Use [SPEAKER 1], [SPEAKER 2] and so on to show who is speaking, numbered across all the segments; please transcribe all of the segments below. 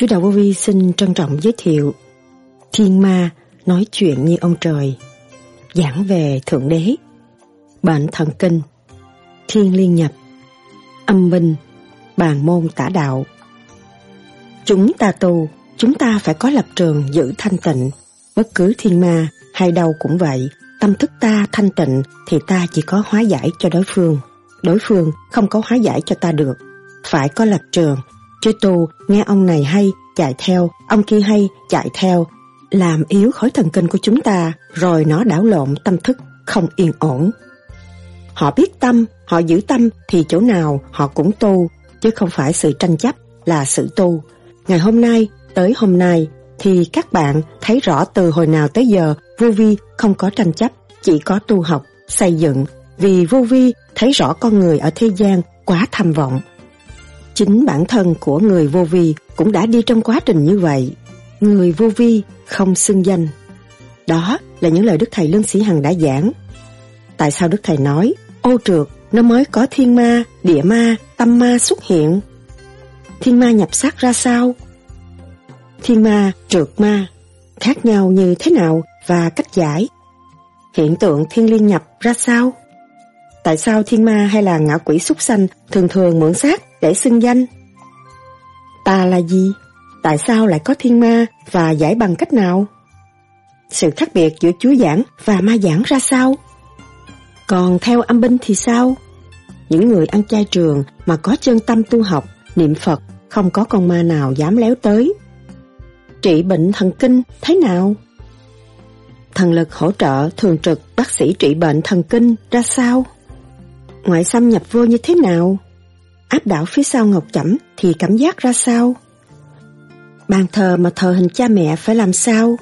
[SPEAKER 1] Sứ Đạo Vô Vi xin trân trọng giới thiệu Thiên Ma nói chuyện như ông trời, Giảng về Thượng Đế. Bệnh thần kinh, Thiên liên nhập, Âm binh Bàn môn tả đạo. Chúng ta tu, Chúng ta phải có lập trường giữ thanh tịnh. Bất cứ thiên ma hay đâu cũng vậy, Tâm thức ta thanh tịnh Thì ta chỉ có hóa giải cho đối phương. Đối phương không có hóa giải cho ta được. Phải có lập trường. Chứ tu, nghe ông này hay chạy theo. Ông kia hay chạy theo Làm yếu khối thần kinh của chúng ta Rồi nó đảo lộn tâm thức Không yên ổn. Họ biết tâm, họ giữ tâm Thì chỗ nào họ cũng tu Chứ không phải sự tranh chấp là sự tu. Ngày hôm nay tới hôm nay thì các bạn thấy rõ từ hồi nào tới giờ vô vi không có tranh chấp, chỉ có tu học, xây dựng. Vì vô vi thấy rõ con người ở thế gian quá tham vọng. Chính bản thân của người vô vi cũng đã đi trong quá trình như vậy. Người vô vi không xưng danh. Đó là những lời Đức Thầy Lương Sĩ Hằng đã giảng. Tại sao Đức Thầy nói ô trượt nó mới có thiên ma, địa ma, tâm ma xuất hiện? Thiên ma nhập sắc ra sao? Thiên ma, trượt ma khác nhau như thế nào và cách giải? Hiện tượng thiên liên nhập ra sao? Tại sao thiên ma hay là ngã quỷ súc sanh thường thường mượn xác để xưng danh? Ta là gì? Tại sao lại có thiên ma và giải bằng cách nào? Sự khác biệt giữa chúa giảng và ma giảng ra sao? Còn theo âm binh thì sao? Những người ăn chay trường mà có chân tâm tu học, niệm Phật, không có con ma nào dám léo tới. Trị bệnh thần kinh thế nào? Thần lực hỗ trợ thường trực bác sĩ trị bệnh thần kinh ra sao? Ngoại xâm nhập vô như thế nào? Áp đảo phía sau ngọc chẩm thì cảm giác ra sao? Bàn thờ mà thờ hình cha mẹ phải làm sao?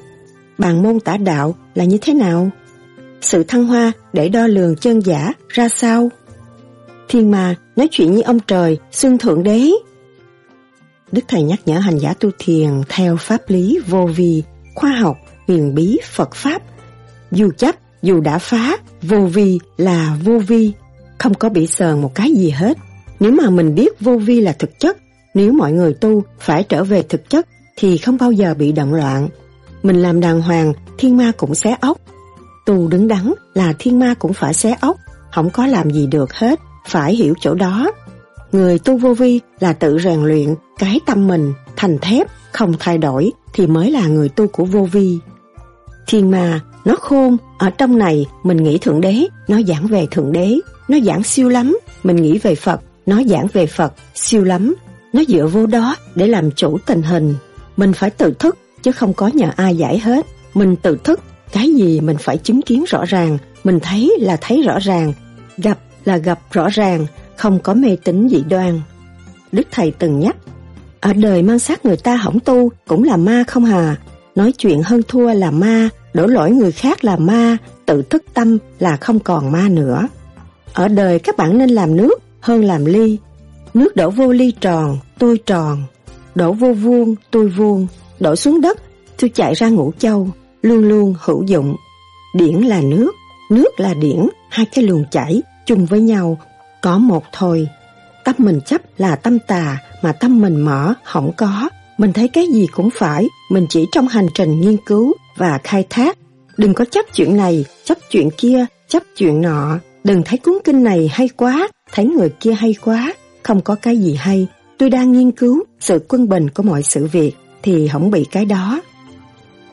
[SPEAKER 1] Bàn môn tả đạo là như thế nào? Sự thăng hoa để đo lường chân giả ra sao? Thiên mà nói chuyện như ông trời, xưng thượng đế. Đức Thầy nhắc nhở hành giả tu thiền theo pháp lý vô vi, khoa học, huyền bí, Phật Pháp. Dù chấp, dù đã phá, vô vi là vô vi, không có bị sờn một cái gì hết. Nếu mà mình biết vô vi là thực chất, nếu mọi người tu phải trở về thực chất thì không bao giờ bị động loạn. Mình làm đàng hoàng, thiên ma cũng xé ốc. Tu đứng đắn là thiên ma cũng phải xé ốc, không có làm gì được hết, phải hiểu chỗ đó. Người tu vô vi là tự rèn luyện cái tâm mình thành thép, không thay đổi thì mới là người tu của vô vi. Thiên ma, nó khôn, ở trong này mình nghĩ Thượng Đế, nó giảng về Thượng Đế, nó giảng siêu lắm, mình nghĩ về Phật, nó giảng về Phật, siêu lắm. Nó dựa vô đó để làm chủ tình hình. Mình phải tự thức, chứ không có nhờ ai giải hết. Mình tự thức, cái gì mình phải chứng kiến rõ ràng, mình thấy là thấy rõ ràng, gặp là gặp rõ ràng, không có mê tín dị đoan. Đức Thầy từng nhắc, ở đời mang sát người ta hỏng tu cũng là ma không hà, nói chuyện hơn thua là ma, đổ lỗi người khác là ma, tự thức tâm là không còn ma nữa. Ở đời các bạn nên làm nước hơn làm ly. Nước đổ vô ly tròn, tôi tròn. Đổ vô vuông, tôi vuông. Đổ xuống đất, tôi chạy ra ngũ châu. Luôn luôn hữu dụng. Điển là nước, nước là điển, hai cái luồng chảy chung với nhau. Có một thôi. Tâm mình chấp là tâm tà, mà tâm mình mở, không có. Mình thấy cái gì cũng phải, mình chỉ trong hành trình nghiên cứu và khai thác. Đừng có chấp chuyện này, chấp chuyện kia, chấp chuyện nọ. Đừng thấy cuốn kinh này hay quá, thấy người kia hay quá, không có cái gì hay. Tôi đang nghiên cứu sự quân bình của mọi sự việc, thì không bị cái đó.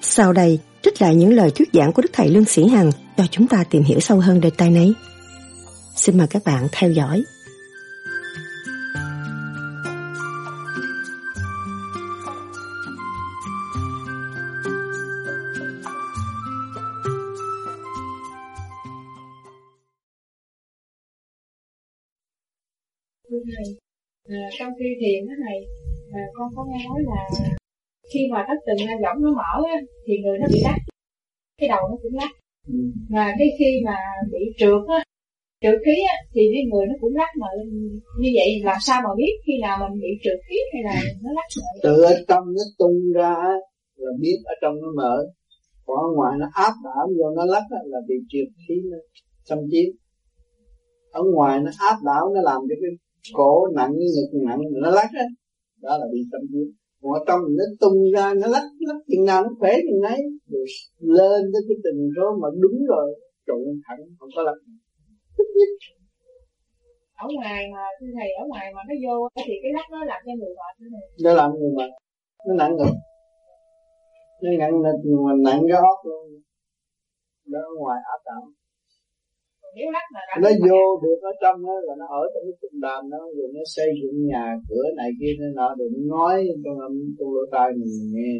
[SPEAKER 1] Sau đây, trích lại những lời thuyết giảng của Đức Thầy Lương Sĩ Hằng cho chúng ta tìm hiểu sâu hơn đề tài này. Xin mời các bạn theo dõi.
[SPEAKER 2] Thầy à, trong khi thiền đó thầy à, con có nghe nói là khi mà thất tình giọng nó mở á, thì người nó bị lắc. Cái đầu nó cũng lắc. Ừ. và cái khi mà bị trượt á trượt khí á thì cái người nó cũng lắc mà như vậy. Làm sao mà biết khi nào mình bị trượt khí hay là nó lắc lại?
[SPEAKER 3] Từ ở trong nó tung ra là biết ở trong nó mở. Còn ở ngoài nó áp đảo vô nó lắc là bị trượt khí nó xâm chiếm. Ở ngoài nó áp đảo nó làm cho cái cổ nặng ngực nặng nó lắc á. Đó là bị tâm chiếm
[SPEAKER 4] còn trong nó tung ra nó lắc lắc. Chừng nào nó khỏe chừng nấy rồi lên tới cái tình số mà đúng rồi trụ thẳng không có lắc.
[SPEAKER 2] Ở ngoài mà thầy ở ngoài mà nó vô thì cái lắc nó làm cho người mệt
[SPEAKER 4] nó làm người mệt. Nó nặng ngực nó nặng ngực mà nặng cái óc luôn. Ở ngoài áp đảo nó vô được ở trong đó là nó ở trong cái trung đàm đó rồi nó xây dựng nhà cửa này kia nó nọ rồi nó nói trong âm trong lỗ tai mình nghe.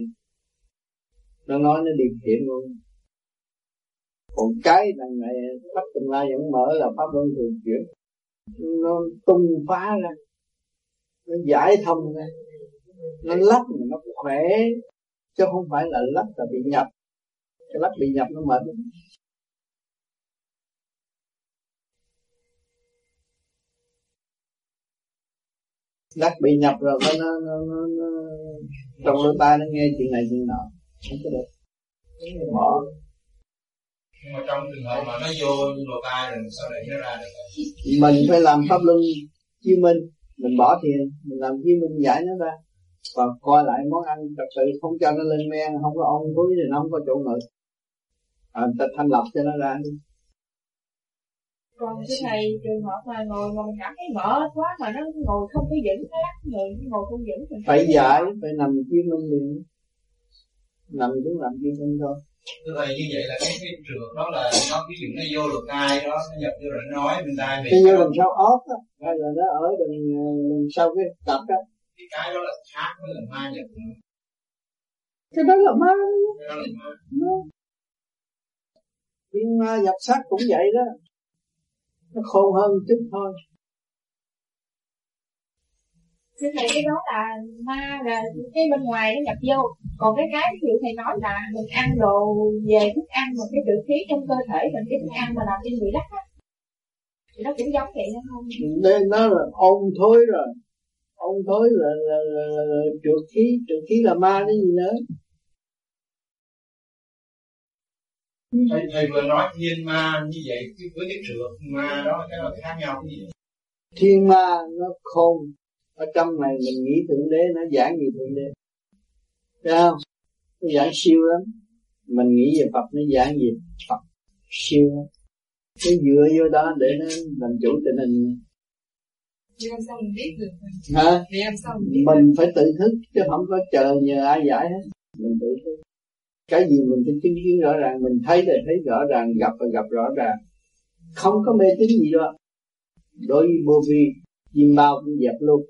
[SPEAKER 4] Nó nói nó điệp hiện luôn. Còn cái đằng này pháp tương lai vẫn mở là pháp luân thường chuyển. Nó tung phá ra. Nó giải thông ra. Nó lắc mà nó khỏe. Chứ không phải là lắc là bị nhập. Cái lắc bị nhập nó mệt lắc bị nhập rồi nó, nó, nó, nó, nó trong lỗ tai nó nghe chuyện này chuyện nọ. Không có được. Bỏ.
[SPEAKER 5] Nhưng mà trong trường hợp mà nó vô lỗ tai rồi sao để nó ra được?
[SPEAKER 4] Mình phải làm pháp luân chiêu minh. Mình bỏ thiền mình làm chiêu minh giải nó ra. Và coi lại món ăn thật sự không cho nó lên men không có ong túi thì nó không có chỗ ngự. À, ta thanh lọc cho nó ra. đi
[SPEAKER 2] còn cái này trường hợp mà ngồi mà mình cảm thấy mệt quá mà nó ngồi không có vững nó lắc người ngồi không vững mình
[SPEAKER 4] phải giải phải nằm chiêu minh liền. Nằm xuống làm chiêu minh thôi.
[SPEAKER 5] Thưa thầy như vậy là cái cái trượt đó là nó ví dụ nó vô được ai đó nó nhập vô rồi nó nói bên tai về
[SPEAKER 4] cái vô đằng sau ốp á hay là nó ở đằng, đằng sau cái tập á.
[SPEAKER 5] Cái cái đó là khác với là ma nhập.
[SPEAKER 4] Cái đó là ma.
[SPEAKER 5] Đó là ma.
[SPEAKER 4] Thiên ma nhập sát cũng vậy đó nó khôn hơn chút thôi.
[SPEAKER 2] Thưa thầy cái đó là ma là cái bên ngoài nó nhập vô. Còn cái cái ví dụ thầy nói là mình ăn đồ về thức ăn mà cái trự khí trong cơ thể mình cái thức ăn mà làm cho người đắc á. Thì nó cũng giống vậy không?
[SPEAKER 4] nên nó là ôn thối rồi. Ôn thối là, là, là, là, là trượt khí. Trượt khí là ma cái gì nữa
[SPEAKER 5] thầy, thầy vừa nói thiên ma như vậy chứ với cái trượt ma đó cái là khác nhau cái gì
[SPEAKER 4] thiên ma nó khôn ở trong này mình nghĩ thượng đế nó giảng gì thượng đế? Thấy không? Nó giảng siêu lắm. Mình nghĩ về Phật nó giảng gì? Phật siêu lắm. Nó dựa vô đó để nó làm chủ tình hình.
[SPEAKER 6] Thì làm sao mình biết được?
[SPEAKER 4] Hả?
[SPEAKER 6] Thì làm sao mình biết
[SPEAKER 4] mình phải tự thức chứ không có chờ nhờ ai giải hết. Mình tự thức cái gì mình phải chứng kiến rõ ràng mình thấy là thấy rõ ràng gặp là gặp rõ ràng. Không có mê tín gì đó đối với vô vi chim bao cũng dẹp luôn.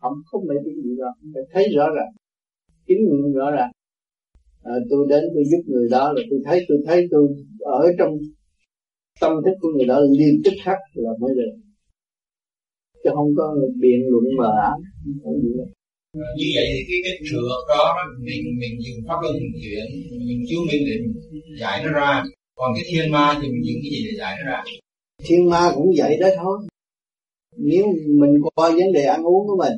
[SPEAKER 4] Không có mê tín gì đó phải thấy rõ ràng. Chứng nghiệm rõ ràng. À, tôi đến tôi giúp người đó là tôi thấy tôi thấy tôi ở trong tâm thức của người đó liên tức khắc là mới được. Chứ không có biện luận mà. không có gì đâu
[SPEAKER 5] như vậy thì cái cái trượt đó mình mình dùng pháp luân chuyển, mình chiếu minh để mình giải nó ra. Còn cái thiên ma thì mình dùng cái gì để giải nó ra?
[SPEAKER 4] Thiên ma cũng vậy đó thôi. Nếu mình coi vấn đề ăn uống của mình,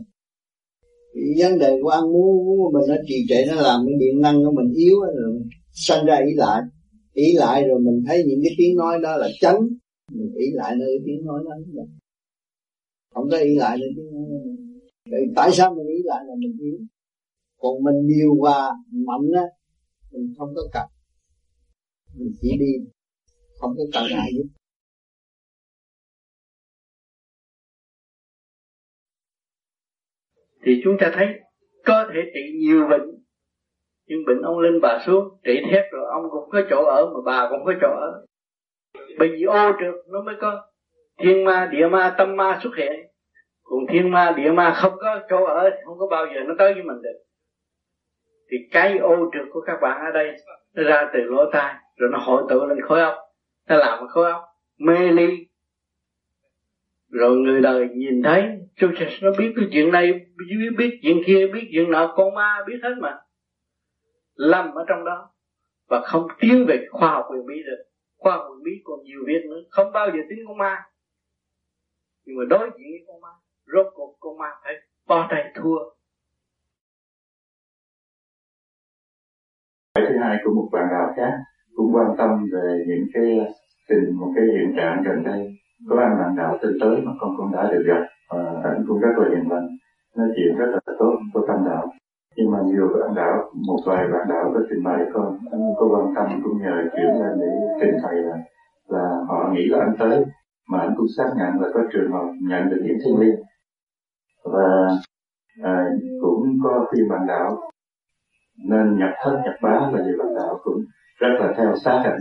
[SPEAKER 4] vấn đề của ăn uống của mình nó trì trệ, nó làm cái điện năng của mình yếu, rồi sanh ra ý lại. Ý lại rồi mình thấy những cái tiếng nói đó là chánh mình ý lại nơi tiếng nói đó. Không có ý lại nơi tiếng nói đó. Vậy tại sao mình nghĩ lại là mình yếu? Còn mình điều và mạnh á, mình không có cần. Mình chỉ đi, không có cần ai giúp.
[SPEAKER 7] Thì chúng ta thấy có thể trị nhiều bệnh, nhưng bệnh ông lên bà xuống, trị thép rồi ông cũng có chỗ ở mà bà cũng có chỗ ở. Bởi vì ô trượt nó mới có thiên ma, địa ma, tâm ma xuất hiện còn thiên ma địa ma không có chỗ ở không có bao giờ nó tới với mình được. Thì cái ô trực của các bạn ở đây nó ra từ lỗ tai rồi nó hội tụ lên khối óc. Nó làm khối óc mê ly. Rồi người đời nhìn thấy chúng nó biết cái chuyện này biết, biết chuyện kia biết chuyện nọ con ma biết hết mà. Lâm ở trong đó và không tiến về khoa học quyền bí được. Khoa học quyền bí còn nhiều việc nữa không bao giờ tính con ma. Nhưng mà đối diện với con ma rốt cuộc con ma phải bỏ tay thua.
[SPEAKER 8] Cái thứ hai của một bạn nào khác cũng quan tâm về những cái tình một cái hiện trạng gần đây. Có anh bạn đạo tin tới mà con cũng đã được gặp, và anh cũng rất là hiền lành, nói chuyện rất là tốt với tâm đạo. Nhưng mà nhiều bạn đạo, một vài bạn đạo có trình bày con, anh có quan tâm cũng nhờ chuyển lên để trình thầy là là họ nghĩ là anh tới. Mà anh cũng xác nhận là có trường hợp nhận được điểm thiên liêng và à, cũng có phim bạn đạo. Nên nhập thất nhập bá là gì bạn đạo cũng rất là theo sát hạnh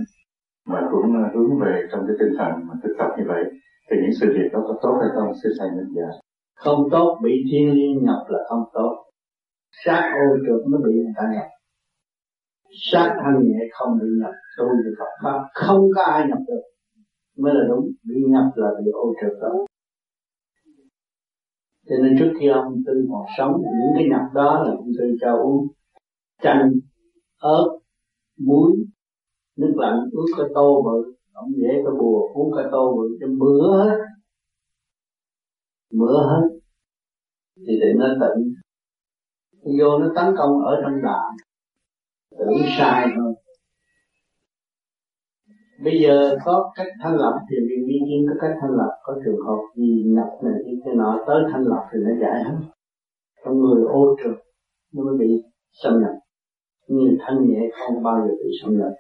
[SPEAKER 8] mà cũng à, hướng về trong cái tinh thần mà thực tập như vậy. Thì những sự việc đó có tốt hay không xin thầy minh giải
[SPEAKER 3] không tốt bị thiên liên nhập là không tốt. Sát ô trượt nó bị người ta nhập. Sát thân nhẹ không bị nhập tu thì Phật pháp. Không có ai nhập được. Mới là đúng bị nhập là bị ô trượt đó cho nên trước khi ông tư còn sống, những cái nhập đó là ông tư cho uống chanh, ớt, muối, nước lạnh, ướt cái tô bự. Ông dễ cái bùa uống cái tô bự cho mưa hết. Mưa hết. Thì để nó tỉnh. Vô nó tấn công ở trong đạo tưởng sai thôi bây giờ có cách thanh lập thì vì vi nhiên có cách thanh lập có trường hợp gì nhập này cái cái nọ tới thanh lập thì nó giải hết trong người ô trượt, nó mới bị xâm nhập. Nhưng thân nhẹ không bao giờ bị xâm nhập.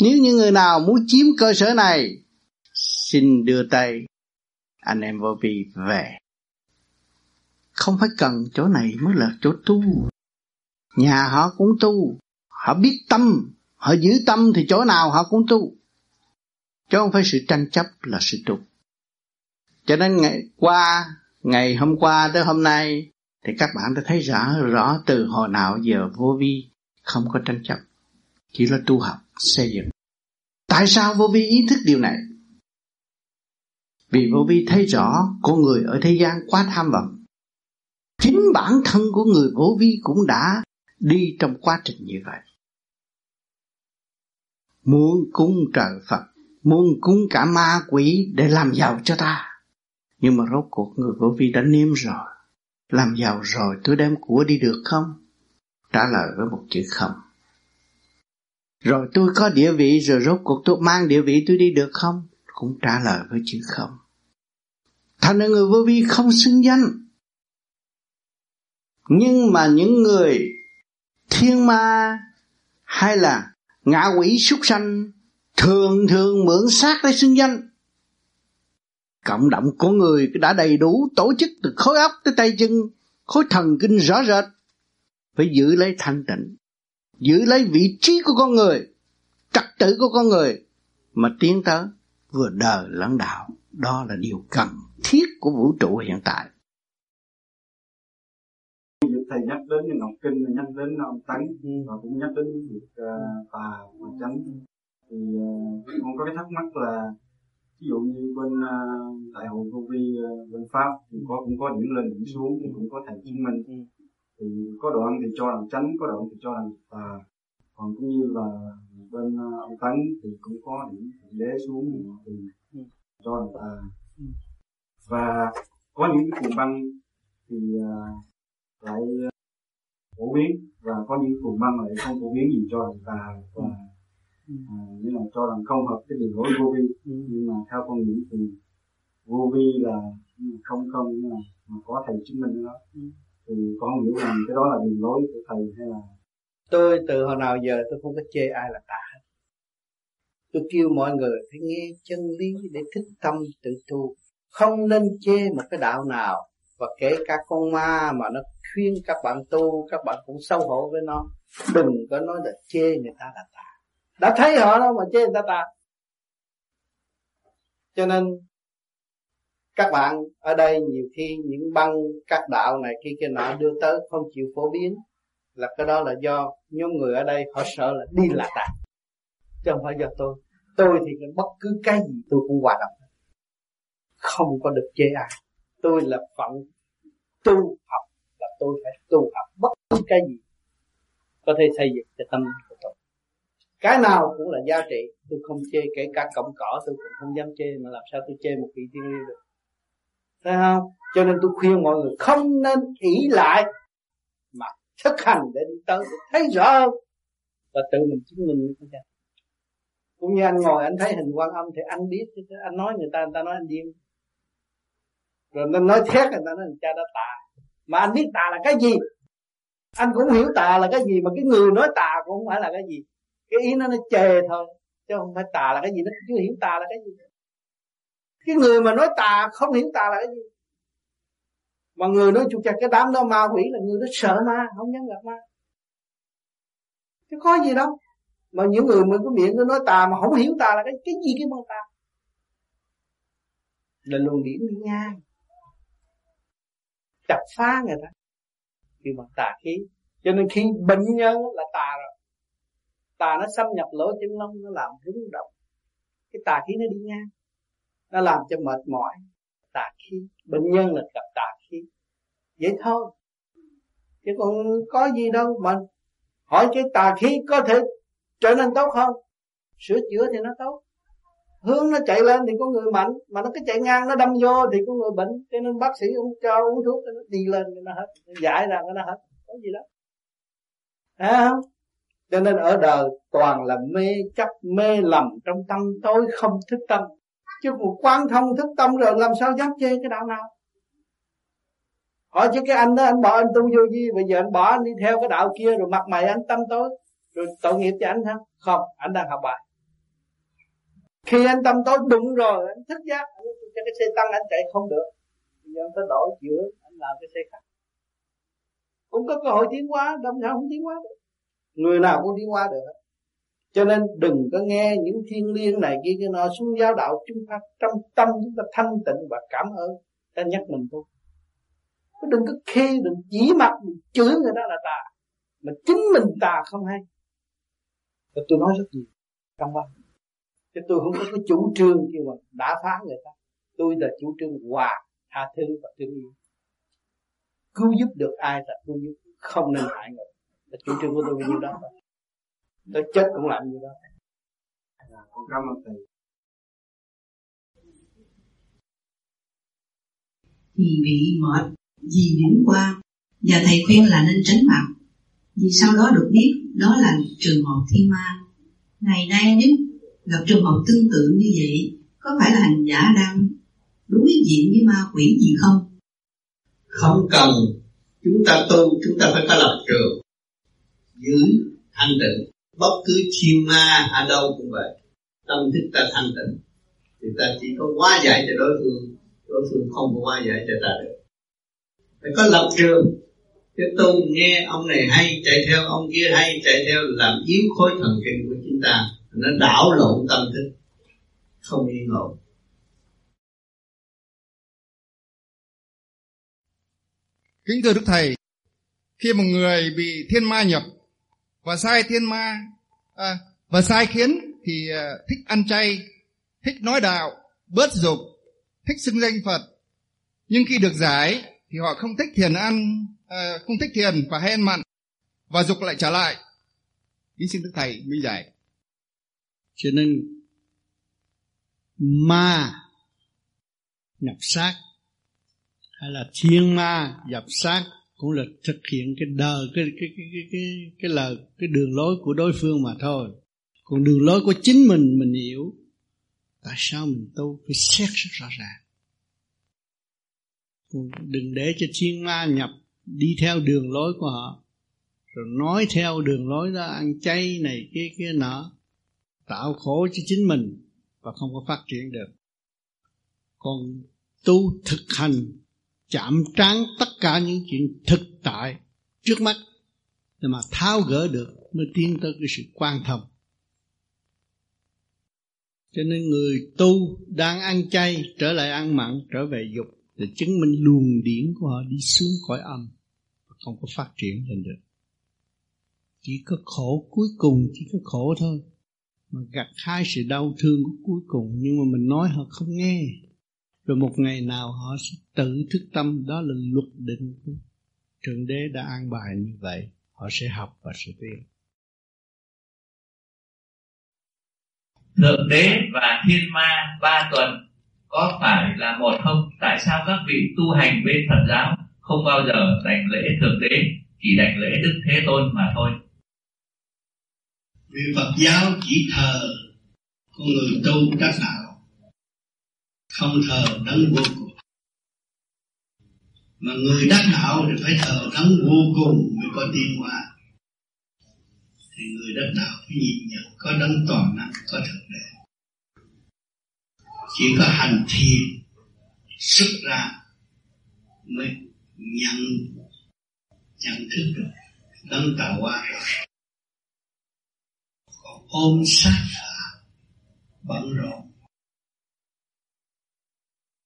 [SPEAKER 4] Nếu như người nào muốn chiếm cơ sở này, Xin đưa tay. Anh em vô vi về. Không phải cần chỗ này mới là chỗ tu. Nhà họ cũng tu. Họ biết tâm. Họ giữ tâm thì chỗ nào họ cũng tu. Chứ không phải sự tranh chấp là sự tu Cho nên ngày qua, Ngày hôm qua tới hôm nay, Thì các bạn đã thấy rõ rõ từ hồi nào giờ vô vi Không có tranh chấp. Chỉ là tu học, xây dựng. Tại sao vô vi ý thức điều này? Vì vô vi thấy rõ Con người ở thế gian quá tham vọng. Chính bản thân của người vô vi cũng đã Đi trong quá trình như vậy Muốn cúng trời Phật, Muốn cúng cả ma quỷ Để làm giàu cho ta Nhưng mà rốt cuộc người vô vi đã niêm rồi Làm giàu rồi tôi đem của đi được không Trả lời với một chữ không rồi tôi có địa vị, rồi rốt cuộc tôi mang địa vị tôi đi được không? Cũng trả lời với chữ không. Thành ra người vô vi không xưng danh. Nhưng mà những người thiên ma hay là ngạ quỷ súc sanh thường thường mượn xác để xưng danh. Cộng động của người đã đầy đủ tổ chức từ khối óc tới tay chân, khối thần kinh rõ rệt. Phải giữ lấy thanh tịnh giữ lấy vị trí của con người trật tự của con người mà tiến tới vừa đời lẫn đạo đó là điều cần thiết của vũ trụ hiện tại
[SPEAKER 9] thầy nhắc đến cái ngọc kinh nhắc đến ông tấn và cũng nhắc đến việc uh, tà và chánh. Thì uh, con có cái thắc mắc là ví dụ như bên uh, đại hội vô vi uh, bên pháp thì có cũng có điểm lên điểm xuống thì cũng có thầy chứng minh. Thì có đoạn thì cho làm chánh có đoạn thì cho làm tà. Còn cũng như là bên ờ, ông tấn thì cũng có điểm đế xuống thì cho làm tà. Và có những cái cuồng băng thì uh, lại phổ biến và có những cuồng băng lại không phổ biến gì cho làm tà và à, như là cho rằng không hợp cái đường lối vô vi. Nhưng mà theo con nghĩ thì vô vi là không không nhưng mà, mà có thầy chứng minh đó. Thì con hiểu rằng cái đó là đường lối của thầy hay là
[SPEAKER 3] tôi từ hồi nào giờ tôi không có chê ai là tà hết. Tôi kêu mọi người phải nghe chân lý để thức tâm tự tu. Không nên chê một cái đạo nào và kể cả con ma mà nó khuyên các bạn tu, các bạn cũng xấu hổ với nó. Đừng có nói là chê người ta là tà. Đã thấy họ đâu mà chê người ta tà. Cho nên, các bạn ở đây nhiều khi những băng, các đạo này kia kia nọ đưa tới không chịu phổ biến. Là cái đó là do nhóm người ở đây họ sợ là đi là tà. Chứ không phải do tôi. Tôi thì bất cứ cái gì tôi cũng hòa đồng. Không có được chê ai tôi là phận tu học là tôi phải tu học bất cứ cái gì có thể xây dựng cho tâm của tôi. Cái nào cũng là giá trị. Tôi không chê kể cả cọng cỏ, tôi cũng không dám chê, mà làm sao tôi chê một vị thiên liêng được? Thấy không? Cho nên tôi khuyên mọi người không nên ỷ lại mà thực hành để đi tới. Để thấy rõ hơn và tự mình chứng minh như thế cũng như anh ngồi, anh thấy hình quan âm thì anh biết. Anh nói người ta người ta nói anh điên
[SPEAKER 4] rồi nó nói thét người ta nói cha đã tà. Mà anh biết tà là cái gì? Anh cũng hiểu tà là cái gì, mà cái người nói tà cũng không phải là cái gì. Cái ý nó nó chề thôi, chứ không phải tà là cái gì. Nó chưa hiểu tà là cái gì. Cái người mà nói tà không hiểu tà là cái gì? Mà người nói chụp chặt cái đám đó ma quỷ là người đó sợ ma, không dám gặp ma. Chứ có gì đâu. Mà những người mà có miệng nó nói tà mà không hiểu tà là cái cái gì cái môn tà? Là luồng điển đi ngang chặt phá người ta. Khi mà tà khí. Cho nên khi bệnh nhân là tà rồi. Tà nó xâm nhập lỗ chân lông, nó làm rung động. Cái tà khí nó đi ngang. Nó làm cho mệt mỏi. Tà khí. Bệnh nhân là gặp tà khí. Vậy thôi. Chứ còn có gì đâu mà hỏi cái tà khí có thể trở nên tốt không? Sửa chữa thì nó tốt hướng nó chạy lên thì có người mạnh, mà nó cứ chạy ngang, nó đâm vô thì có người bệnh. Cho nên bác sĩ ông cho uống thuốc, nó đi lên nó hết. Giải ra nó hết. Có gì đó. À không? Cho nên ở đời toàn là mê chấp, mê lầm. Trong tâm tối không thức tâm. Chứ một quan thông thức tâm rồi làm sao dám chê cái đạo nào? Hỏi chứ cái anh đó, anh bỏ anh tu vô gì? Bây giờ anh bỏ anh đi theo cái đạo kia rồi mặt mày anh tâm tối. Rồi tội nghiệp cho anh không không, anh đang học bài khi anh tâm tối đụng rồi, anh thức giác cho cái xe tăng anh chạy không được. Bây giờ anh phải đổi giữa anh làm cái xe khác. Cũng có cơ hội tiến hóa, đâm sao không tiến hóa được. Người nào cũng tiến hóa được. Cho nên đừng có nghe những thiên liêng này kia kia nọ xuống giáo đạo chúng ta, trong tâm chúng ta thanh tịnh và cảm ơn. Ta nhắc mình thôi. Đừng có khi đừng chỉ mặt mình chửi người đó là tà mà chính mình tà không hay. Và tôi nói rất nhiều. Trong ba chứ tôi không có cái chủ trương kêu mà đã phá người ta. Tôi là chủ trương hòa tha thứ và thương yêu. Cứu giúp được ai là cứu giúp. Không nên hại người. Là chủ trương của tôi nhiêu đó tôi chết cũng làm như đó.
[SPEAKER 9] Dạ, con cảm ơn thầy.
[SPEAKER 10] Thì bị mệt vì điển qua và thầy khuyên là nên tránh mặt. Vì sau đó được biết đó là trường hợp thiên ma. Ngày nay nếu gặp trường hợp tương tự như vậy, có phải là hành giả đang đối diện với ma quỷ gì không?
[SPEAKER 11] Không cần. Chúng ta tu, chúng ta phải có lập trường. Giữ thanh tịnh, bất cứ thiên ma ở đâu cũng vậy. Tâm thức ta thanh tịnh, thì ta chỉ có hóa giải cho đối phương đối phương không có hóa giải cho ta được. Phải có lập trường. Chứ tu nghe ông này hay, chạy theo ông kia hay, chạy theo làm yếu khối thần kinh của chúng ta nó đảo lộn tâm thức. Không yên ổn.
[SPEAKER 12] Kính thưa đức thầy khi một người bị thiên ma nhập và sai thiên ma à, và sai khiến thì à, thích ăn chay thích nói đạo bớt dục thích xưng danh phật. Nhưng khi được giải thì họ không thích thiền ăn à, không thích thiền và hay ăn mặn và dục lại trở lại. Kính xin đức thầy minh giải
[SPEAKER 13] cho nên, ma nhập xác hay là thiên ma nhập xác cũng là thực hiện cái đời cái cái cái cái cái cái lời, cái đường lối của đối phương mà thôi. Còn đường lối của chính mình mình hiểu, tại sao mình tu? Phải xét rất rõ ràng. Đừng để cho thiên ma nhập, đi theo đường lối của họ, rồi nói theo đường lối đó, ăn chay này, kia kia nọ tạo khổ cho chính mình và không có phát triển được. Còn tu thực hành, chạm trán tất cả những chuyện thực tại trước mắt để mà tháo gỡ được mới tiến tới cái sự quan thông. Cho nên người tu đang ăn chay trở lại ăn mặn, trở về dục để chứng minh luồng điển của họ đi xuống khỏi âm và không có phát triển lên được. Chỉ có khổ cuối cùng, chỉ có khổ thôi mà gặt hai sự đau thương của cuối cùng. Nhưng mà mình nói họ không nghe. Rồi một ngày nào họ sẽ tự thức tâm. Đó là luật định của thượng đế đã an bài như vậy. Họ sẽ học và sẽ tiến
[SPEAKER 14] thượng đế và thiên ma ba tuần có phải là một không? Tại sao các vị tu hành bên phật giáo không bao giờ đảnh lễ thượng đế? Chỉ đảnh lễ đức thế tôn mà thôi
[SPEAKER 13] vì phật giáo chỉ thờ con người tu đắc đạo, không thờ đấng vô cùng.
[SPEAKER 15] Mà người đắc đạo thì phải thờ đấng vô cùng mới có tiến hóa thì người đắc đạo phải nhìn nhận có đấng toàn năng, có thực đế chỉ có hành thiền, xuất ra mới nhận nhận thức được đấng tạo hóa. rồi ôm sát phạt bận rộn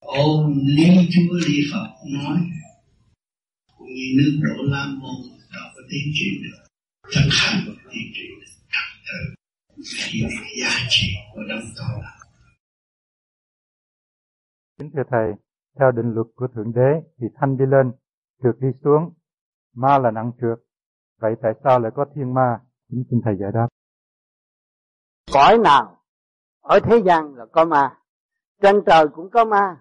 [SPEAKER 15] ôm lý chúa lý phật nói cũng như nước đổ lam môn đâu có tiến triển được thực hành một tiến triển được thật tự hiểu giá trị của đấng tạo là
[SPEAKER 16] Kính thưa Thầy, theo định luật của Thượng Đế thì thanh đi lên, trượt đi xuống, ma là nặng trượt. Vậy tại sao lại có thiên ma? Kính xin Thầy giải đáp.
[SPEAKER 4] Cõi nào ở thế gian là có ma, trên trời cũng có ma.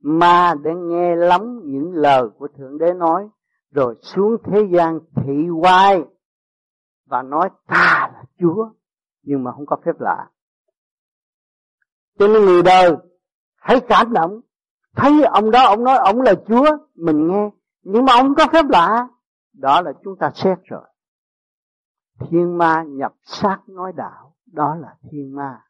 [SPEAKER 4] Ma để nghe lắm những lời của Thượng Đế nói, rồi xuống thế gian thị oai và nói ta là Chúa, nhưng mà không có phép lạ. Cho nên người đời hãy cảm động thấy ông đó ông nói ông là chúa mình nghe nhưng mà ông có phép lạ đó là chúng ta xét rồi thiên ma nhập xác nói đạo đó là thiên ma.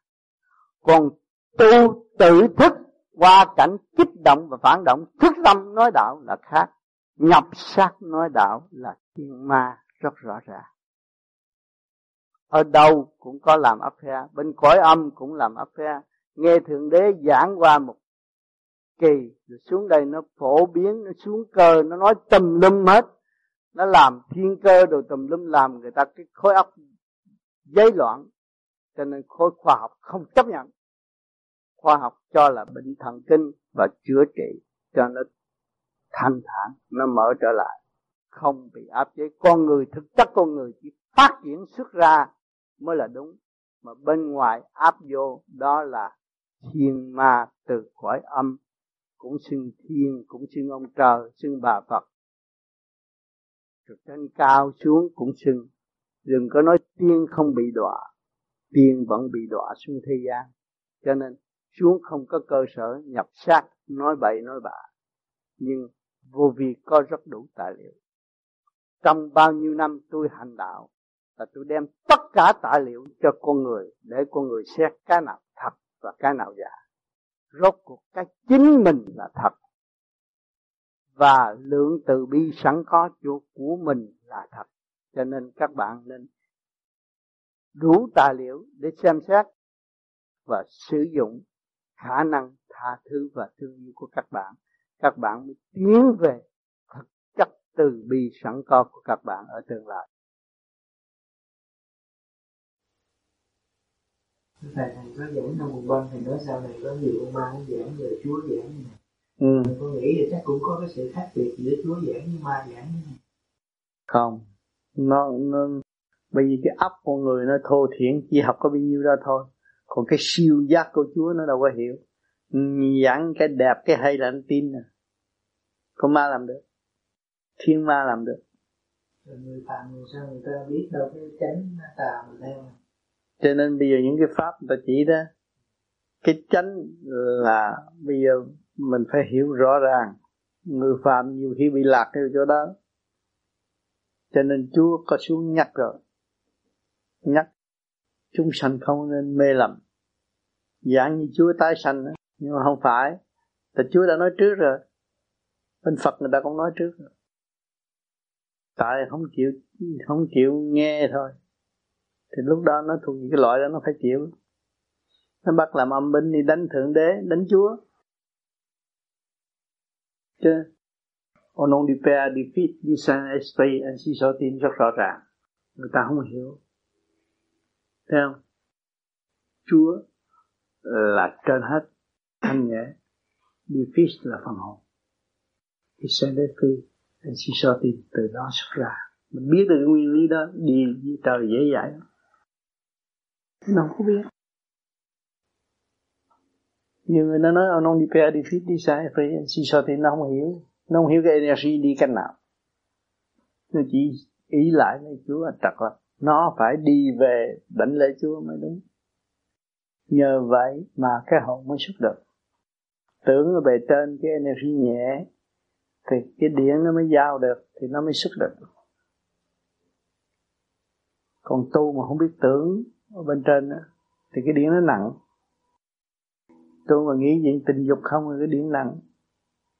[SPEAKER 4] Còn tu tự thức, qua cảnh kích động và phản động, thức tâm nói đạo là khác, nhập sát nói đạo là thiên ma rất rõ ràng. Ở đâu cũng có làm áp phe bên cõi âm cũng làm áp phe nghe thượng đế giảng qua một kỳ, rồi xuống đây nó phổ biến, nó xuống cơ, nó nói tùm lum hết. Nó làm thiên cơ đồ tùm lum, làm người ta cái khối óc giấy loạn cho nên khối khoa học không chấp nhận. Khoa học cho là bệnh thần kinh và chữa trị cho nó thanh thản, nó mở trở lại. Không bị áp chế. Con người, thực chất con người chỉ phát triển xuất ra mới là đúng. Mà bên ngoài áp vô, đó là thiên ma từ khỏi âm. Cũng xưng thiên, cũng xưng ông trời, xưng bà phật. Từ trên cao xuống cũng xưng. Đừng có nói tiên không bị đọa tiên vẫn bị đọa xuống thế gian. Cho nên, xuống không có cơ sở nhập xác, nói bậy, nói bạ. Nhưng vô vi có rất đủ tài liệu. Trong bao nhiêu năm tôi hành đạo và tôi đem tất cả tài liệu cho con người, để con người xét cái nào thật và cái nào giả. Rốt cuộc cái chính mình là thật. Và lượng từ bi sẵn có của mình là thật. Cho nên các bạn nên đủ tài liệu để xem xét và sử dụng khả năng tha thứ và thương yêu của các bạn. Các bạn mới tiến về thực chất từ bi sẵn có của các bạn ở tương lai.
[SPEAKER 17] Thầy thầy có giảng trong mùng ban thầy nói sau này có nhiều ông ma giảng về chúa giảng như này.
[SPEAKER 4] Ừ.
[SPEAKER 17] tôi nghĩ là chắc cũng có cái sự khác biệt giữa chúa giảng với ma giảng như này.
[SPEAKER 4] Không. Nó nó bởi vì cái ấp con người nó thô thiển chỉ học có bao nhiêu đó thôi. Còn cái siêu giác của chúa nó đâu có hiểu. Giảng cái đẹp cái hay là anh tin à? Con ma làm được. Thiên ma làm được.
[SPEAKER 17] Người phạm người sao người ta biết đâu cái chánh tà mình theo
[SPEAKER 4] cho nên bây giờ những cái pháp người ta chỉ đó cái chánh là bây giờ mình phải hiểu rõ ràng. Người phạm nhiều khi bị lạc theo chỗ đó. Cho nên Chúa có xuống nhắc rồi nhắc. Chúng sanh không nên mê lầm. Dạng như Chúa tái sanh nhưng mà không phải. Thì Chúa đã nói trước rồi. Bên Phật người ta cũng nói trước rồi. Tại không chịu không chịu nghe thôi. Thì lúc đó nó thuộc cái loại đó nó phải chịu. Nó bắt làm âm binh đi đánh thượng đế đánh chúa. Chứ au nom du Père, du Fils, du Saint-Esprit, ainsi soit-il rất rõ ràng. Người ta không hiểu. Thấy không? Chúa là trên hết, thanh nhẹ. Du là phần hồn. Du phi anh xin soit-il, từ đó xuất ra. Mình biết được cái nguyên lý đó, đi với trời dễ dãi lắm nó không biết nhiều người nó nói ông non đi pe đi fit đi sai phải xin so tìm nó không hiểu nó không hiểu cái energy đi cách nào nó chỉ ý lại với Chúa trật lập nó phải đi về đảnh lễ Chúa mới đúng. Nhờ vậy mà cái hồn mới xuất được. Tưởng ở bề trên cái energy nhẹ thì cái điển nó mới giao được thì nó mới xuất được. Còn tu mà không biết tưởng ở bên trên đó, thì cái điển nó nặng. Tu mà nghĩ chuyện tình dục không thì cái điển nặng.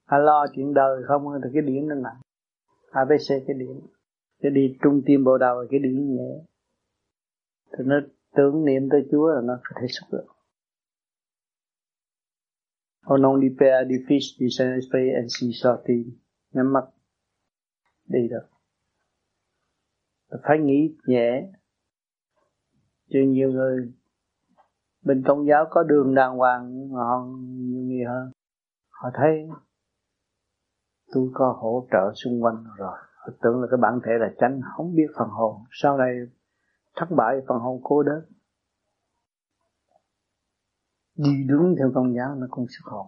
[SPEAKER 4] Hay lo chuyện đời không thì cái điển nó nặng. ABC cái điển cái đi trung tim bộ đầu cái đi nhẹ thì nó tưởng niệm tới Chúa là nó có thể xuất được. Ông non đi pe, đi fish, đi sang space and see sorting nhắm mắt đi được. Phải nghĩ nhẹ. Chứ nhiều người, bên công giáo có đường đàng hoàng mà họ nhiều người hơn. Họ thấy tôi có hỗ trợ xung quanh rồi họ tưởng là cái bản thể là tránh không biết phần hồn. Sau này thất bại, phần hồn cô đơn. Đi đúng theo công giáo nó cũng xuất hồn.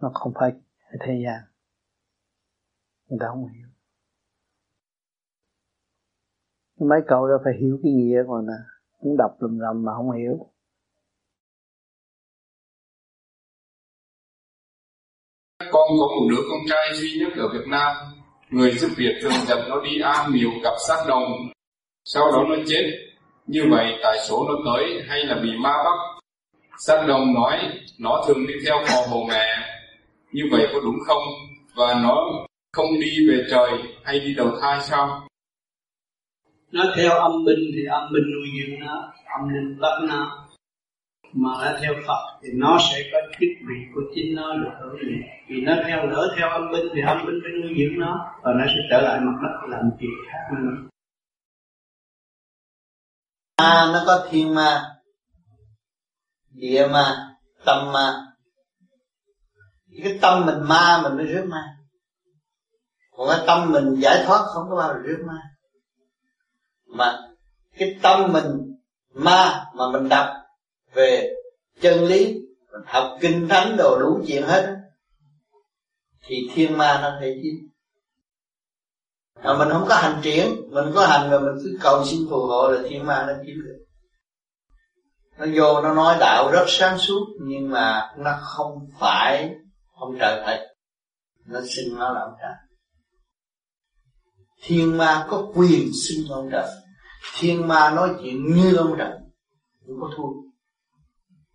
[SPEAKER 4] Nó không phải thế gian. Người ta không hiểu. Mấy câu đó phải hiểu cái nghĩa còn nè cũng đọc lầm lầm mà không hiểu.
[SPEAKER 18] Con có một đứa con trai duy nhất ở Việt Nam người giúp việc thường dẫn nó đi am miếu gặp sát đồng, sau đó nó chết. Như vậy, tại số nó tới hay là bị ma bắt sát đồng nói nó thường đi theo phò hồ mẹ. Như vậy có đúng không? Và nó không đi về trời hay đi đầu thai sao?
[SPEAKER 4] Nó theo âm binh thì âm binh nuôi dưỡng nó, âm linh bắt nó mà nó theo Phật thì nó sẽ có chức vị của chính nó được hưởng lợi vì nó theo lỡ theo âm binh thì âm binh phải nuôi dưỡng nó và nó sẽ trở lại mặt đất làm chuyện khác nữa à, nó có thiên ma địa ma tâm ma. Cái tâm mình ma mình mới rước ma. Còn cái tâm mình giải thoát không có bao giờ rước ma. Mà cái tâm mình ma mà mình đập về chân lý, học kinh thánh đồ đủ chuyện hết, thì thiên ma nó thể chiến mà mình không có hành triển, mình có hành rồi mình cứ cầu xin phù hộ là thiên ma nó chiếm được. Nó vô nó nói đạo rất sáng suốt, nhưng mà nó không phải ông trời thật. Nó xin nó là ông trời. Thiên ma có quyền xin ông trời. Thiên ma nói chuyện như ông trời, không có thua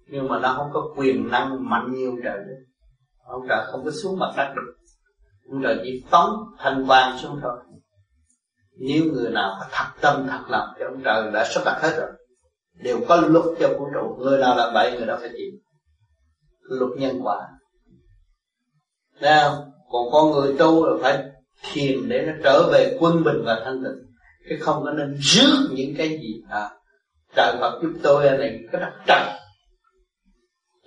[SPEAKER 4] nhưng mà nó không có quyền năng mạnh như ông trời được ông trời không có xuống mặt đất được. Ông trời chỉ phóng thanh quan xuống thôi. Nếu người nào có thật tâm thật lòng thì ông trời đã sắp đặt hết rồi. Đều có luật cho vũ trụ. Người nào làm bậy người đó phải chịu. Luật nhân quả. Thấy không? Còn con người tu là phải thiền để nó trở về quân bình và thanh tịnh. Chứ không có nên rước những cái gì à, Trời Phật giúp tôi anh này có đặc trần.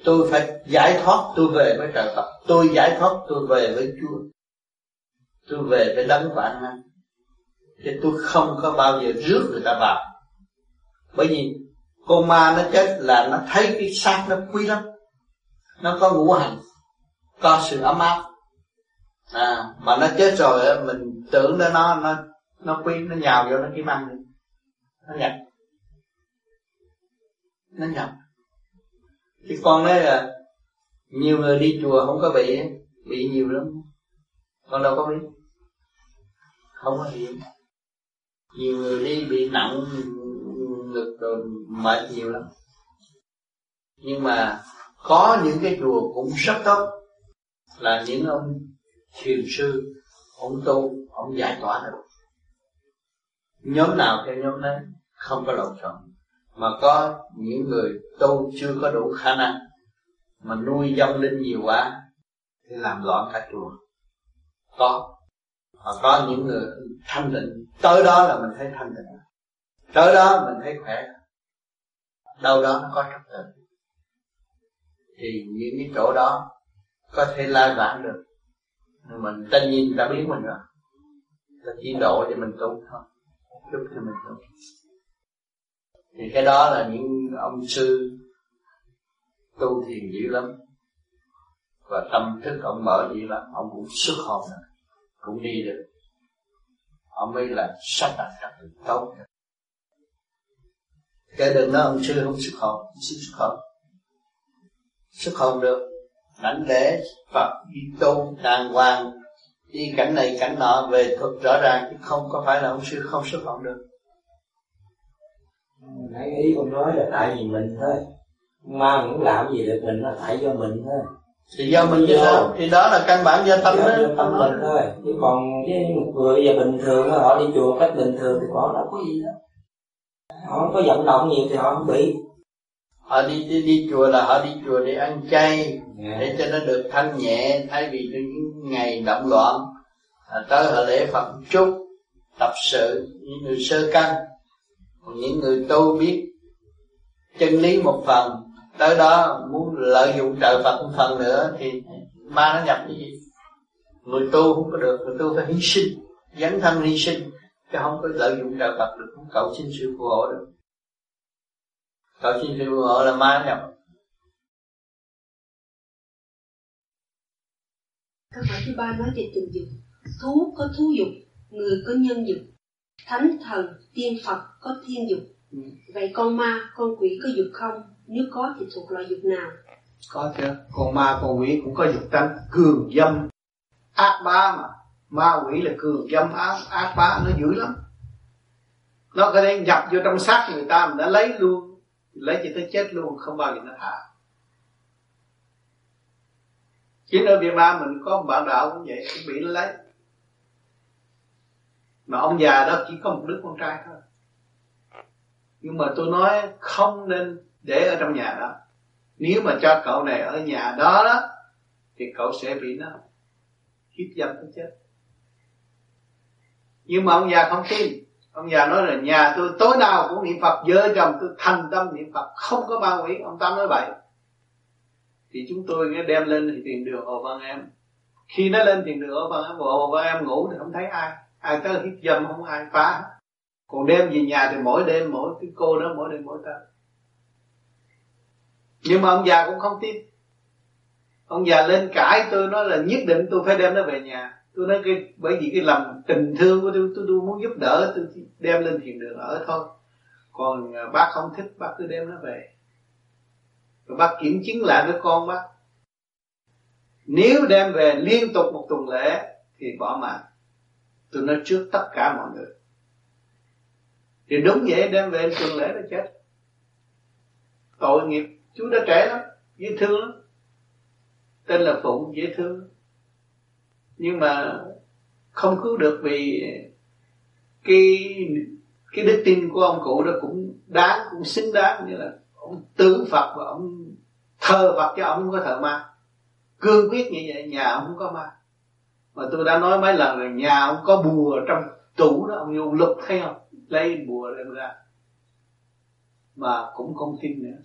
[SPEAKER 4] Tôi phải giải thoát tôi về với trời Phật. Tôi giải thoát tôi về với Chúa. Tôi về với đấng vạn năng Thì tôi không có bao giờ rước người ta vào. Bởi vì con ma nó chết là nó thấy cái xác nó quý lắm. Nó có ngũ hành Có sự ấm áp. À, Mà nó chết rồi mình tưởng nó nó Nó nó quý nó nhào vô nó kiếm ăn Nó nhập. Nó nhập. Thì con nói là Nhiều người đi chùa không có bị Bị nhiều lắm. Con đâu có biết. Không có hiểu. Nhiều người đi bị nặng ngực rồi mệt nhiều lắm. Nhưng mà có những cái chùa cũng rất tốt. Là những ông thiền sư, ông tu, ông giải tỏa được. Nhóm nào theo nhóm đấy không có lộn xộn mà có những người tu chưa có đủ khả năng, mà nuôi dâm linh nhiều quá, thì làm loạn cả chùa. Có. Mà có những người thanh tịnh. Tới đó là mình thấy thanh tịnh. Tới đó mình thấy khỏe. Đâu đó nó có trật tự. Thì những cái chỗ đó có thể lai vãng được. Mình tất nhiên ta biết mình rồi. Ta chỉ độ cho mình tu thôi. Giúp cho mình tu thì cái đó là những ông sư tu thiền dữ lắm. Và tâm thức ông mở dữ lắm, ông cũng xuất hồn rồi, cũng đi được. Ông mới là sắp đặt đặc biệt tốt. Cái đừng nói ông sư không xuất hồn xuất hồn. Xuất hồn được đánh lễ Phật đi tu, đàng hoàng, đi cảnh này cảnh nọ, về thuật rõ ràng chứ không có phải là ông sư không xuất hồn được
[SPEAKER 3] nãy ý con nói là tại vì mình thôi. Ma cũng làm gì được mình là tại do mình thôi.
[SPEAKER 4] Thì do mình chứ sao? Thì đó là căn bản do tâm đó.
[SPEAKER 3] Tâm mình thôi. Chứ còn với một người giờ bình thường họ đi chùa cách bình thường thì họ đâu có gì đâu. Họ không có vận động nhiều thì họ không bị.
[SPEAKER 4] Họ đi đi, đi chùa là họ đi chùa để ăn chay yeah. Dạ. để cho nó được thanh nhẹ thay vì những ngày động loạn. À, tới họ lễ phật chút tập sự những người sơ căn còn những người tu biết chân lý một phần, tới đó muốn lợi dụng trợ Phật một phần nữa thì ma nó nhập cái gì? Người tu không có được, người tu phải hy sinh, dấn thân hy sinh, chứ không có lợi dụng trợ Phật được. Không cầu xin sự phù hộ được. Cầu xin sự phù hộ là ma nhập.
[SPEAKER 19] Câu hỏi thứ ba nói về tình dục thú có thú dục, người có nhân dục thánh thần tiên phật có thiên dục. Ừ. vậy con ma con quỷ có dục không? Nếu có thì thuộc loại dục nào?
[SPEAKER 4] Có chứ. Con ma con quỷ cũng có dục tánh. Cường dâm. Ác bá mà. Ma quỷ là cường dâm. Ác, ác bá nó dữ lắm. Nó có thể nhập vô trong xác người ta mình đã lấy luôn. Lấy cho tới chết luôn không bao giờ nó thả chính ở Việt Nam mình có bạn đạo cũng vậy cũng bị nó lấy mà ông già đó chỉ có một đứa con trai thôi. Nhưng mà tôi nói không nên để ở trong nhà đó. Nếu mà cho cậu này ở nhà đó đó, thì cậu sẽ bị nó hiếp dâm tới chết. Nhưng mà ông già không tin. Ông già nói là nhà tôi tối nào cũng niệm phật, vợ chồng tôi thành tâm niệm phật, không có ma quỷ. Ông tám nói vậy. Thì chúng tôi nghe đem lên thì tiền đường hồ văn em. Khi nó lên tiền đường hồ văn em, hồ văn em ngủ thì không thấy ai ai tới hiếp dâm không ai phá. Còn đem về nhà thì mỗi đêm mỗi cái cô đó mỗi đêm mỗi ta nhưng mà ông già cũng không tin. Ông già lên cãi tôi nói là nhất định tôi phải đem nó về nhà. Tôi nói cái bởi vì cái lòng tình thương của tôi tôi, tôi muốn giúp đỡ tôi đem lên thiền đường ở thôi. Còn à, bác không thích bác cứ đem nó về. Rồi bác kiểm chứng lại với con bác. Nếu đem về liên tục một tuần lễ thì bỏ mạng tôi nói trước tất cả mọi người. Thì đúng vậy, đem về tuần lễ là chết. Tội nghiệp. Chú đã trẻ lắm, dễ thương lắm. Tên là phụng, dễ thương nhưng mà không cứu được vì cái cái đức tin của ông cụ đó cũng đáng, cũng xứng đáng như là ông tưởng Phật và ông thờ Phật cho ông không có thờ ma. Cương quyết như vậy, nhà ông không có ma mà tôi đã nói mấy lần là nhà ông có bùa trong tủ đó ông vô lục thấy không lấy bùa đem ra mà cũng không tin nữa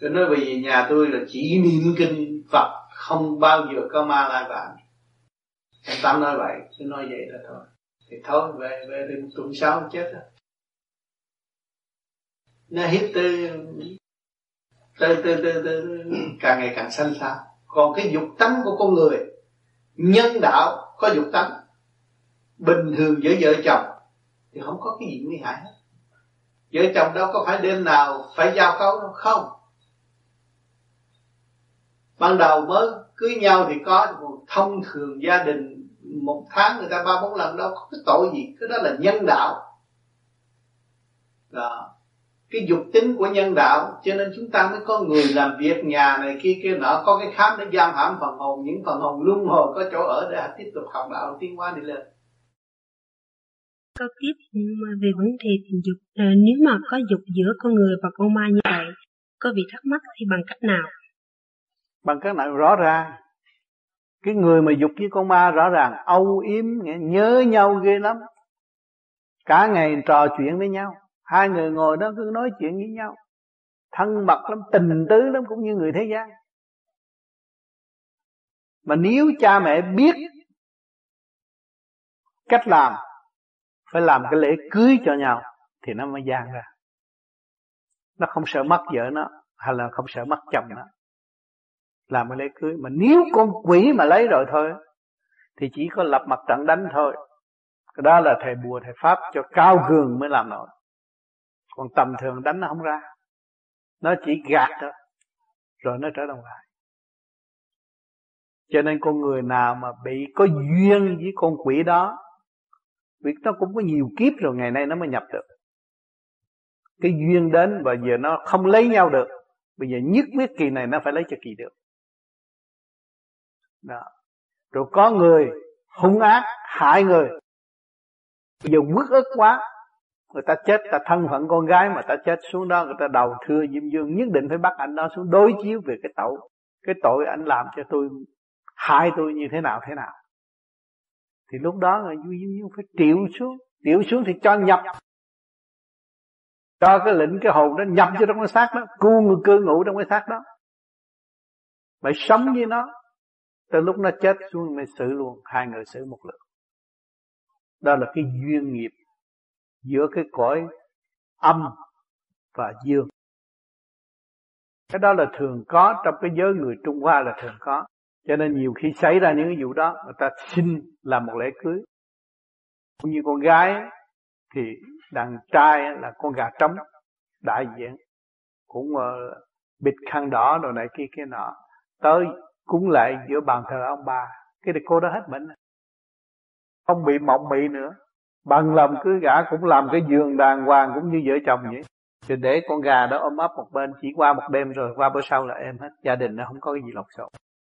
[SPEAKER 4] tôi nói bởi vì nhà tôi là chỉ niệm kinh Phật không bao giờ có ma lai vãng anh tám nói vậy tôi nói vậy là thôi thì thôi về về thì một tuần sau chết rồi nó hít từ từ từ từ từ càng ngày càng xanh xao còn cái dục tánh của con người nhân đạo có dục tánh, bình thường giữa vợ chồng thì không có cái gì nguy hại hết. Vợ chồng đâu có phải đêm nào phải giao cấu đâu, không. Ban đầu mới cưới nhau thì có thông thường gia đình, một tháng người ta ba bốn lần, đâu có cái tội gì, cái đó là nhân đạo. Đó cái dục tính của nhân đạo. Cho nên chúng ta mới có người làm việc nhà này kia kia nọ. Có cái khám để giam hãm phần hồn. Những phần hồn luân hồi có chỗ ở để tiếp tục học đạo tiến hóa đi lên.
[SPEAKER 19] Câu tiếp mà về vấn đề tình dục à, nếu mà có dục giữa con người và con ma như vậy có vị thắc mắc thì bằng cách nào?
[SPEAKER 4] Bằng cách nào? Rõ ràng. Cái người mà dục với con ma rõ ràng. Âu yếm nhớ nhau ghê lắm. Cả ngày trò chuyện với nhau hai người ngồi đó cứ nói chuyện với nhau. Thân mật lắm, tình tứ lắm, cũng như người thế gian. Mà nếu cha mẹ biết cách làm, phải làm cái lễ cưới cho nhau, thì nó mới gian ra. Nó không sợ mất vợ nó, hay là không sợ mất chồng nó. Làm cái lễ cưới. Mà nếu con quỷ mà lấy rồi thôi, thì chỉ có lập mặt trận đánh thôi. Cái đó là thầy bùa, thầy pháp cho cao cường mới làm nổi còn tầm thường đánh nó không ra. Nó chỉ gạt thôi, rồi nó trở đồng lại. Cho nên con người nào mà bị có duyên với con quỷ đó vì nó cũng có nhiều kiếp rồi, ngày nay nó mới nhập được. Cái duyên đến và giờ nó không lấy nhau được, bây giờ nhất quyết kỳ này nó phải lấy cho kỳ được. Đó. rồi có người hung ác, hại người. Bây giờ quất ức quá người ta chết, ta thân phận con gái mà ta chết xuống đó, người ta đầu thưa diêm dương, nhất định phải bắt anh đó xuống đối chiếu về cái tội cái tội anh làm cho tôi, hại tôi như thế nào thế nào. Thì lúc đó là diêm dương phải triệu xuống triệu xuống thì cho nhập. Cho cái lệnh, cái hồn đó nhập vô trong cái xác đó, cu người, cư ngụ trong cái xác đó. Phải sống với nó từ lúc nó chết xuống mới xử luôn, hai người xử một lượt. Đó là cái duyên nghiệp giữa cái cõi âm và dương. Cái đó là thường có trong cái giới người Trung Hoa là thường có. Cho nên nhiều khi xảy ra những cái vụ đó người ta xin làm một lễ cưới. Cũng như con gái thì đàn trai là con gà trống đại diện. Cũng uh, bịt khăn đỏ rồi này kia kia nọ. Tới cúng lại giữa bàn thờ ông bà. Cái thì cô đó hết bệnh. Không bị mộng mị nữa bằng lòng cứ gả cũng làm cái giường đàng hoàng cũng như vợ chồng vậy. Thì để con gà đó ôm ấp một bên, chỉ qua một đêm rồi, qua bữa sau là em hết. Gia đình nó không có cái gì lộn xộn.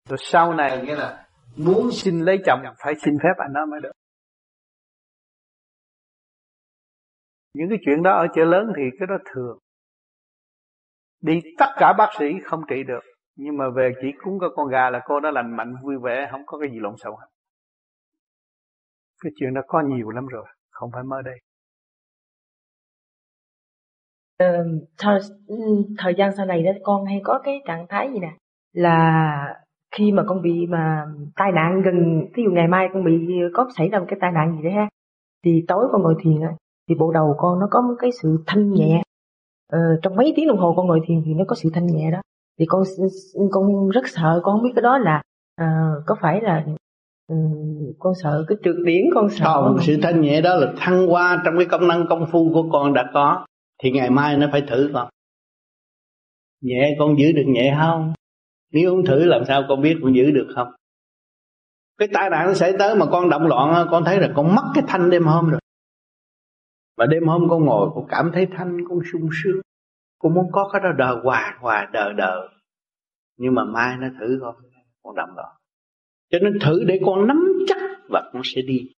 [SPEAKER 4] Rồi sau này nghĩa là muốn xin lấy chồng phải xin phép anh nó mới được. Những cái chuyện đó ở chợ lớn thì cái đó thường. Đi tất cả bác sĩ không trị được. Nhưng mà về chỉ cúng có con gà là cô đó lành mạnh, vui vẻ, không có cái gì lộn xộn hết. Cái chuyện đó có nhiều lắm rồi không phải mới đây.
[SPEAKER 1] Ờ, thời, ừ, thời gian sau này đó con hay có cái trạng thái gì nè? Là khi mà con bị mà tai nạn gần ví dụ ngày mai con bị có xảy ra một cái tai nạn gì đấy ha thì tối con ngồi thiền á thì bộ đầu con nó có một cái sự thanh nhẹ. Ờ, trong mấy tiếng đồng hồ con ngồi thiền thì nó có sự thanh nhẹ đó. Thì con con rất sợ con không biết cái đó là uh, có phải là ừ, con sợ cái trượt điển con sợ
[SPEAKER 4] không sự thanh nhẹ đó là thăng hoa trong cái công năng công phu của con đã có thì ngày mai nó phải thử con. Nhẹ con giữ được nhẹ không? Nếu không thử làm sao con biết con giữ được không? Cái tai nạn nó xảy tới mà con động loạn con thấy là con mất cái thanh đêm hôm rồi. Mà đêm hôm con ngồi con cảm thấy thanh con sung sướng. Con muốn có cái đó đời hoài hoài đời đời nhưng mà mai nó thử con con động loạn cho nên thử để con nắm chắc và con sẽ đi.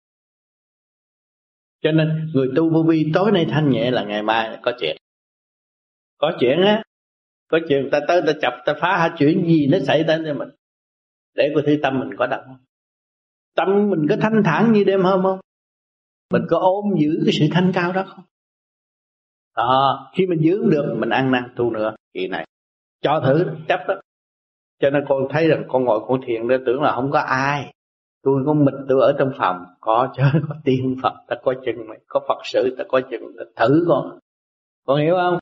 [SPEAKER 4] Cho nên người tu vô vi tối nay thanh nhẹ là ngày mai có chuyện. Có chuyện á có chuyện ta tới ta chập ta phá hả chuyện gì nó xảy ra cho mình. Để có thấy tâm mình có động không. Tâm mình có thanh thản như đêm hôm không? Mình có ôm giữ cái sự thanh cao đó không? À, khi mình giữ được mình ăn năn tu nữa. Kỳ này. Cho thử chấp đó cho nên con thấy rằng con ngồi con thiền để tưởng là không có ai. Tôi có mình tôi ở trong phòng. Có chứ, có tiên phật, ta có chừng mày. Có phật sự, ta có chừng ta thử con. Con hiểu không?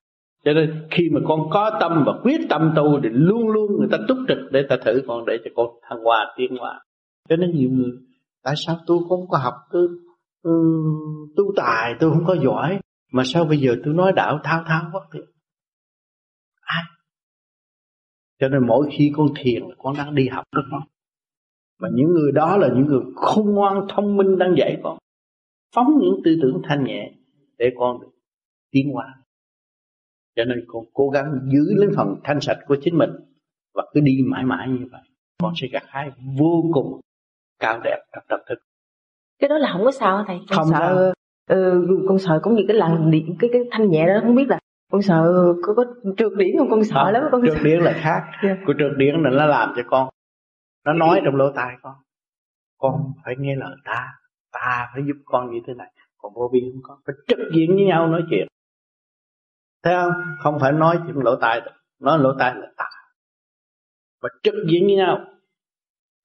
[SPEAKER 4] Cho nên khi mà con có tâm và quyết tâm tu thì luôn luôn người ta túc trực để ta thử con, để cho con thăng hoa tiến hóa. Cho nên nhiều người, tại sao tôi không có học, tôi ừ, tu tài, tôi không có giỏi? Mà sao bây giờ tôi nói đạo thao thao bất tuyệt cho nên mỗi khi con thiền con đang đi học đó con. Và những người đó là những người khôn ngoan thông minh đang dạy con. Phóng những tư tưởng thanh nhẹ để con được tiến hóa. Cho nên con cố gắng giữ lấy phần thanh sạch của chính mình và cứ đi mãi mãi như vậy con sẽ gặt hái vô cùng cao đẹp trong tâm thức.
[SPEAKER 1] Cái đó là không có sao thầy? Con không sợ. ừ, con sợ cũng như cái làn điện cái cái thanh nhẹ đó không biết là con sợ có, có trượt điển không? Con sợ lắm con
[SPEAKER 4] trượt điển là khác. Yeah. của trượt điển là nó làm cho con nó nói trong lỗ tai con con phải nghe lời ta ta phải giúp con như thế này. Còn vô vi không có phải trực diện với nhau nói chuyện. Thấy không? Không phải nói chuyện lỗ tai nói lỗ tai là ta. Và trực diện với nhau.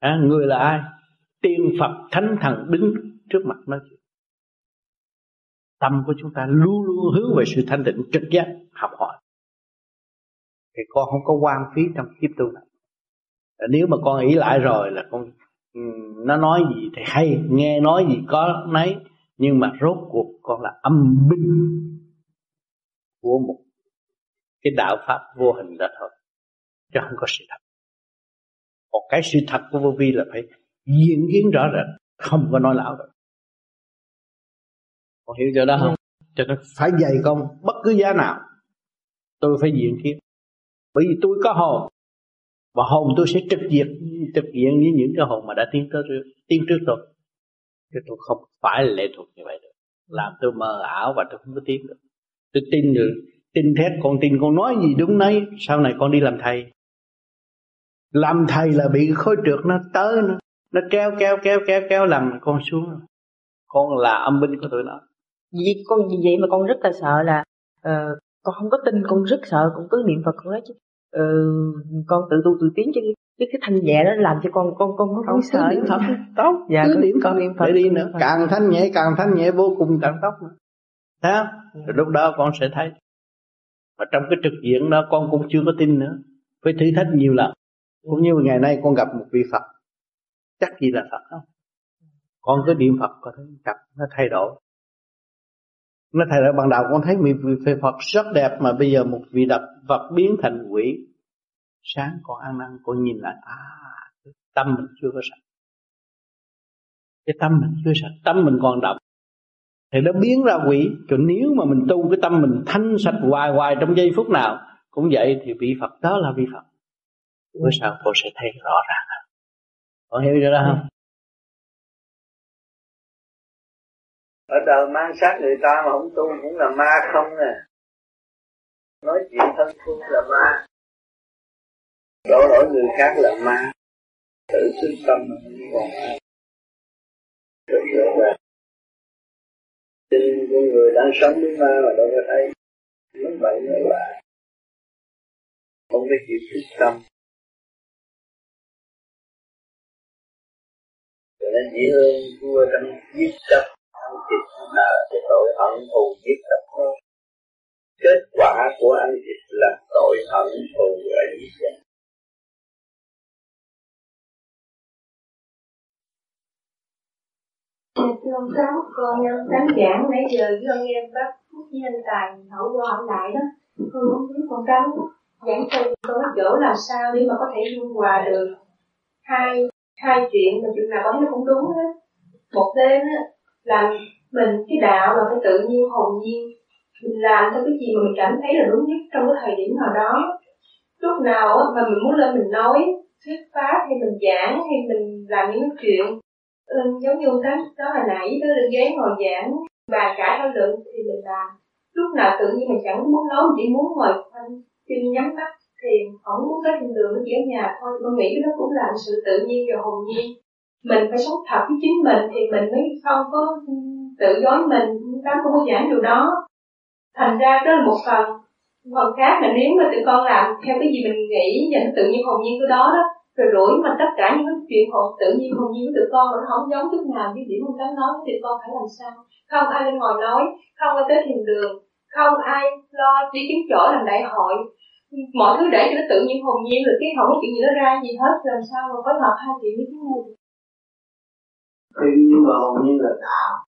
[SPEAKER 4] À, người là ai? Tiên phật thánh thần đứng trước mặt nói chuyện tâm của chúng ta luôn luôn hướng về sự thanh tịnh trực giác, học hỏi. Thì con không có quan phí trong kiếp tu này. Nếu mà con ý lại rồi là con ừ, nó nói gì thì hay, nghe nói gì có nấy, nhưng mà rốt cuộc con là âm binh của một cái đạo pháp vô hình đó thôi, chứ không có sự thật. Còn cái sự thật của vô vi là phải diễn kiến rõ rệt, không có nói lão được con hiểu chỗ đó không? Cho nên phải dạy con bất cứ giá nào tôi phải diện kiến. Bởi vì tôi có hồn và hồn tôi sẽ trực diện trực diện với những cái hồn mà đã tiến tới tiến trước tôi. Chứ tôi không phải lệ thuộc như vậy được. Làm tôi mơ ảo và tôi không có tiến được. Tôi tin được tin thét con tin con nói gì đúng nấy sau này con đi làm thầy. Làm thầy là bị khối trượt nó tới nó nó kéo kéo kéo kéo kéo làm con xuống. Con là âm binh của tụi nó
[SPEAKER 20] vì con vì vậy mà con rất là sợ là uh, con không có tin con rất sợ con cứ niệm phật con nói chứ. Uh, con tự tu tự tiến chứ cái cái thanh nhẹ đó làm cho con con con có
[SPEAKER 4] sợ niệm phật tốt dạ cứ niệm con niệm phật đi nữa. Càng thanh nhẹ càng thanh nhẹ vô cùng càng tốt nữa. Thấy không? Rồi lúc đó con sẽ thấy. Và trong cái trực diện đó con cũng chưa có tin nữa. Phải thử thách nhiều lần. Cũng như ngày nay con gặp một vị Phật. Chắc gì là Phật không? Con cứ niệm Phật có thấy gặp nó thay đổi nó thầy là ban đầu con thấy vị Phật rất đẹp mà bây giờ một vị đập vật biến thành quỷ. Sáng con ăn năn, con nhìn lại à tâm mình chưa có sạch. Cái tâm mình chưa sạch, tâm mình còn đậm thì nó biến ra quỷ. Còn nếu mà mình tu cái tâm mình thanh sạch hoài hoài trong giây phút nào, cũng vậy thì vị Phật đó là vị Phật. Bữa sau cô sẽ thấy rõ ràng. Con hiểu chưa đó không?
[SPEAKER 15] Ở đời mang sát người ta mà không tu cũng là ma không nè. Nói chuyện thân tu là ma. Đổ lỗi người khác là ma. Tự xưng tâm còn ai. Tin người đang sống với ma mà đâu có thấy. Nói vậy nói lại không có chịu thức tâm. Cho nên chỉ hơn vua trong giết chấp chị là cái tội hận thù giết tập thôi kết quả của anh dịch là tội hận thù và giết chấp
[SPEAKER 2] Thưa ông Sáu, con đánh giảng nãy giờ với ông em bác Phúc nhân Tài hậu qua hỏi lại đó. Con muốn biết con Sáu giảng từ có chỗ làm sao để mà có thể dung hòa được hai hai chuyện mà chuyện nào bóng nó cũng đúng hết. Một bên á, làm mình cái đạo là phải tự nhiên hồn nhiên. Mình làm theo cái gì mà mình cảm thấy là đúng nhất trong cái thời điểm nào đó. Lúc nào mà mình muốn lên mình nói thuyết pháp hay mình giảng hay mình làm những chuyện ừ, giống như cái đó hồi nãy tới lên ghế ngồi giảng bàn cãi thảo luận thì mình làm. Lúc nào tự nhiên mình chẳng muốn nói chỉ muốn ngồi khoanh chân nhắm mắt thì không muốn cái thiên đường nó chỉ ở nhà thôi. Tôi nghĩ đó cũng là sự tự nhiên và hồn nhiên mình phải sống thật với chính mình thì mình mới không có tự dối mình tám không có giảng điều đó. Thành ra đó là một phần. Phần khác là nếu mà tụi con làm theo cái gì mình nghĩ và nó tự nhiên hồn nhiên cái đó đó, rồi đuổi mà tất cả những cái chuyện hồn, tự nhiên hồn nhiên của tụi con nó không giống chút nào với điểm không dám nói tụi con phải làm sao? Không ai lên ngồi nói, không ai tới thiền đường, không ai lo đi kiếm chỗ làm đại hội. Mọi thứ để cho nó tự nhiên hồn nhiên rồi cái không có chuyện gì nó ra gì hết, làm sao mà phối hợp hai chuyện với chúng này
[SPEAKER 3] tự nhiên mà hồn nhiên là đạo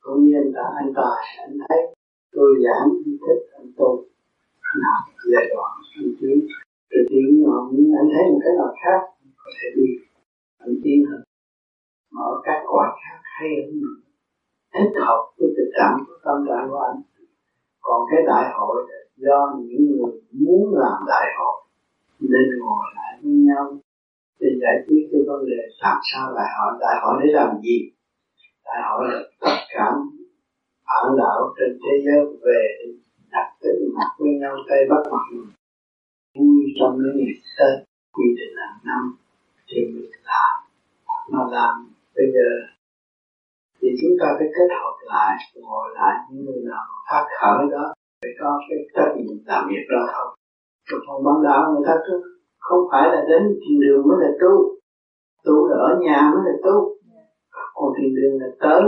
[SPEAKER 3] cũng như anh ta anh ta, anh thấy tôi giảng thích anh tu anh học giai đoạn anh tiến. Rồi tự nhiên hồn nhiên anh thấy một cái nào khác có thể đi. Anh tiến hơn. Ở các quả khác hay hơn. Thích học với tình cảm của tâm trạng của anh. Còn cái đại hội là do những người muốn làm đại hội nên ngồi lại với nhau để giải quyết cái vấn đề làm sao đại hội đại hội để làm gì? Đại hội là tất cả bản đạo trên thế giới về đặt tới mặt với nhau tay bắt mặt vui trong những ngày tết, quy định hàng năm thì mình làm. Mà làm bây giờ thì chúng ta phải kết hợp lại, ngồi lại những người nào phát khởi đó, phải có cái trách nhiệm làm việc đó không? Còn phòng bán đạo người ta cứ không phải là đến thiền đường mới là tu. Tu là ở nhà mới là tu. Còn thiền đường là tới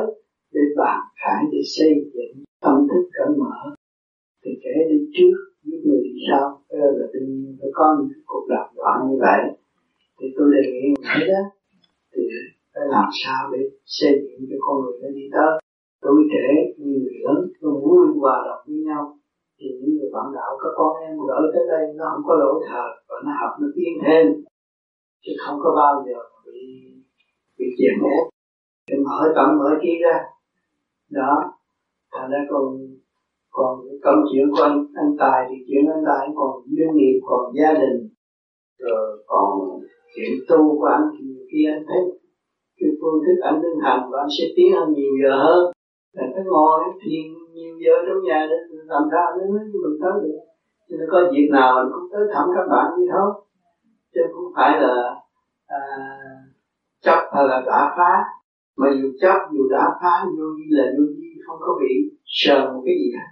[SPEAKER 3] để bàn khải để xây dựng tâm thức cởi mở. Thì kể đi trước với người đi sau. Đó là tự nhiên phải có những cuộc đàm thoại như vậy. Thì tôi đề nghị người đó, thì phải làm sao để xây dựng cho con người nó đi tới. Tuổi trẻ như người lớn nó vui hòa đồng với nhau
[SPEAKER 4] thì những người bạn đạo các con em gửi tới đây, nó không có lỗi thật và nó học nó tiến thêm. Chứ không có bao giờ bị bị chèn ép thì mở tâm mở trí ra. Đó. Thành ra còn còn công chuyện của anh anh tài thì chuyện anh tài còn doanh nghiệp, còn gia đình. Rồi còn chuyện tu của anh thì nhiều khi anh thấy cái phương thức anh thực hành và anh sẽ tiến hơn nhiều giờ hơn. Là phải ngồi, thiền nhiều giờ trong nhà để làm sao nó mới mình tới được. Cho nên có việc nào mình cũng tới thăm các bạn như thôi chứ không phải là à, chấp hay là đã phá. Mà dù chấp dù đã phá vô vi là vô vi không có bị sờn một cái gì cả.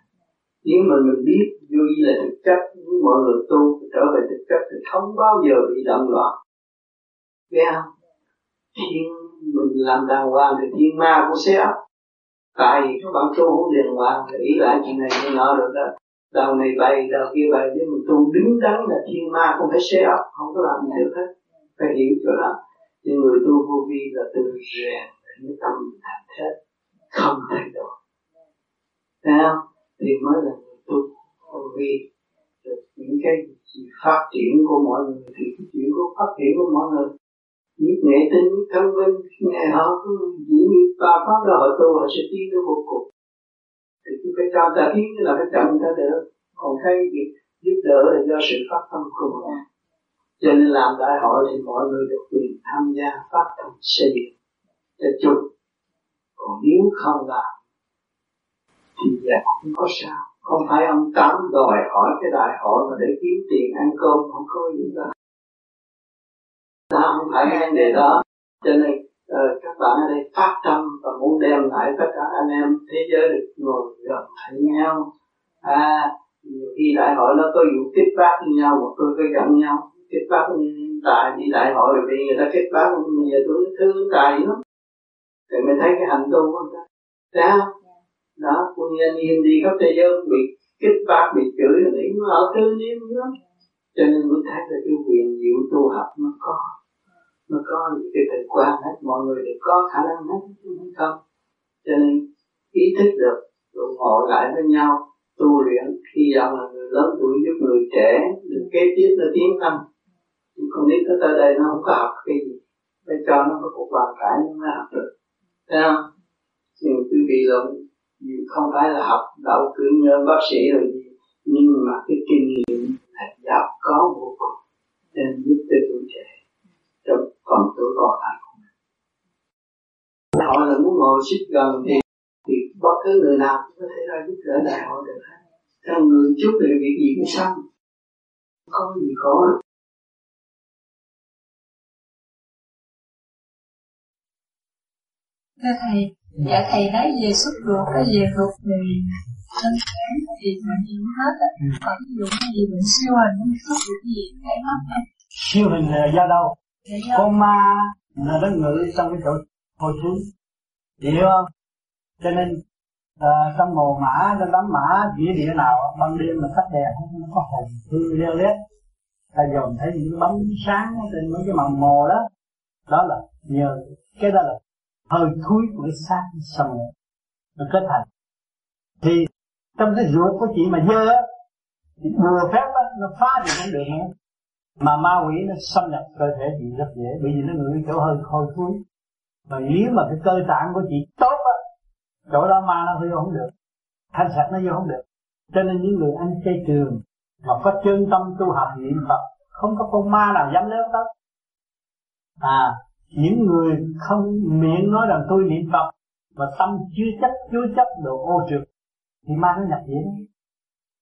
[SPEAKER 4] nếu mà mình biết vô vi là thực chất nếu mọi người tu trở về thực chất thì không bao giờ bị động loạn. Nghe không? Thiên mình làm đàng hoàng thì thiên ma cũng sẽ ấp tại vì các bạn tu không đàng hoàng thì ý lại chuyện này chuyện nọ rồi đó đầu này bày đầu kia bày nếu mình tu đứng đắn là thiên ma không phải xé ốc không có làm gì được hết. Phải hiểu chỗ đó. Nhưng người tu vô vi là từ rèn để tâm thành thế không thay đổi. Thấy không? Thì mới là người tu vô vi. Được những cái gì phát triển của mọi người thì cái chuyện của phát triển của mọi người nhất nghệ tinh nhất thân vinh ngày họ cứ giữ như ba pháp đó, họ tu, họ sẽ tiến tới vô cùng. Thì cứ phải cho ta tiến là phải chậm ta được còn cái việc giúp đỡ là do sự phát tâm của mọi người cho nên làm đại hội thì mọi người được quyền tham gia phát tâm xây dựng cho chung. Còn nếu không làm, thì là không có sao. Không phải ông tám đòi hỏi cái đại hội mà để kiếm tiền ăn cơm, không có gì đó đó không phải cái đề đó. Cho nên uh, các bạn ở đây phát tâm và muốn đem lại tất cả anh em thế giới được ngồi gần thấy nhau. À nhiều khi đại hội nó có vụ kết bác với nhau một tôi có giận nhau kết bác tại đi đại hội rồi bị người ta kết bác bây giờ tôi thương tài lắm. Thì mình thấy cái hành tu của người ta. Thấy không? Đó quân nhân yên đi khắp thế giới bị kết bác bị chửi là nghĩ nó ở thương niệm lắm cho nên mới thấy là cái quyền diệu tu học nó có nó có những cái tình quan hết, mọi người đều có khả năng hết không không. Cho nên ý thức được, rồi ngồi lại với nhau, tu luyện. Khi dòng là người lớn tuổi giúp người trẻ được kế tiếp nó tiến tâm. Con nít nó tới đây nó không có học cái gì. Để cho nó có cuộc bàn cãi nó mới học được. Thấy không? Nhưng quý vị là không phải là học đậu cử như bác sĩ rồi gì, nhưng mà cái kinh nghiệm là giàu có vô cùng. Nên giúp cho tuổi trẻ phần tuổi còn lại của mình họ là muốn ngồi xích gần thì thì bất cứ người nào cũng có thể ra giúp đỡ đại hội được hết. Trong người chút thì việc gì cũng xong không có gì khó.
[SPEAKER 6] Thưa thầy dạ thầy nói về xuất ruột cái về ruột thì trên trán thì mình nhìn hết á. Ừ. còn ví dụ như gì bệnh siêu hình xuất ruột gì thấy hết
[SPEAKER 21] siêu hình là do đâu con ma là nó ngự trong cái chỗ hồi xuống. Hiểu không? Cho nên à, trong mồ mã trong đám mã địa địa nào ban đêm mà tắt đèn không có hồn hư leo lét. Ta dòm thấy những bóng sáng trên mấy cái mầm mồ đó. Đó là nhờ cái đó là hơi thúi của cái xác sầm nó kết thành. Thì trong cái ruột của chị mà dơ thì bùa phép đó, nó phá thì không được nữa mà ma quỷ nó xâm nhập cơ thể chị rất dễ, bởi vì nó ngửi chỗ hơi hôi thối mà nếu mà cái cơ tạng của chị tốt á, chỗ đó ma nó vô không được, thanh sạch nó vô không được. Cho nên những người ăn chay trường mà có chân tâm tu học niệm phật, không có con ma nào dám lớn đó à những người không miệng nói rằng tôi niệm phật mà tâm chưa chấp chưa chấp đồ ô trượt, thì ma nó nhập diễn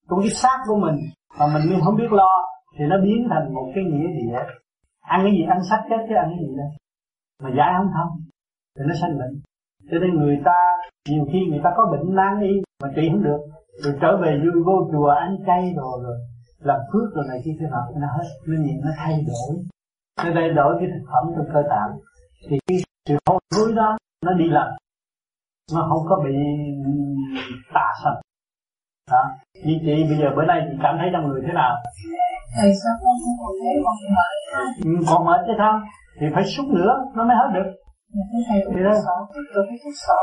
[SPEAKER 21] cũng cái xác của mình mà mình không biết lo thì nó biến thành một cái nghĩa gì ăn cái gì ăn sắc chết chứ ăn cái gì đây mà giải không thông thì nó sanh bệnh. Cho nên người ta nhiều khi người ta có bệnh nan y mà trị không được rồi trở về vô, vô chùa ăn chay rồi rồi làm phước rồi này kia thế nào nó hết nó nhìn nó thay đổi. Nó thay đổi cái thực phẩm trong cơ tạng. Thì cái sự hôi hối đó nó đi lần nó không có bị ừ, tà sanh đó. Như chị bây giờ bữa nay chị cảm thấy trong người thế nào?
[SPEAKER 6] Thầy sao con không còn thấy còn mệt
[SPEAKER 21] ừ, còn mệt chứ sao thì phải xúc nữa nó mới hết được.
[SPEAKER 6] Dạ,
[SPEAKER 21] thì đó
[SPEAKER 6] tôi thấy thuốc sợ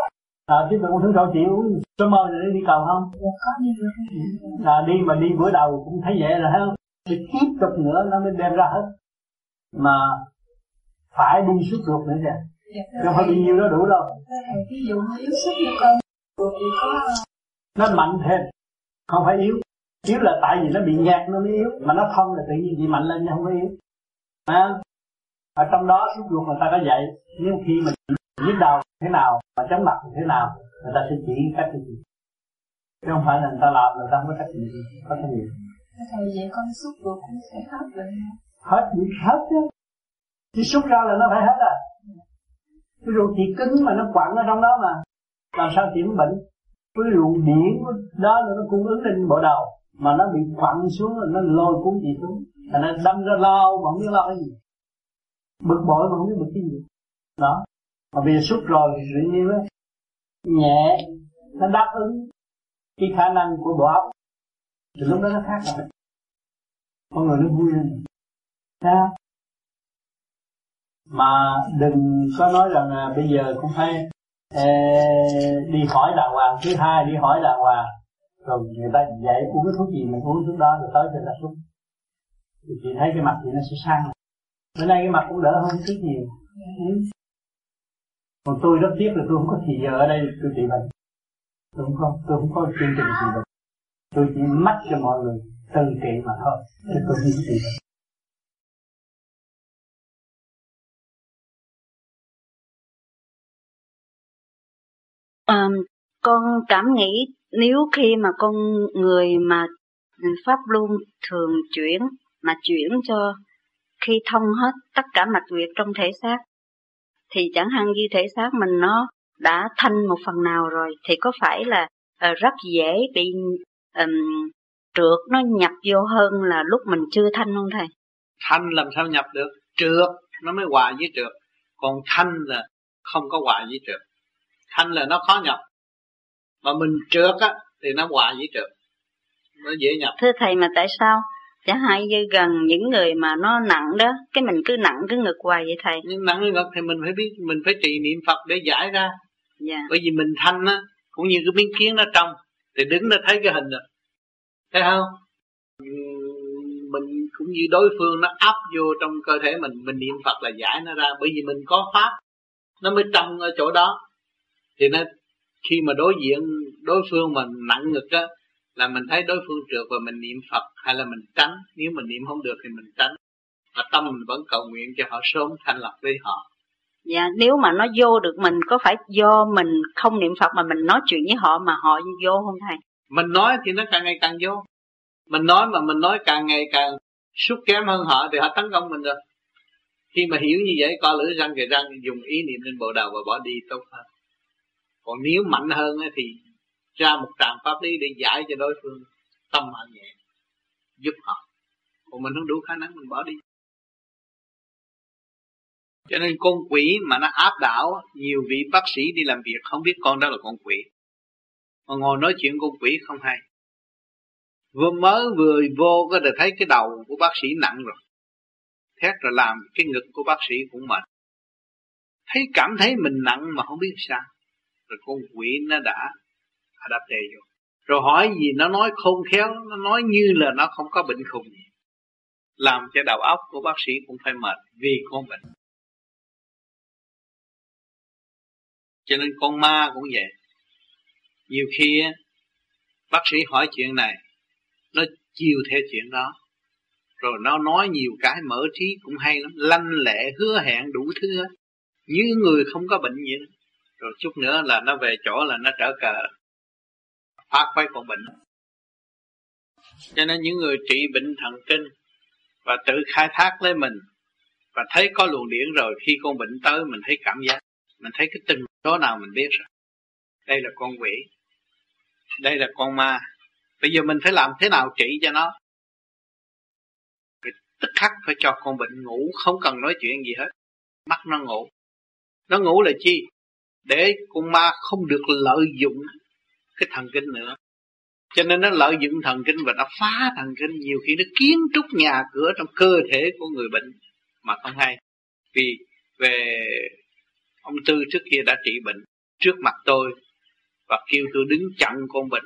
[SPEAKER 4] à, tiếp tục thứ sáu chị uống số mơ để đi cầu không? À, đi mà đi bữa đầu cũng thấy vậy rồi không? Đi tiếp tục nữa nó mới đem ra hết. Mà phải đi suốt ruột nữa kìa. Dạ, không phải bao nhiêu đó đủ đâu.
[SPEAKER 6] Ví dụ như yếu sức của con thì có
[SPEAKER 4] nó mạnh thêm không phải yếu. Yếu là tại vì nó bị nhạt nó mới yếu mà nó thông là tự nhiên bị mạnh lên chứ không có yếu. À, ở trong đó suốt ruột người ta có dạy nếu khi mình nhức đầu thế nào mà chóng mặt thế nào người ta sẽ chỉ cách gì chứ không phải là người ta làm người ta không có cách gì có cái gì
[SPEAKER 6] thầy vậy con xúc ruột cũng sẽ hết rồi
[SPEAKER 4] hết bị hết chứ. Chứ xúc ra là nó phải hết à. Cái ruột thì cứng mà nó quặn ở trong đó mà làm sao chuyển bệnh cái luồng điển đó là nó cung ứng lên bộ đầu, mà nó bị quặn xuống là nó lôi cuốn gì xuống. Thành nó đâm ra lao mà không biết lo cái gì. Bực bội mà không biết bực cái gì. Đó. Mà bây giờ xuất rồi thì tự nhiên đó nhẹ, nó đáp ứng cái khả năng của bộ óc. Thì lúc đó nó khác rồi. Con người nó vui lên ha mà đừng có nói rằng là bây giờ cũng phải đi hỏi đàng hoàng. Thứ hai đi hỏi đàng hoàng. Rồi người ta dạy uống cái thuốc gì mình uống thuốc đó rồi tới cho ta thuốc. Thì chị thấy cái mặt chị nó sẽ sang bữa nay cái mặt cũng đỡ hơn chút nhiều. Ừ còn tôi rất tiếc là tôi không có thì giờ ở đây tôi trị bệnh. Tôi không có tôi không có chương trình trị bệnh. Tôi chỉ mắt cho mọi người từ trị mà thôi chứ tôi không trị bệnh
[SPEAKER 22] À, con cảm nghĩ nếu khi mà con người mà ừ, pháp luân thường chuyển mà chuyển cho khi thông hết tất cả mạch huyệt trong thể xác thì chẳng hạn như thể xác mình nó đã thanh một phần nào rồi thì có phải là uh, rất dễ bị um, trượt nó nhập vô hơn là lúc mình chưa thanh không thầy?
[SPEAKER 4] Thanh làm sao nhập được? Trượt nó mới hòa với trượt. Còn thanh là không có hòa với trượt. Thanh là nó khó nhập. Mà mình trượt á thì nó hòa với trượt. Nó dễ nhập.
[SPEAKER 22] Thưa thầy mà tại sao chẳng hạn như gần những người mà nó nặng đó cái mình cứ nặng cái ngực hoài vậy thầy
[SPEAKER 4] nhưng nặng ngực thì mình phải biết mình phải trì niệm phật để giải ra
[SPEAKER 22] dạ.
[SPEAKER 4] bởi vì mình thanh á cũng như cái miếng kiến nó trong thì đứng nó thấy cái hình rồi thấy không mình cũng như đối phương nó áp vô trong cơ thể mình mình niệm phật là giải nó ra bởi vì mình có pháp nó mới trong ở chỗ đó thì nó khi mà đối diện đối phương mà nặng ngực á là mình thấy đối phương trượt và mình niệm Phật hay là mình tránh nếu mình niệm không được thì mình tránh và tâm mình vẫn cầu nguyện cho họ sớm thanh lập với họ
[SPEAKER 22] Dạ, nếu mà nó vô được mình có phải do mình không niệm Phật mà mình nói chuyện với họ mà họ vô không thầy?
[SPEAKER 4] Mình nói thì nó càng ngày càng vô. Mình nói mà mình nói càng ngày càng sút kém hơn họ thì họ tấn công mình rồi. Khi mà hiểu như vậy, co lưỡi răng kề răng dùng ý niệm lên bộ đầu và bỏ đi tốt hơn. Còn nếu mạnh hơn thì ra một tràng pháp lý để giải cho đối phương tâm họ nhẹ, giúp họ. Còn mình không đủ khả năng mình bỏ đi. Cho nên con quỷ mà nó áp đảo nhiều vị bác sĩ đi làm việc, không biết con đó là con quỷ. Mà ngồi nói chuyện con quỷ không hay. Vừa mới vừa vô có được thấy cái đầu của bác sĩ nặng rồi. Thét rồi làm cái ngực của bác sĩ cũng mệt. Thấy cảm thấy mình nặng mà không biết sao rồi con quỷ nó đã đáp đề vô. Rồi hỏi gì, nó nói khôn khéo, nó nói như là nó không có bệnh khùng. Gì làm cho đầu óc của bác sĩ cũng phải mệt vì con bệnh. Cho nên con ma cũng vậy. Nhiều khi bác sĩ hỏi chuyện này, nó chiều theo chuyện đó. Rồi nó nói nhiều cái mở trí cũng hay lắm, lanh lẹ, hứa hẹn đủ thứ như người không có bệnh gì đó rồi chút nữa là nó về chỗ là nó trở cờ. Phát quay con bệnh. Cho nên những người trị bệnh thần kinh và tự khai thác lấy mình và thấy có luồng điển rồi, khi con bệnh tới mình thấy cảm giác, mình thấy cái tình số nào mình biết rồi. Đây là con quỷ. Đây là con ma. Bây giờ mình phải làm thế nào trị cho nó? Tức khắc phải cho con bệnh ngủ, không cần nói chuyện gì hết. Mắt nó ngủ. Nó ngủ là chi? Để con ma không được lợi dụng cái thần kinh nữa. Cho nên nó lợi dụng thần kinh và nó phá thần kinh. Nhiều khi nó kiến trúc nhà cửa trong cơ thể của người bệnh mà không hay. Vì về ông tư trước kia đã trị bệnh trước mặt tôi và kêu tôi đứng chặn con bệnh.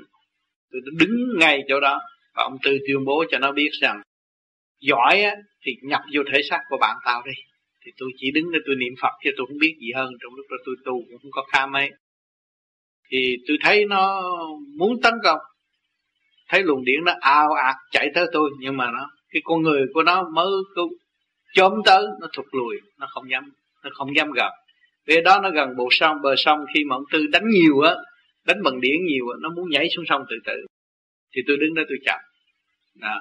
[SPEAKER 4] Tôi đứng ngay chỗ đó và ông tư tuyên bố cho nó biết rằng giỏi á, thì nhập vô thể xác của bạn tao đi thì tôi chỉ đứng đó tôi niệm phật chứ tôi không biết gì hơn. Trong lúc đó tôi tu cũng không có kha mấy thì tôi thấy nó muốn tấn công. Thấy luồng điện nó ao ạt chạy tới tôi. Nhưng mà nó, cái con người của nó mới chóm tới, nó thụt lùi. Nó không dám, nó không dám gặp. Vì đó nó gần bộ sông. Bờ sông khi mà ông tư đánh nhiều á, đánh bằng điện nhiều á, nó muốn nhảy xuống sông tự tử. Thì tôi đứng đó tôi chặn đó.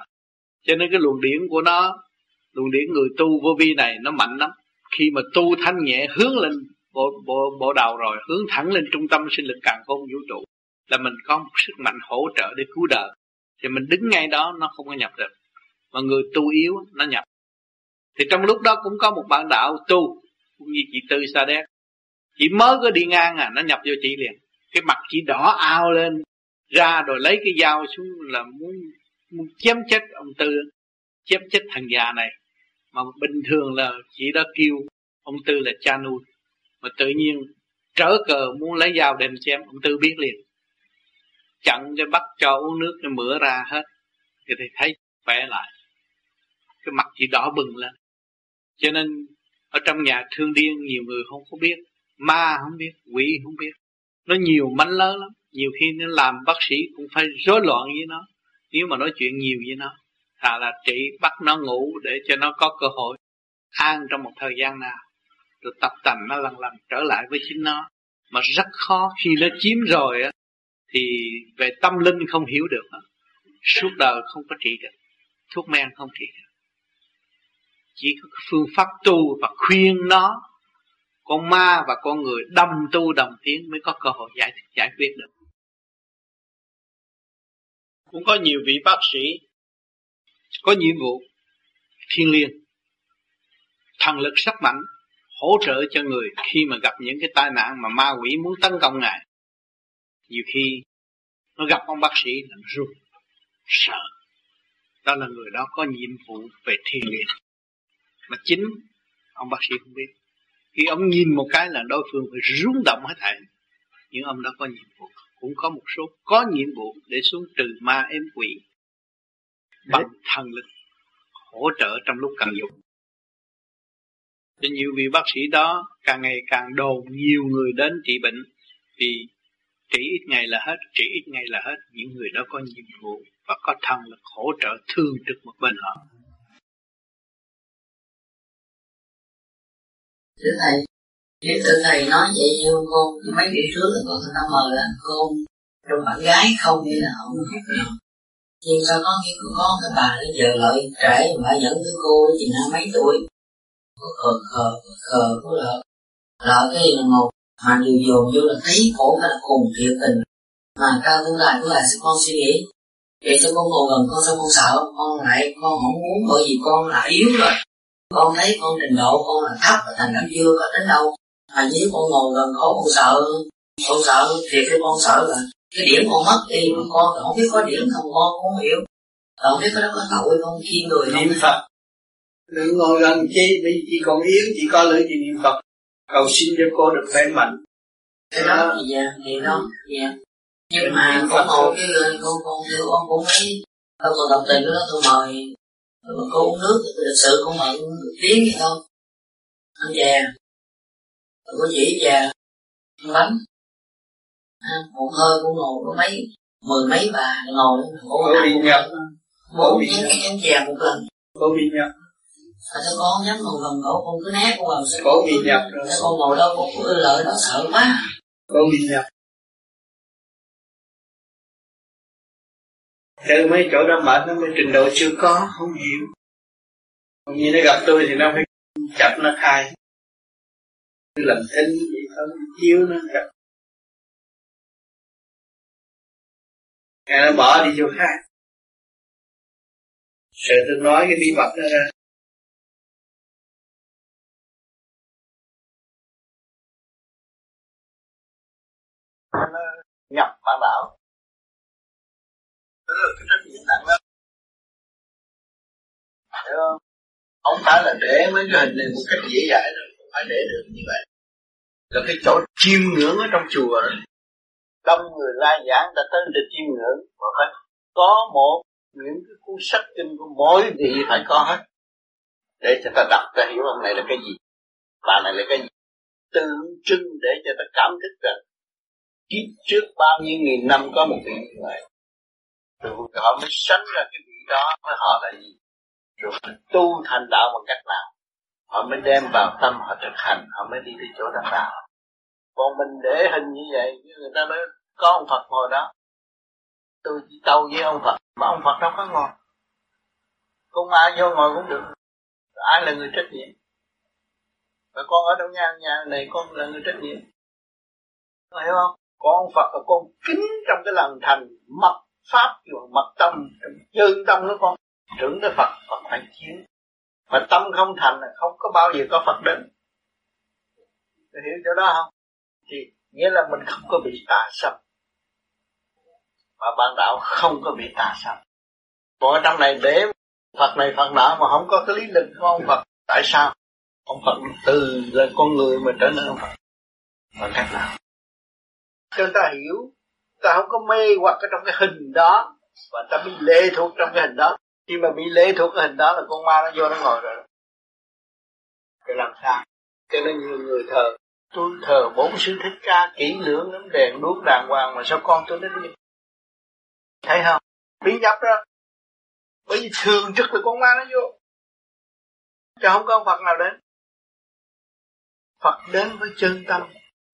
[SPEAKER 4] cho nên cái luồng điện của nó, luồng điện người tu vô vi này nó mạnh lắm khi mà tu thanh nhẹ, hướng lên bộ bộ bộ đầu rồi, hướng thẳng lên trung tâm sinh lực càng khôn vũ trụ, là mình có một sức mạnh hỗ trợ để cứu đời. Thì mình đứng ngay đó, nó không có nhập được. Mà người tu yếu, nó nhập. Thì trong lúc đó cũng có một bạn đạo tu, cũng như chị Tư Sa Đéc. Chị mới có đi ngang à nó nhập vô chị liền. Cái mặt chị đỏ ao lên, ra rồi lấy cái dao xuống là muốn muốn chém chết ông Tư, chém chết thằng già này mà bình thường là chị đó kêu ông Tư là cha nuôi. Mà tự nhiên trở cờ muốn lấy dao đem chém, ông Tư biết liền. Chặn cho bắt cho uống nước cho mửa ra hết. Thì thầy thấy khỏe lại. Cái mặt chị đỏ bừng lên. Cho nên ở trong nhà thương điên nhiều người không có biết. Ma không biết, quỷ không biết. Nó nhiều mánh lớn lắm. Nhiều khi nó làm bác sĩ cũng phải rối loạn với nó. Nếu mà nói chuyện nhiều với nó thà là trị bắt nó ngủ để cho nó có cơ hội an trong một thời gian nào. Rồi tập tành nó lần lần trở lại với chính nó. Mà rất khó khi nó chiếm rồi á, thì về tâm linh không hiểu được suốt đời không có trị được. Thuốc men không trị được. Chỉ có phương pháp tu và khuyên nó, con ma và con người đâm tu đồng tiếng mới có cơ hội giải giải quyết được. Cũng có nhiều vị bác sĩ có nhiệm vụ thiên liêng. Thần lực sắc mạnh hỗ trợ cho người khi mà gặp những cái tai nạn mà ma quỷ muốn tấn công ngài. Nhiều khi nó gặp ông bác sĩ là run, sợ. Đó là người đó có nhiệm vụ về thiên liêng. Mà chính ông bác sĩ không biết. Khi ông nhìn một cái là đối phương phải rung động hết thảy. Nhưng ông đó có nhiệm vụ, cũng có một số, có nhiệm vụ để xuống trừ ma êm quỷ bằng thần lực hỗ trợ trong lúc cần dùng cho nhiều vị bác sĩ đó càng ngày càng đồn nhiều người đến trị bệnh vì trị ít ngày là hết trị ít ngày là hết. Những người đó có nhiệm vụ và có thần lực hỗ trợ thương trực một bên họ.
[SPEAKER 23] Thưa thầy nếu từ thầy nói vậy như con mấy vị trước là con nó mời là con trong bạn gái không hay là không nhưng sao con nghe của con cái bà nó giờ lợi trẻ mà dẫn đứa cô chị năm mấy tuổi. Có khờ khờ khờ có lợ. Lợ cái gì là một, mà điều dồn vô là thấy khổ phải là cùng thiệt tình. Mà cao tương lai của là con suy nghĩ. Vậy cho con ngồi gần con sao con sợ, con lại, con không muốn bởi vì con là yếu rồi. Con thấy con trình độ con là thấp và thành ra chưa có đến đâu. Mà nếu con ngồi gần khổ con sợ con sợ thiệt cái con sợ là cái điểm con mất đi mà con không biết có điểm không con không hiểu. Không biết có đó có tội không khi người không
[SPEAKER 3] niệm phật. Đừng ngồi gần chi vì chị còn yếu chỉ có lưỡi chị niệm phật. Cầu xin cho cô được khỏe mạnh.
[SPEAKER 23] Cái đó thì dạ thì đó dạ. Nhưng mà con ngồi cái con con theo con cũng thấy con còn đồng tình đó tôi mời mà cô uống nước thì thực sự con mận tiếng vậy thôi. Ăn chè rồi có chỉ chè ăn bánh một hơi cũng ngồi có mấy mười mấy bà ngồi
[SPEAKER 3] cô bị nhập
[SPEAKER 23] cô bị nhập chén chè một lần.
[SPEAKER 3] Cô bị nhập
[SPEAKER 23] à, sao con dám ngồi gần cổ con cứ né con vào
[SPEAKER 3] cô bị nhập rồi.
[SPEAKER 23] Con ngồi đâu con cứ lợi đó sợ quá.
[SPEAKER 3] Cô bị nhập Từ mấy chỗ đó mệt nó mới trình độ chưa có, không hiểu. Còn như nó gặp tôi thì nó phải chặt nó khai. Cứ làm thinh vậy thôi, chiếu nó gặp Ngày nó bỏ đi chỗ khác. Sợ tôi nói cái bí mật đó ra.
[SPEAKER 4] Nó nhập bản đạo đó là cái trách nhiệm nặng lắm. Hiểu không? Không phải là để mấy cái hình này một cách dễ dãi rồi không phải để được như vậy. Là cái chỗ chiêm ngưỡng ở trong chùa đông người la giảng đã tới để chiêm ngưỡng. Và phải có một những cái cuốn sách kinh của mỗi vị phải có hết. Để cho ta đọc, ta hiểu ông này là cái gì, bà này là cái gì. Tượng trưng để cho ta cảm thức rằng, kiếp trước bao nhiêu nghìn năm có một vị như vậy. Rồi họ mới sánh ra cái vị đó với họ là gì? Rồi tu thành đạo bằng cách nào? Họ mới đem vào tâm họ thực hành, họ mới đi tới chỗ đắc đạo còn mình để hình như vậy người ta nói có ông Phật ngồi đó. Tôi chỉ tâu với ông Phật, mà ông Phật đâu có ngồi. Không ai vô ngồi cũng được. Ai là người trách nhiệm? Và con ở trong nhà nhà này con là người trách nhiệm. Con hiểu không? Con ông Phật là con kính trong cái lần thành mật pháp và mật tâm. Chân tâm nó con. Trưởng tới Phật Phật phải chiến. Mà tâm không thành là không có bao giờ có Phật đến. Để hiểu chỗ đó không? Thì nghĩa là mình không có bị tà xâm và bạn đạo không có bị tà xâm còn ở trong này để Phật này Phật nọ mà không có cái lý lực của ông Phật, tại sao? Ông Phật từ là con người mà trở nên ông Phật. Bằng cách nào? Cho ta hiểu, ta không có mê hoặc ở trong cái hình đó, và ta bị lệ thuộc trong cái hình đó. Khi mà bị lệ thuộc cái hình đó là con ma nó vô nó ngồi rồi. Để làm sao? Cho nên nhiều người thờ tôi thờ bốn sư thích ca kỹ lưỡng lắm, đèn đuốc đàng hoàng mà sao con tôi nó đi? Thấy không? Biến nhập đó. Bởi vì thường trực là con ma nó vô. Chứ không có Phật nào đến. Phật đến với chân tâm.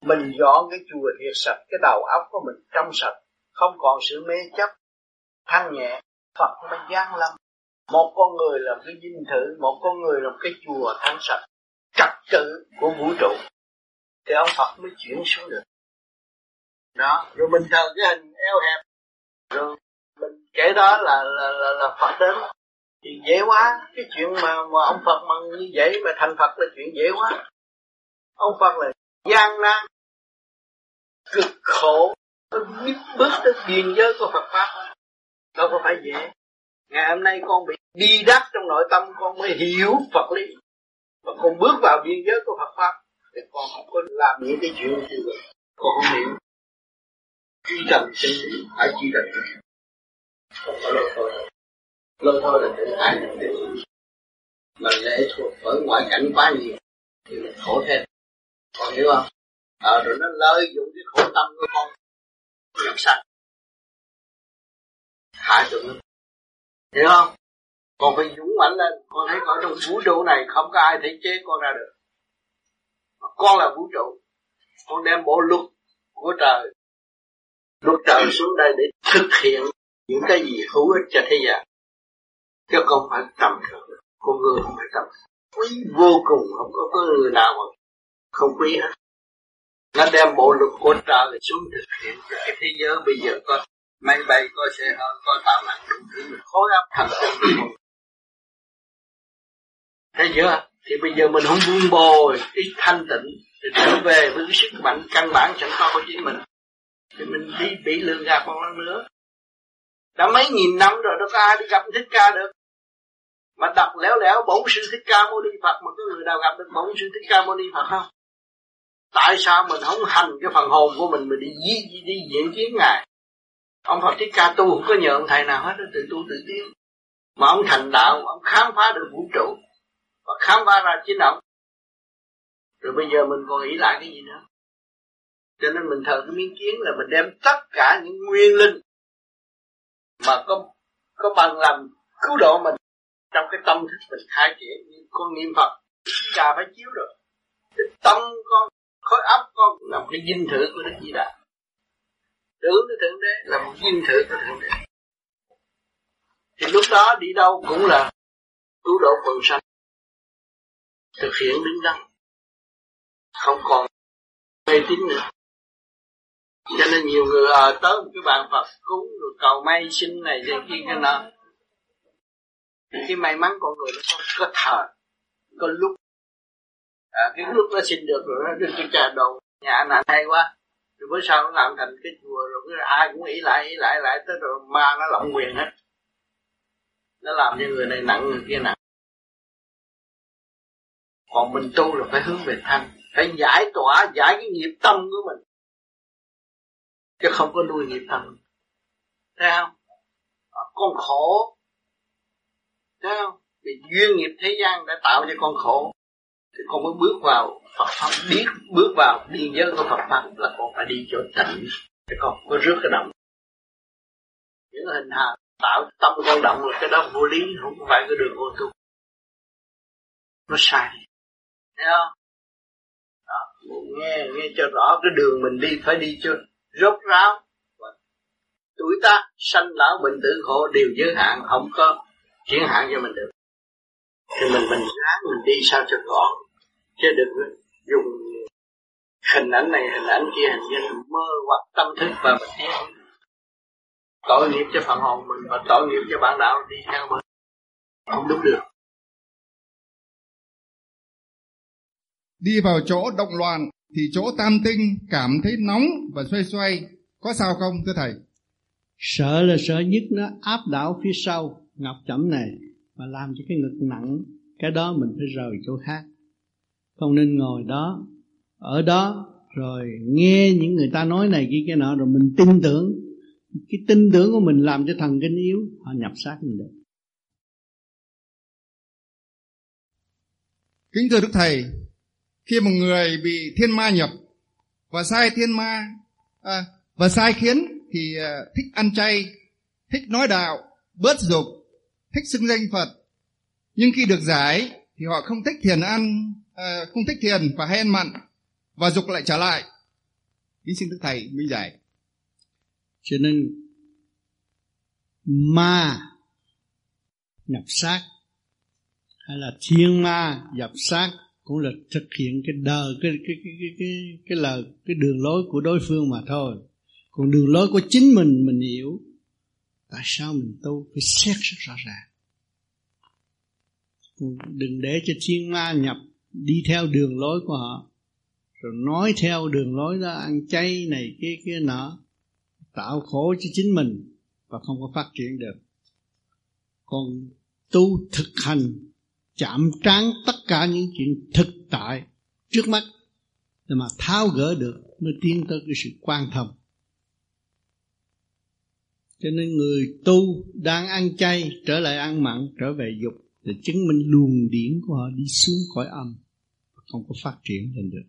[SPEAKER 4] Mình dọn cái chùa thiệt sạch, cái đầu óc của mình trong sạch. Không còn sự mê chấp thanh nhẹ. Phật mới gian lâm. Một con người làm cái dinh thự, một con người làm cái chùa thanh sạch. Trật tự của vũ trụ thì ông Phật mới chuyển xuống được. Đó rồi mình thờ cái hình eo hẹp. Rồi mình kể đó là là là, là Phật đến. Thì dễ quá cái chuyện mà mà ông Phật mà như vậy mà thành Phật là chuyện dễ quá. Ông Phật là gian nan cực khổ biết bước tới biên giới của Phật pháp. Đâu có phải dễ. Ngày hôm nay con bị đi đắc trong nội tâm con mới hiểu Phật lý. Và con bước vào biên giới của Phật pháp thì con không có làm những cái chuyện như vậy con không hiểu. Chi trần sinh phải chi trần không có lâu thôi. Lâu thôi là tự ai được điều mà lệ thuộc bởi ngoại cảnh quá nhiều thì mình khổ thêm. Con hiểu không? À, rồi nó lợi dụng cái khổ tâm của con làm sạch. Hại tụi nó. Hiểu không? Còn phải dũng mạnh lên. Con thấy ở trong vũ trụ này không có ai thể chế con ra được con là vũ trụ. Con đem bộ luật của trời luật trời xuống đây để thực hiện những cái gì hữu ích cho thế gian. Chứ không phải tầm thường. Con người không phải tầm quý vô cùng không có, có người nào mà không quý hết. Nó đem bộ luật của trời xuống thực hiện cho cái thế giới. Bây giờ có máy bay có xe hơi có tàu lặn đủ thứ. Khối óc thành tinh thế chưa? Thì bây giờ mình không buông bồi ít thanh tịnh thì trở về với cái sức mạnh căn bản sẵn có của chính mình. Thì mình đi bị lường gạt còn lần nữa. Đã mấy nghìn năm rồi đâu có ai đi gặp thích ca được. Mà đọc léo léo bổn sư thích ca mâu ni phật mà có người nào gặp được bổn sư thích ca mâu ni phật không? Tại sao mình không hành cái phần hồn của mình mình đi di đi, đi diễn kiến ngài? Ông phật thích ca tu không có nhờ ông thầy nào hết tự tu tự tiến. Mà ông thành đạo ông khám phá được vũ trụ và khám phá ra chính ông rồi bây giờ mình còn nghĩ lại cái gì nữa? Cho nên mình thờ cái miếng kiến là mình đem tất cả những nguyên linh mà có có bằng làm cứu độ mình trong cái tâm thức mình khai triển như con niệm Phật. Cha phải chiếu được. Cái tâm con, khối ấp con là một cái dinh thự của Đức Di Đà. Tưởng tới thượng đế là một dinh thự của thượng đế. Thì lúc đó đi đâu cũng là cứu độ quần sanh thực hiện đứng đắn. Không còn mê tín nữa. Cho nên nhiều người ở à, tới một cái bàn Phật cúng rồi cầu may sinh này thế kia cái nọ. Cái may mắn con người nó có, có thờ có lúc. À, cái lúc nó xin được rồi nó được cái trà đầu nhà anh hay quá. Rồi bữa sau nó làm thành cái chùa rồi ai cũng nghĩ lại nghĩ lại lại tới rồi ma nó lộng quyền hết. Nó làm cho người này nặng người kia nặng còn mình tu là phải hướng về thanh phải giải tỏa giải cái nghiệp tâm của mình. Chứ không có nuôi nghiệp tâm, thấy không? Con khổ. Thấy không? Vì duyên nghiệp thế gian đã tạo cho con khổ. Thì con mới bước vào Phật pháp biết bước vào biên giới của Phật pháp là con phải đi chỗ tịnh. Thì con có rước cái động. Những hình hài tạo tâm con động là cái đó vô lý không phải cái đường ô tu. Nó sai thấy không? Đó, nghe nghe cho rõ cái đường mình đi phải đi chưa? Rốt ráo. Tuổi ta sanh lão bệnh tử khổ đều giới hạn không có chuyển hạn cho mình được. Thì mình mình ráng mình đi sao cho gọn chứ đừng dùng hình ảnh này hình ảnh kia hình như mơ hoặc tâm thức và mình thấy tội nghiệp cho phần hồn mình và tội nghiệp cho bạn đạo đi theo mình. Không đúng được.
[SPEAKER 12] Đi vào chỗ động loạn thì chỗ tam tinh cảm thấy nóng và xoay xoay. Có sao không thưa thầy?
[SPEAKER 4] Sợ là sợ nhất nó áp đảo phía sau ngọc chẩm này mà làm cho cái ngực nặng. Cái đó mình phải rời chỗ khác. Không nên ngồi đó. Ở đó rồi nghe những người ta nói này kia cái nọ rồi mình tin tưởng. Cái tin tưởng của mình làm cho thần kinh yếu họ nhập sát mình được.
[SPEAKER 12] Kính thưa đức thầy khi một người bị thiên ma nhập và sai thiên ma à, và sai khiến thì à, thích ăn chay thích nói đạo bớt dục thích xưng danh phật. Nhưng khi được giải thì họ không thích thiền ăn à, không thích thiền và hay ăn mặn và dục lại trở lại. Kính xin đức thầy minh giải
[SPEAKER 4] cho nên ma nhập xác hay là thiên ma nhập xác cũng là thực hiện cái đời cái cái cái cái cái cái lời cái đường lối của đối phương mà thôi. Còn đường lối của chính mình mình hiểu tại sao mình tu, phải xét rất rõ ràng. Đừng để cho thiên ma nhập, đi theo đường lối của họ, rồi nói theo đường lối đó, ăn chay này, kia kia nọ, tạo khổ cho chính mình và không có phát triển được. Còn tu thực hành chạm trán tất cả những chuyện thực tại trước mắt, để mà tháo gỡ được, mới tiến tới cái sự quan thông. Cho nên người tu đang ăn chay, trở lại ăn mặn, trở về dục để chứng minh luồng điển của họ đi xuống khỏi âm, không có phát triển lên được.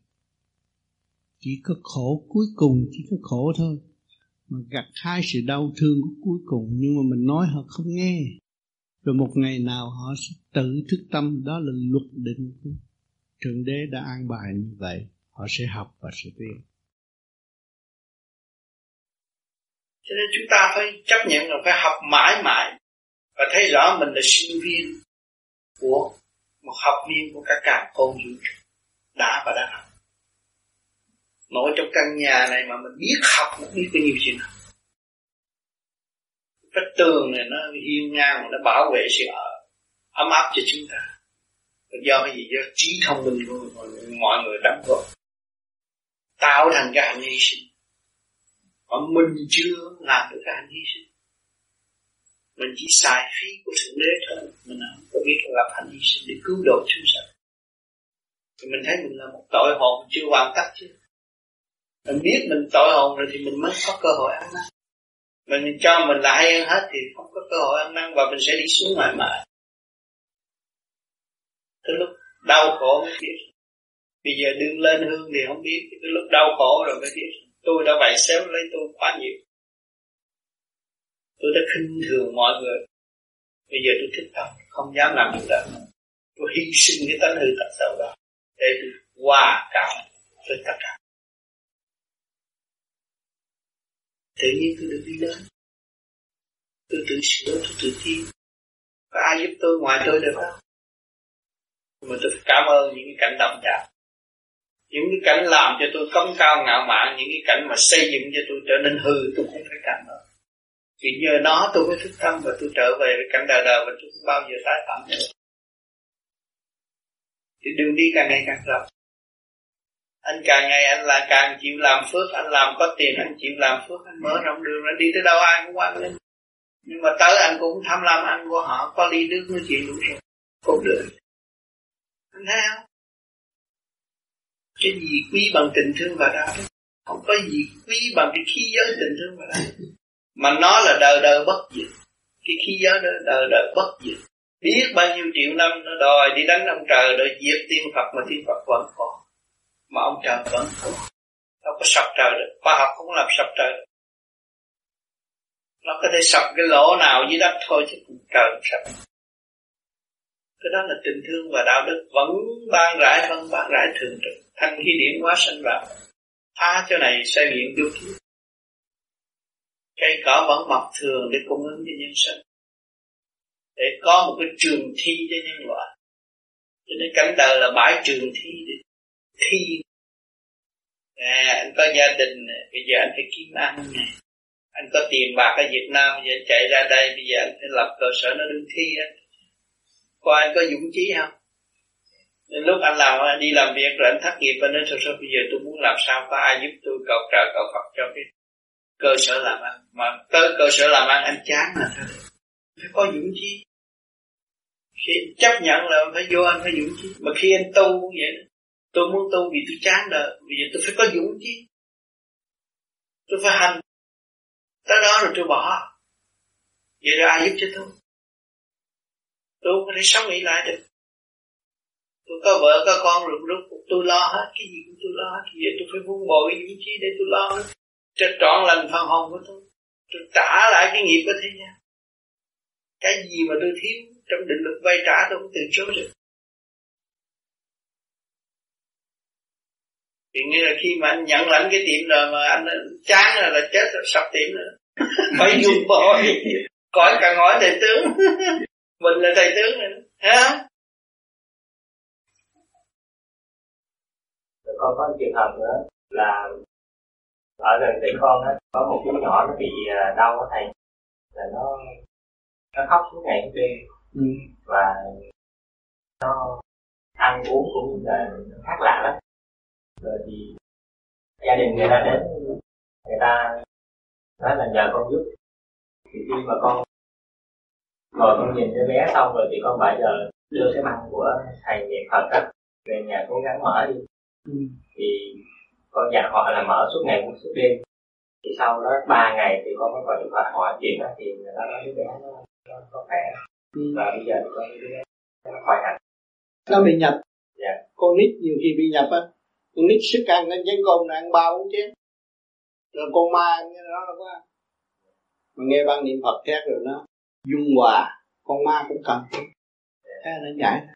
[SPEAKER 4] Chỉ có khổ cuối cùng, chỉ có khổ thôi. Mà gặt hai sự đau thương của cuối cùng, nhưng mà mình nói họ không nghe rồi một ngày nào họ sẽ tự thức tâm, đó là luật định của thượng đế đã an bài như vậy, họ sẽ học và sẽ tiến
[SPEAKER 15] cho nên chúng ta phải chấp nhận là phải học mãi mãi và thấy rõ mình là sinh viên của một học viên của cả cả con vũ trụ đã và đang học. Ngồi trong căn nhà này mà mình biết học mình biết bao nhiêu chuyện học cái tường này nó hiên ngang nó bảo vệ sự ở, ấm áp cho chúng ta. Do cái gì? Do trí thông minh của mọi người đóng góp tạo thành cái hành hy sinh. Mà mình chưa làm được cái hành hy sinh. Mình chỉ xài phí của thượng đế thôi. Mình không có biết làm hành hy sinh để cứu độ chúng sanh. Thì mình thấy mình là một tội hồn chưa hoàn tất chứ. Mình biết mình tội hồn rồi thì mình mới có cơ hội ăn. năn mình cho mình là hay ăn hết thì không có cơ hội ăn năn và mình sẽ đi xuống mãi mãi. Tới lúc đau khổ mới biết. Bây giờ đương lên hương thì không biết. Tới lúc đau khổ rồi mới biết. Tôi đã vậy xéo lấy tôi quá nhiều. Tôi đã khinh thường mọi người. Bây giờ tôi thích tâm không dám làm được đâu. tôi hy sinh cái tánh hư tật xấu đó để tôi hòa cảm với tất cả. Tự nhiên tôi được đi lên tôi tự sửa tôi tự tin. Có ai giúp tôi ngoài tôi được không? Mà tôi cảm ơn những cái cảnh động chạm những cái cảnh làm cho tôi cống cao ngạo mạn, những cái cảnh mà xây dựng cho tôi trở nên hư, tôi cũng phải cảm ơn. Vì nhờ nó tôi mới thức tâm và tôi trở về với cảnh đời đời và tôi không bao giờ tái phạm nữa. Thì đường đi càng ngày càng rộng anh càng ngày anh là càng chịu làm phước, anh làm có tiền, anh chịu làm phước, anh mở rộng đường anh đi tới đâu ai cũng quan lên nhưng mà tới anh cũng tham lam ăn của họ, có ly nước nói chuyện đủ rồi không được. Anh thấy không? Cái gì quý bằng tình thương và đạo?
[SPEAKER 4] Không có gì quý bằng cái khí giới tình thương và đạo. Mà nó là đời đời bất diệt. Cái khí giới đó đời đời bất diệt. Biết bao nhiêu triệu năm nó đòi đi đánh ông trời để diệt tiên Phật mà tiên Phật vẫn còn mà ông trời vẫn còn đâu có sập trời được. Khoa học cũng làm sập trời được. nó có thể sập cái lỗ nào dưới đất thôi chứ trời cũng sập. Cái đó là tình thương và đạo đức vẫn ban rãi vẫn ban rãi thường trực. Thanh khí điển hóa sinh vào phá chỗ này xây luyện tiêu kia cây cỏ vẫn mọc thường để cung ứng cho nhân sinh. Để có một cái trường thi cho nhân loại. Cho nên cảnh đời là bãi trường thi để thi à, anh có gia đình bây giờ anh phải kiếm ăn này anh có tiền bạc ở Việt Nam bây giờ anh chạy ra đây bây giờ anh phải lập cơ sở nó đứng thi á. Coi anh có dũng chí không? Nên lúc anh làm anh đi làm việc rồi anh thất nghiệp anh nói sao sao bây giờ tôi muốn làm sao? Có ai giúp tôi cầu trợ cầu Phật cho cái cơ sở làm ăn? Mà tới cơ sở làm ăn anh chán là thôi. Phải có dũng chí. Khi chấp nhận là phải vô anh phải dũng chí. Mà khi anh tu vậy tôi muốn tu vì tôi chán đời bây giờ tôi phải có dũng chứ tôi phải hành. Tới đó rồi tôi bỏ. Vậy rồi ai giúp cho tôi? Tôi không thể sống nghĩ lại được. Tôi có vợ, có con rồi lúc tôi lo hết, cái gì cũng tôi lo hết. Giờ tôi phải vun bồi cái chi chí để tôi lo hết cho trọn lành phần hồn của tôi. Tôi trả lại cái nghiệp của thế gian. Cái gì mà tôi thiếu trong định lực vay trả tôi cũng từ chối được. Thì như là khi mà anh nhận lãnh cái tiệm rồi mà anh chán rồi là chết rồi sập tiệm rồi. Phải dùng bội. Coi cần hỏi thầy tướng. Mình là thầy tướng này. Hả
[SPEAKER 17] con có trường hợp nữa là ở gần để con á có một đứa nhỏ nó bị à, đau á thầy. Là nó nó khóc suốt ngày suốt đêm. Ừ. và nó ăn uống cũng là khác lạ lắm rồi thì gia đình người ta đến người ta nói là nhờ con giúp. Thì khi mà con ngồi con nhìn đứa bé xong rồi thì con phải giờ đưa cái băng của thầy niệm phật á về nhà cố gắng mở đi. Ừ. thì con dặn họ là mở suốt ngày suốt đêm. Thì sau đó ba ngày thì con mới gọi điện thoại hỏi chuyện đó thì người ta nói đứa bé nó, nó có khỏe. Ừ. và bây giờ thì con đứa bé nó khỏe. Hẳn
[SPEAKER 4] nó bị nhập.
[SPEAKER 17] Dạ.
[SPEAKER 4] con nít nhiều khi bị nhập á con nít sức ăn nên chén cơm nó ăn ba bốn chén. Rồi con ma như đó là có mà nghe ban niệm phật thét rồi nó dung hòa, con ma cũng cần. Thế nó giải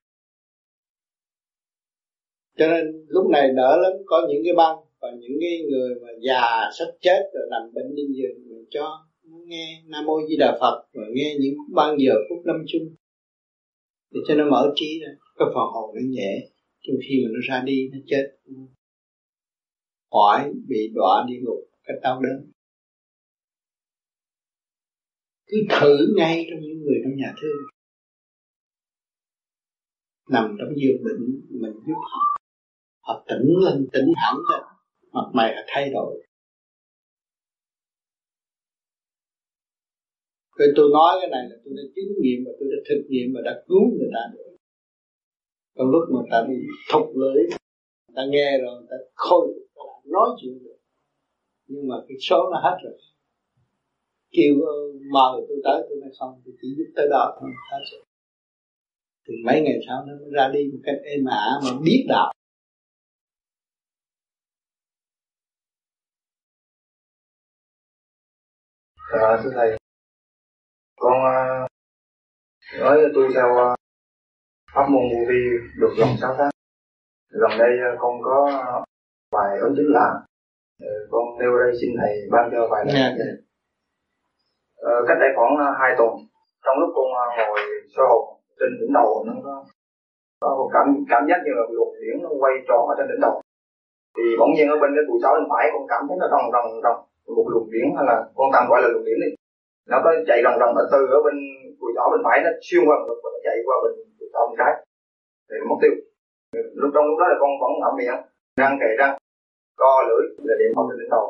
[SPEAKER 4] cho nên lúc này đỡ lắm, có những cái băng và những cái người mà già sắp chết rồi nằm bệnh trên giường mình cho nó nghe nam mô di đà phật và nghe những ban giờ phút lâm chung. Để cho nó mở trí ra, cái phần hồn nó nhẹ trong khi mà nó ra đi, nó chết. Khỏi bị đọa địa ngục cách đau đớn. Cứ thử ngay trong những người trong nhà thương. Nằm trong giường bệnh, mình giúp họ. Họ tỉnh lên, tỉnh hẳn lên. Mặt mày họ thay đổi. Rồi tôi nói cái này là tôi đã chứng nghiệm và tôi đã thực nghiệm và đã cứu người ta được. Còn lúc mà ta bị thục lưỡi, ta nghe rồi, ta khôi ta nói chuyện được. Nhưng mà cái số nó hết rồi. Kêu ờ, mời tôi tới tôi nói không, tôi chỉ giúp tới đó thôi, hết rồi. Thì mấy ngày sau nó ra đi một cách êm ả mà biết đạo
[SPEAKER 24] À, thưa thầy, con uh, nói tôi sao uh, pháp môn vô vi được gần 6 tháng. Gần đây uh, con có bài ấn chứng lạ. Uh, con nêu đây xin thầy ban cho vài lời. Yeah. Cách đây khoảng uh, 2 tuần, trong lúc con ngồi sơ hồn trên đỉnh đầu nó có có một cảm cảm giác như là luồng điển nó quay tròn ở trên đỉnh đầu thì bỗng nhiên ở bên cái cùi sáu bên phải con cảm thấy nó rồng rồng rồng một luồng điển hay là con tạm gọi là luồng điển đi nó có chạy lòng ròng nó từ ở bên cùi chỏ bên phải nó xuyên qua ngực và nó chạy qua bên cùi chỏ bên trái. Thì mất tiêu. Lúc trong lúc đó là con vẫn ngậm miệng răng kề răng co lưỡi là điểm không trên đỉnh đầu.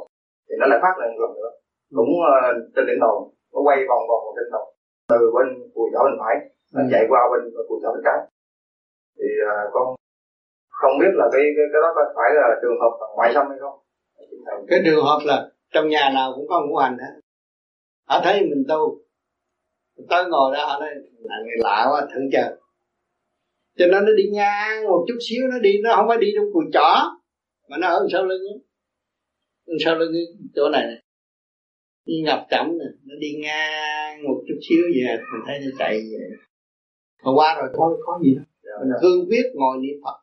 [SPEAKER 24] Thì nó lại phát lên lần nữa. Cũng uh, trên đỉnh đầu nó quay vòng vòng trên đầu. Từ bên cùi chỏ bên phải nó chạy qua bên cùi chỏ bên trái. Thì uh, con không biết là cái cái, cái đó có phải là trường hợp ngoại xâm hay không.
[SPEAKER 4] Cái trường hợp là trong nhà nào cũng có ngũ hành hết họ thấy mình tu tới ngồi đó họ nói là người lạ quá thử chờ cho nên nó đi ngang một chút xíu nó đi nó không phải đi trong cùi chỏ mà nó ở sau lưng ấy. sau lưng chỗ này, này. đi ngập chậm này. nó đi ngang một chút xíu về mình thấy nó chạy về mà qua rồi thôi có gì đó mình cương quyết ngồi niệm phật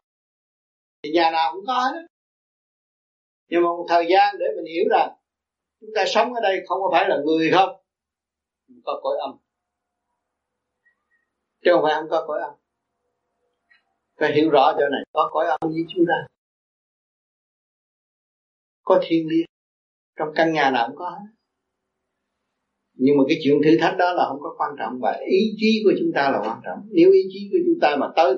[SPEAKER 4] thì nhà nào cũng có hết nhưng mà một thời gian để mình hiểu rằng chúng ta sống ở đây không có phải là người không? Có cõi âm. Chứ không phải không có cõi âm. Phải hiểu rõ chỗ này. Có cõi âm với chúng ta. Có thiên liêng trong căn nhà nào cũng có hết. Nhưng mà cái chuyện thử thách đó là không có quan trọng. Và ý chí của chúng ta là quan trọng. Nếu ý chí của chúng ta mà tới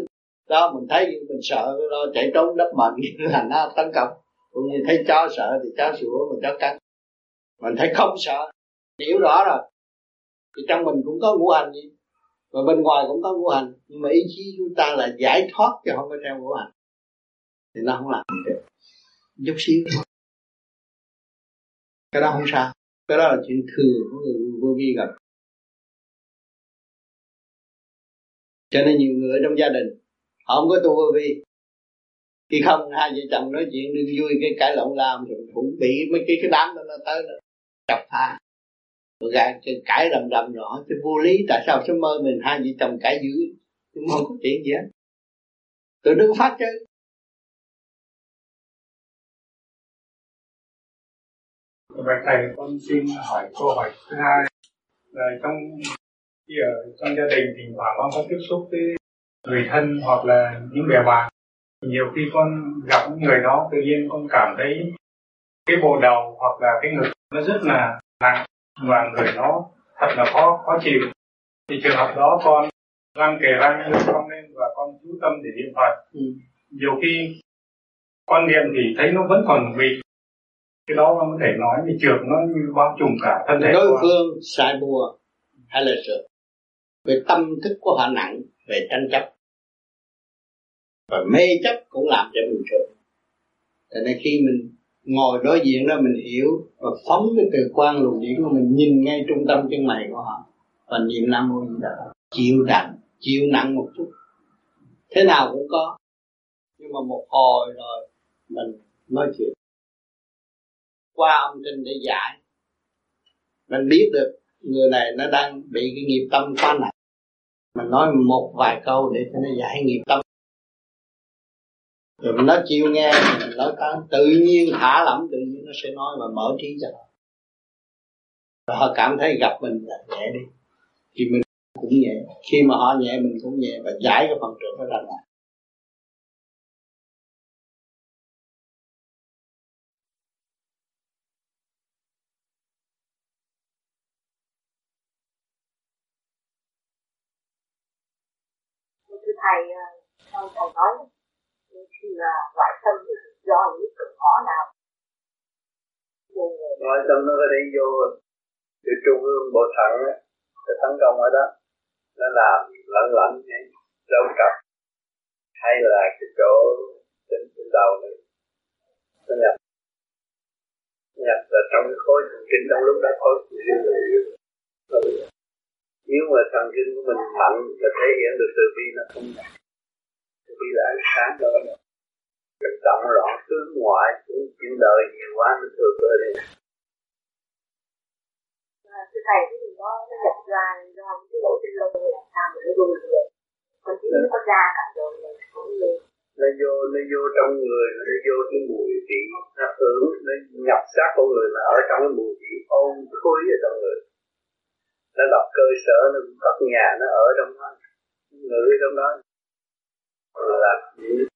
[SPEAKER 4] đó, mình thấy mình sợ, lo chạy trốn đất như là nó tấn công. Cũng như thấy chó sợ thì chó sủa mình chó cắn mình thấy không sợ. Hiểu rõ rồi. Thì trong mình cũng có ngũ hành gì và bên ngoài cũng có ngũ hành. Nhưng mà ý chí chúng ta là giải thoát chứ không có theo ngũ hành. Thì nó không làm được. Chút xíu thôi. Cái đó không sao. Cái đó là chuyện thường của người vô vi gặp. Cho nên nhiều người trong gia đình, họ không có tu vô vi. Khi không, hai vợ chồng nói chuyện đương vui, cái cãi lộn làm rồi cũng bị mấy cái cái đám đó nó tới nữa chọc tha. Rồi gạt cãi rầm rầm rồi cái vô lý, tại sao sớm mơ mình hai vợ chồng cãi dữ? Nhưng mơ có chuyện gì hết. Tôi đừng phát chứ.
[SPEAKER 25] Bạch thầy con xin hỏi câu hỏi thứ hai. Là trong, khi ở trong gia đình thỉnh thoảng con có tiếp xúc với người thân hoặc là những bè bạn, nhiều khi con gặp những người đó tự nhiên con cảm thấy cái bộ đầu hoặc là cái ngực nó rất là nặng và người nó thật là khó khó chịu. Thì trường hợp đó con răng kề răng đưa con lên và con chú tâm để niệm phật. Ừ. nhiều khi con niệm thì thấy nó vẫn còn bị cái đó con có thể nói thì trượt nó như bao trùm cả thân thể
[SPEAKER 4] đối phương sai bùa hay là trượt về tâm thức của họ nặng về tranh chấp. Và mê chấp cũng làm cho mình trượt cho nên khi mình ngồi đối diện đó mình hiểu và phóng cái từ quan luồng điển của mình, nhìn ngay trung tâm chân mày của họ. Và niệm nam mô di đà chịu nặng chịu nặng một chút. Thế nào cũng có. Nhưng mà một hồi rồi, mình nói chuyện. Qua âm kinh để giải. Mình biết được người này nó đang bị cái nghiệp tâm quá nặng. Mình nói một vài câu để cho nó giải nghiệp tâm rồi mình nói chịu nghe, mình nói cái tự nhiên thả lỏng, tự nhiên nó sẽ nói và mở trí cho họ và họ cảm thấy gặp mình là nhẹ đi. Thì mình cũng nhẹ, khi mà họ nhẹ, mình cũng nhẹ và giải cái phần trượt đó ra ngoài.
[SPEAKER 26] Thầy à, thầy nói khi là ngoại tâm do những cực khó nào.
[SPEAKER 15] Ngoại tâm nó có thể vô từ trung ương bộ thận á nó tấn công ở đó. Nó làm lẫn lẫn hay lâu cặp hay là cái chỗ trên, trên đầu này. Nó nhập nhập là trong cái khối thần kinh trong lúc đó. Khối nếu mà thần kinh của mình mạnh là thể hiện được từ bi nó không. Mạnh từ bi là ánh sáng đó mình động loạn tướng ngoại cũng chuyện đời nhiều quá nó thừa cơ đi.
[SPEAKER 26] Thưa thầy cái gì đó nó nhập ra do cái lỗ trên lông làm sao mà nó rung được? Còn chỉ nó có ra cả rồi mình không lên
[SPEAKER 15] nó vô nó vô trong người nó vô cái mùi vị nó hưởng nó nhập sát con người mà ở trong cái mùi vị ôn khối ở trong người. Nó lập cơ sở nó cất nhà nó ở trong đó ngự trong đó. Là những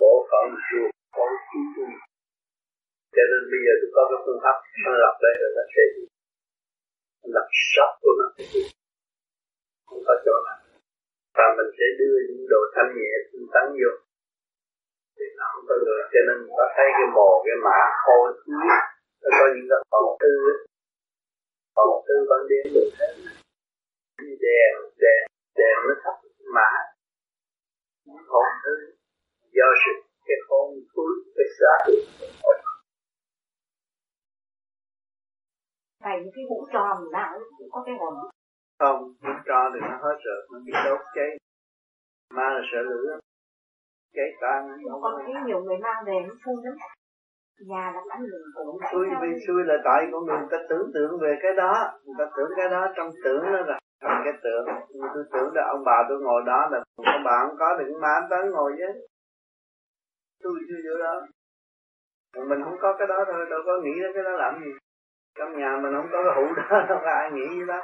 [SPEAKER 15] bộ phận ruột con chi chung cho nên bây giờ tôi có cái phương pháp nó lập đây rồi nó sẽ lập sắp của nó. Không có chỗ nào. Và mình sẽ đưa những đồ thanh nhẹ tinh tấn vô. Thì nó không có được. Cho nên có thấy cái mồ cái mã khô chuối nó có những cái phòng tư phòng tư ban đêm được thế đèn đèn đèn nó thấp mã. Phòng tư do sự cái hồn thúi cái xác
[SPEAKER 26] tại những cái hũ tròn nào cũng có cái hồn.
[SPEAKER 4] Không hũ tròn thì nó hết rồi nó bị đốt cháy. Ma là sợ lửa. Cháy tan
[SPEAKER 26] con thấy nhiều người mang về nó phun lắm. Nhà là ảnh hưởng cũng
[SPEAKER 4] xui vì xui là tại con người ta tưởng tượng về cái đó. Người ta tưởng cái đó trong tưởng nó là thành cái tưởng. Tôi tưởng là ông bà tôi ngồi đó là ông bà không có đừng má tới ngồi chứ tôi chưa vô đó. Mình không có cái đó thôi đâu có nghĩ đến cái đó làm gì. Trong nhà mình không có cái hũ đó đâu có ai nghĩ gì đó.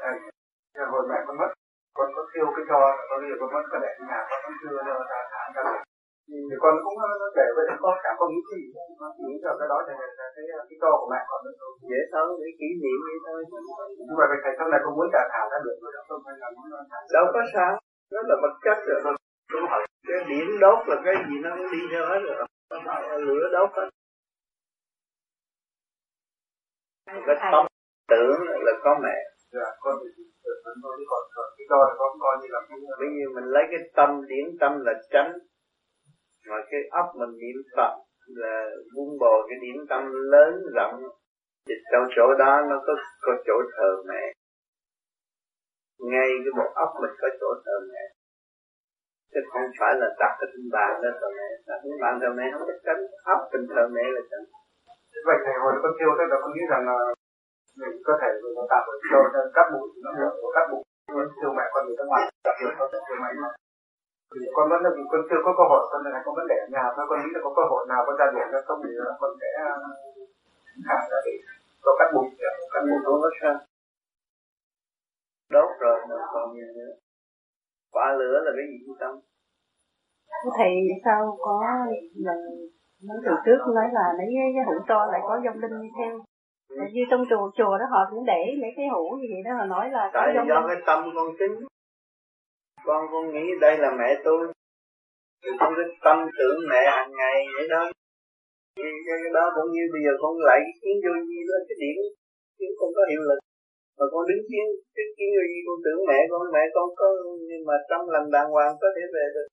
[SPEAKER 24] À, hồi mẹ con mất con có thiêu cái cho con bây giờ con mất con để nhà con không chưa đâu ta thả ra thì con cũng nó kể với con cả con nghĩ gì con nghĩ cho cái đó thì là cái cái to của mẹ con
[SPEAKER 4] dễ thôi để kỷ niệm vậy thôi.
[SPEAKER 24] Nhưng mà thầy sau này con muốn trả thảo ra được rồi không phải là muốn
[SPEAKER 4] đâu có sao đó là vật chất rồi cái điểm đốt là cái gì nó cũng đi theo hết rồi. Lửa đốt hết cái tâm tưởng là có mẹ.
[SPEAKER 24] Dạ
[SPEAKER 4] bây giờ mình lấy cái tâm điểm tâm là chánh mà cái óc mình niệm phật là vun bồi cái điểm tâm lớn rộng. Thì trong chỗ đó nó có có chỗ thờ mẹ. Ngay cái bộ óc mình có chỗ thờ mẹ chứ không phải là đặt cái trên bàn đó thờ mẹ đặt cái bàn thờ mẹ không có tránh óc mình thờ mẹ là tránh
[SPEAKER 24] vậy thầy hồi con kêu thế là con nghĩ rằng là mình có thể tạo cho các bụi nó của các bụi kêu mẹ con người ta ngoài. Đặc biệt có thể kêu mẹ nó. Thì con vẫn là vì con chưa có cơ hội con này con vẫn để ở nhà thôi. Con nghĩ là có cơ hội nào con ra biển ra không thì con sẽ thả ra để có cắt bụi cắt bụi
[SPEAKER 4] không có sao đốt rồi nó còn gì nữa quả lửa là cái gì cũng tâm?
[SPEAKER 26] Thầy sao có lần mấy từ trước nói là lấy cái hũ to lại có dông linh đi theo? Ừ. như trong chùa chùa đó họ cũng để mấy cái hũ như vậy đó họ nói là
[SPEAKER 4] tại do linh. cái tâm con tính con con nghĩ đây là mẹ tôi. Thì con cái tâm tưởng mẹ hàng ngày vậy đó. Cái, cái, cái đó cũng như bây giờ con lại cái kiến vô gì đó cái điểm kiến không có hiệu lực mà con đứng kiến cái kiến gì con tưởng mẹ con mẹ con có nhưng mà tâm lành đàng hoàng có thể về được.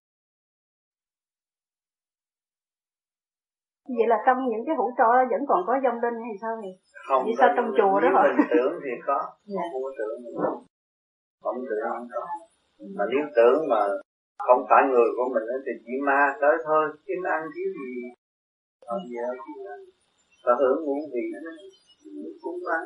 [SPEAKER 26] Vậy là trong những cái hũ tro đó vẫn còn có dông linh hay sao vậy
[SPEAKER 4] không
[SPEAKER 26] vì sao trong chùa đó hả?
[SPEAKER 4] mình tưởng thì có. Dạ. không có tưởng không tưởng không có mà nếu tưởng mà không phải người của mình thì chỉ ma tới thôi kiếm ăn kiếm gì. Không gì đâu ta hưởng muốn gì cũng ăn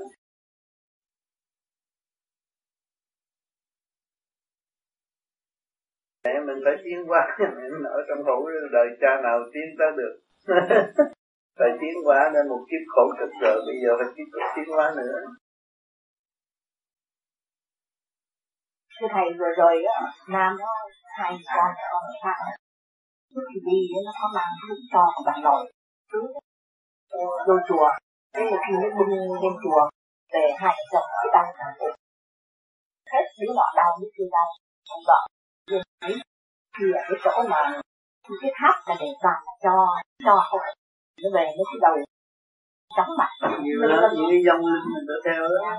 [SPEAKER 4] mẹ mình phải tiến qua mình ở trong hũ đời cha nào tiến tới được. Phải tiến hóa nên một kiếp khổ cực rồi, bây giờ phải tiếp tục tiến hóa nữa.
[SPEAKER 26] Thưa thầy, vừa rồi á, nam nó hai con con sang trước khi đi nó có mang cái cho của bạn nội vô chùa thế là khi nó bưng lên chùa, về hai vợ chồng nói đau làm hết đứa nọ đau đứa kia đau không đợi nhưng thấy khi ở cái chỗ mà. Cái tháp là để toàn là cho cho không nó về nó cái đầu chóng mặt.
[SPEAKER 4] Nhiều lắm, những cái dòng linh mình tự theo đó.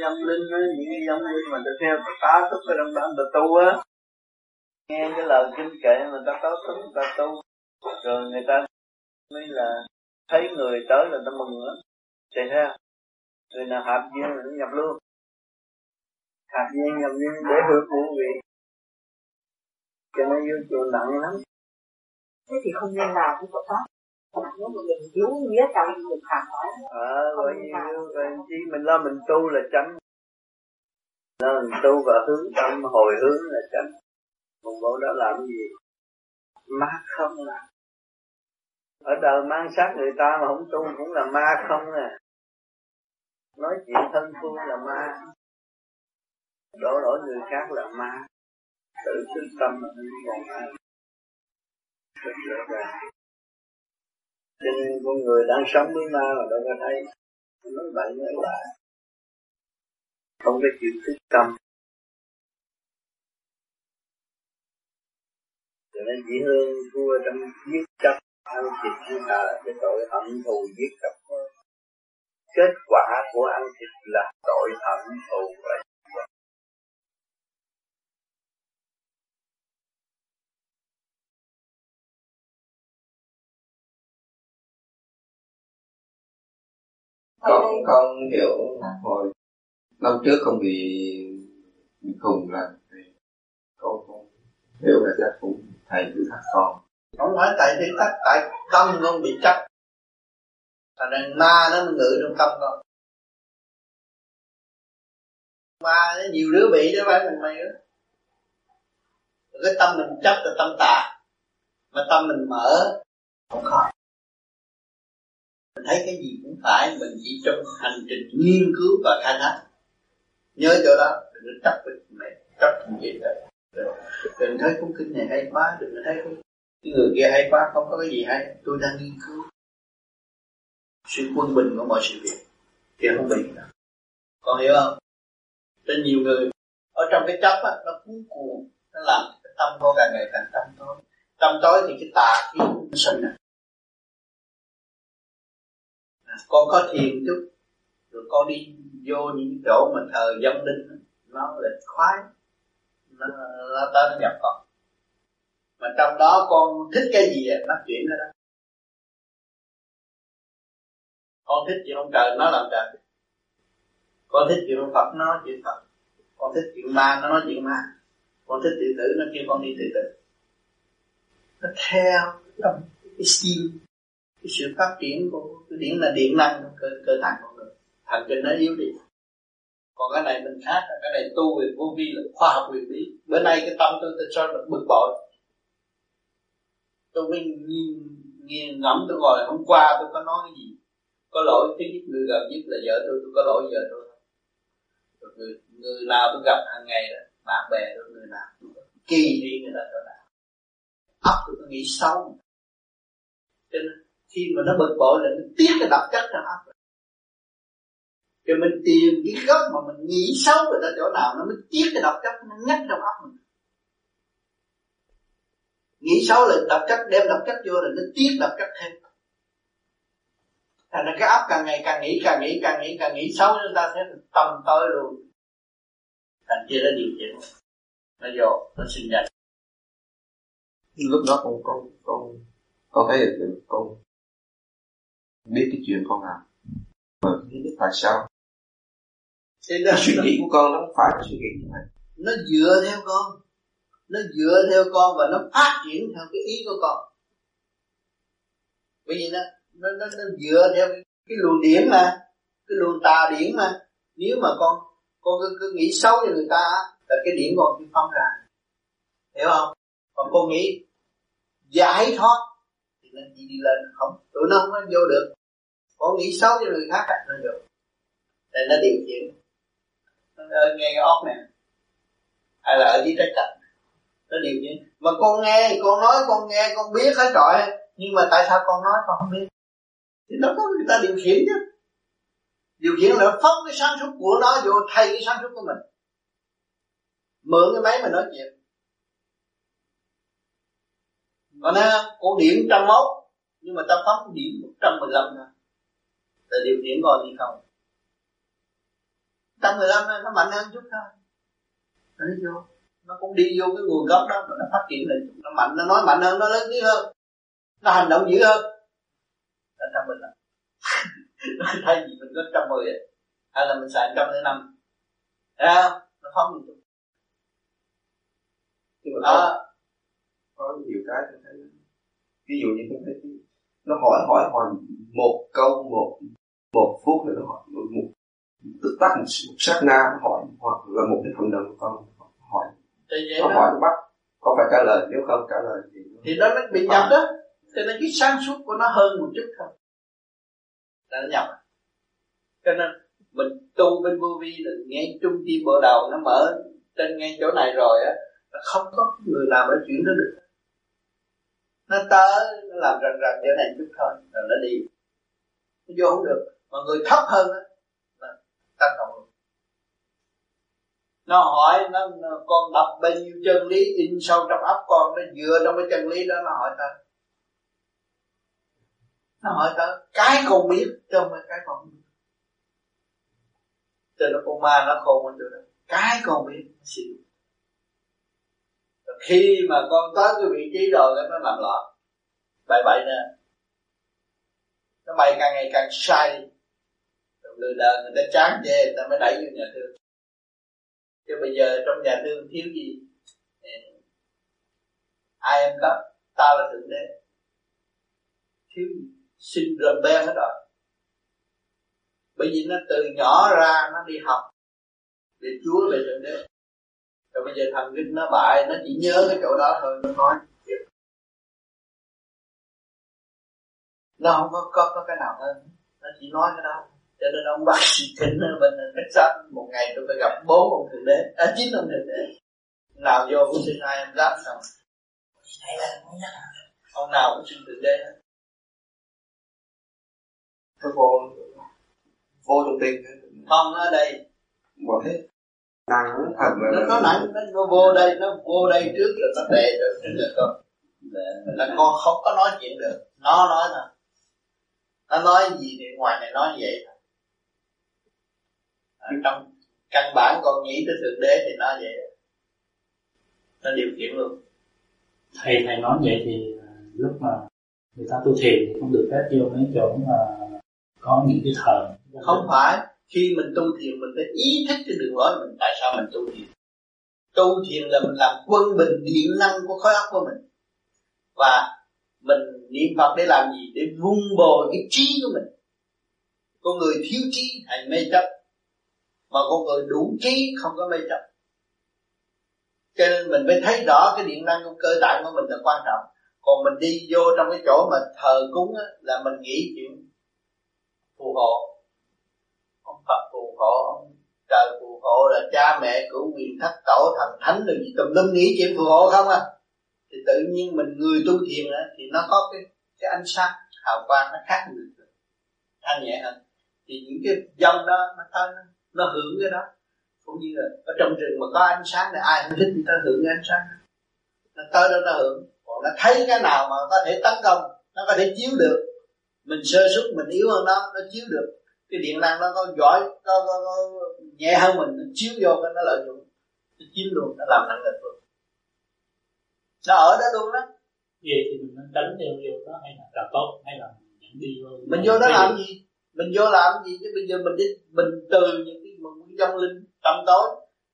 [SPEAKER 4] Dòng linh đó, những cái dòng linh mình tự theo ta tá túc cái đồng bản tự tu á. Nghe cái lời kinh kệ người ta tá túc người ta tu. Rồi người ta mới là thấy người tới là ta mừng lắm. Chạy ra người nào hạt duyên là nhập luôn. Hạt duyên nhập duyên để hưởng của vị cho nên vô chùa nặng lắm.
[SPEAKER 26] Thế thì không nên làm cái chỗ đó. Nếu mà mình yếu nghĩa trong mình phản nói.
[SPEAKER 4] Ờ bởi vì chi mình lo mình tu là tránh lo mình tu và hướng tâm hồi hướng là tránh còn bộ đó làm gì? Ma không là ở đời mang sát người ta mà không tu cũng là ma không à nói chuyện thân phu là ma. Đổ lỗi người khác là ma tự tinh tâm mà mình còn ma rất rõ ràng. Cho nên con người đang sống với ma mà đâu có thấy, nó bậy nó bạ không có chịu thức tâm. Cho nên chỉ hương vua trong giết chấp ăn thịt như là cái tội hận thù giết chấp kết quả của ăn thịt là tội hận thù vậy.
[SPEAKER 24] Con con hiểu hồi năm trước con bị bị khùng là con con hiểu là chắc cũng thầy thử thách con.
[SPEAKER 4] Không phải tại thử thách tại tâm con bị chấp. Thành ra ma nó ngự trong tâm con. Ma nó nhiều đứa bị đó phải mình mày đó cái tâm mình chấp là tâm tà. Mà tâm mình mở. Không khó mình thấy cái gì cũng phải, mình chỉ trong hành trình nghiên cứu và khai thác. Nhớ chỗ đó, đừng có chấp với mẹ, chấp thành gì đó. Đừng thấy cuốn kinh này hay quá, đừng có thấy cái người kia hay quá, không có cái gì hay. Tôi đang nghiên cứu. Sự quân bình của mọi sự việc, thì không bị đâu. Con hiểu không? Nên nhiều người ở trong cái chấp á, nó cuốn cuồng, nó làm cái tâm con càng ngày càng tâm tối. Tâm tối thì cái tà kiến nó sinh ra con có thiền chút rồi con đi vô những chỗ mà thờ dân linh nó là khoái nó, nó tới nó nhập con. Mà trong đó con thích cái gì nó chuyển ra đó. Con thích chuyện ông trời nó làm trời. Con thích chuyện ông Phật nó nói chuyện Phật. Con thích chuyện ma nó nói chuyện ma. Con thích tự tử nó kêu con đi tự tử. Nó theo trong cái sim cái sự phát triển của cái điển là điện năng cơ, cơ tạng con người thần kinh nó yếu đi. Còn cái này mình khác cái này tu về vô vi là khoa học quyền lý bữa nay cái tâm tôi tôi cho là bực bội. Tôi mới nhìn, nghiền ngẫm tôi ngồi hôm qua tôi có nói cái gì? Có lỗi thứ nhất người gần nhất là vợ tôi tôi có lỗi vợ tôi. Rồi người, người nào tôi gặp hàng ngày đó bạn bè tôi người nào tôi kỳ đi người ta tôi nào ấp tôi có nghĩ xấu. Cho nên khi mà nó bực bội là nó tiết cái độc chất ra hết. Rồi mình tìm cái gốc mà mình nghĩ xấu người ta chỗ nào, nó mới tiết cái độc chất, nó ngắt trong óc mình. Nghĩ xấu là độc chất, đem độc chất vô là nó tiết độc chất thêm. Thành ra cái óc càng ngày càng nghĩ càng nghĩ càng nghĩ càng nghĩ xấu, chúng ta sẽ tầm tối luôn. Thành kia nó điều chỉnh. Nó vô, nó sinh ra.
[SPEAKER 24] Lúc đó con con con con thấy được, con biết cái chuyện con làm mà không biết tại sao?
[SPEAKER 4] Thế đó
[SPEAKER 24] suy nghĩ của con nó không phải suy nghĩ như vậy
[SPEAKER 4] nó dựa theo con. Nó dựa theo con và nó phát triển theo cái ý của con. Bởi vì nó nó nó, nó dựa theo cái, cái luồng điển mà cái luồng tà điển mà. Nếu mà con con cứ, cứ nghĩ xấu cho người ta là cái điển con cứ phóng ra. Hiểu không? Còn con nghĩ giải thoát thì nên chỉ đi lên không. Tụi nó không có vô được có nghĩ xấu cho người khác nó được, để nó điều khiển nó ờ, ở ngay cái óc này hay là ở dưới trái cạnh. Nó điều khiển mà con nghe con nói con nghe con biết hết trọi nhưng mà tại sao con nói con không biết? Thì nó có người ta điều khiển chứ. Điều khiển là phóng cái sáng suốt của nó vô thay cái sáng suốt của mình. Mượn cái máy mà nói chuyện. Còn nè con điểm trăm mốt nhưng mà ta phóng điểm một trăm mười lăm là điều khiển còn gì không. Trăm mười lăm nó mạnh hơn chút thôi. Nó đi vô. Nó cũng đi vô cái nguồn gốc đó nó phát triển lên. Nó mạnh nó nói mạnh hơn nó lớn tiếng hơn. Nó hành động dữ hơn. Là trăm mười lăm thay vì mình có trăm mười hay là mình xài trăm năm. Thấy không? Nó phóng một chút
[SPEAKER 24] nhưng mà có, có nhiều cái tôi thấy ví dụ như tôi thấy nó hỏi hỏi hỏi một câu một một phút nó hỏi một, một tức tắc một, một sát na hỏi hoặc là một cái phần đồng con hỏi. Nó hỏi nó bắt có phải trả lời? Nếu không trả lời thì
[SPEAKER 4] thì đó nó bị nhập đó. Cho nên cái sáng suốt của nó hơn một chút thôi. Là nó nhập. Cho nên mình tu bên vô vi là ngay trung tim bộ đầu nó mở trên ngay chỗ này rồi á là không có người nào để chuyển nó được. Nó tới nó làm rần rần chỗ này chút thôi rồi nó đi vô không được. Mà người thấp hơn đó là ta cầu nó hỏi nó, nó con đọc bao nhiêu chân lý in sâu trong óc con? Nó dựa trong cái chân lý đó nó hỏi ta. Nó hỏi ta cái con biết trong cái con biết. Cho nó con ma nó khôn hơn được cái con biết nó xỉu khi mà con tới cái vị trí rồi nó làm loạn. Bậy bậy nè nó bay càng ngày càng sai rồi lừa đời người ta chán chê người ta mới đẩy vô nhà thương. Chứ bây giờ trong nhà thương thiếu gì? Ai em đó ta là thượng đế. Thiếu gì? Sinh rầm ben hết rồi. Bởi vì nó từ nhỏ ra, nó đi học để chúa, về thượng đế. Rồi bây giờ thần kinh nó bại, nó chỉ nhớ cái chỗ đó thôi, nó nói. Nó không có có, có cái nào hơn. Nó chỉ nói cái đó. Cho nên ông bác sĩ kính ở bên khách sạn một ngày tôi phải gặp bốn ông thượng đế. À chín ông thượng đế. Nào vô cũng xin ai em giáp xong. Ông nào cũng xin thượng đế hết.
[SPEAKER 9] Thế vô vô trong tim
[SPEAKER 4] không ở đây.
[SPEAKER 9] Một hết. Năng thật là
[SPEAKER 4] nó nó nặng nó, nó vô đây nó vô đây trước rồi nó đè được trước là con là con không có nói chuyện được. Nó nói nè nó nói gì thì ngoài này nói vậy thôi. Ở trong căn bản con nghĩ tới thượng đế thì nó vậy. Nó điều khiển luôn.
[SPEAKER 27] Thầy thầy nói vậy thì à, lúc mà người ta tu thiền thì không được phép vô mấy chỗ mà có những cái thờ.
[SPEAKER 4] Không phải. Khi mình tu thiền mình phải ý thức cái đường lối mình tại sao mình tu thiền. Tu thiền là mình làm quân bình điện năng của khối óc của mình. Và mình niệm phật để làm gì? Để vun bồi cái trí của mình. Con người thiếu trí hay mê chấp. Mà con người đủ trí không có mê chấp. Cho nên mình mới thấy rõ cái điện năng của cơ tạng của mình là quan trọng. Còn mình đi vô trong cái chỗ mà thờ cúng á, là mình nghĩ chuyện phù hộ. Ông Phật phù hộ ông trời phù hộ là cha mẹ cửu quyền thất tổ thần thánh rồi gì tùm lum nghĩ chuyện phù hộ không à? Thì tự nhiên mình người tu thiền thì nó có cái cái ánh sáng hào quang nó khác người thường. Thanh nhẹ hơn. Thì những cái dòng đó nó thân nó hưởng cái đó. Cũng như là ở trong rừng mà có ánh sáng thì ai cũng thích người ta hưởng cái ánh sáng nó tới đó nó hưởng. Còn nó thấy cái nào mà có thể tấn công nó có thể chiếu được. Mình sơ xuất mình yếu hơn nó nó chiếu được. Cái điện năng nó có giỏi có, có, nó nhẹ hơn mình nó chiếu vô cái nó lợi dụng. Nó chiếm luôn nó làm nặng lực luôn nó ở đó luôn đó?
[SPEAKER 27] Vậy thì mình nên tránh theo vô đó hay là càng tốt hay là dẫn đi vô
[SPEAKER 4] mình vô đó làm gì? mình vô làm gì? Chứ bây giờ mình đi mình từ những cái một dông linh tâm tối